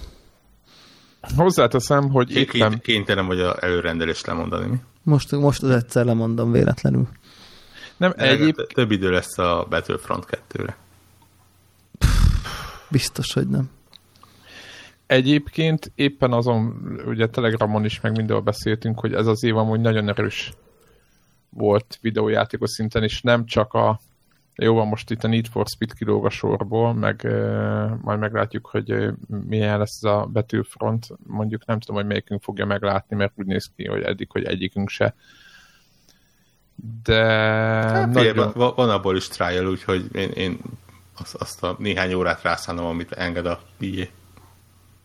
Hozzáteszem, hogy éppen... Kénytelen vagy a előrendelést lemondani, mi? Most, most az egyszer lemondom véletlenül. Nem, egyéb... Több idő lesz a Battlefront 2-re. Biztos, hogy nem. Egyébként éppen azon, ugye Telegramon is meg mindenhol beszéltünk, hogy ez az év amúgy nagyon erős volt videójátékos szinten, és nem csak a jó van, most itt a Need for Speed kilóg a sorból, meg majd meglátjuk, hogy milyen lesz ez a betűfront. Mondjuk nem tudom, hogy melyikünk fogja meglátni, mert úgy néz ki, hogy eddig, hogy egyikünk se. De... Hát, nagyon... van, van abból is trial, úgyhogy én, én azt, azt a néhány órát rászánom, amit enged a PA.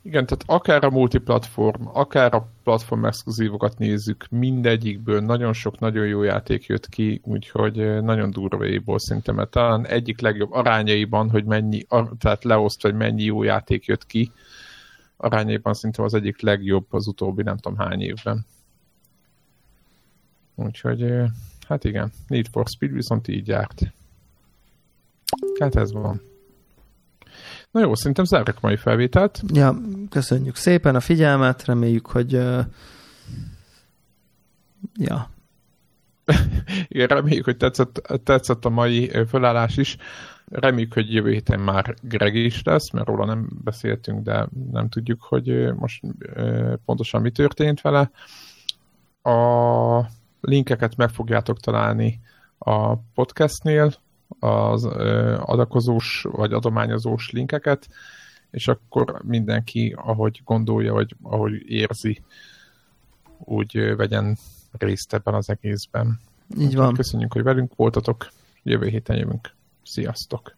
Igen, tehát akár a multiplatform, akár a platform exkluzívokat nézzük, mindegyikből nagyon sok nagyon jó játék jött ki, úgyhogy nagyon durva szerintem, mert talán egyik legjobb arányaiban, hogy mennyi, tehát leoszt, hogy mennyi jó játék jött ki, arányaiban szerintem az egyik legjobb az utóbbi nem tudom hány évben. Úgyhogy, hát igen, Need for Speed viszont így járt. Hát ez van. Na jó, szerintem zárjuk mai felvételt. Ja, köszönjük szépen a figyelmet, reméljük, hogy uh, ja. [laughs] Igen, reméljük, hogy tetszett, tetszett a mai felállás is. Reméljük, hogy jövő héten már Greg is lesz, mert róla nem beszéltünk, de nem tudjuk, hogy most pontosan mi történt vele. A linkeket meg fogjátok találni a podcastnél, az adakozós vagy adományozós linkeket, és akkor mindenki, ahogy gondolja, vagy ahogy érzi, úgy vegyen részt ebben az egészben. Így van. Köszönjük, hogy velünk voltatok. Jövő héten jövünk. Sziasztok!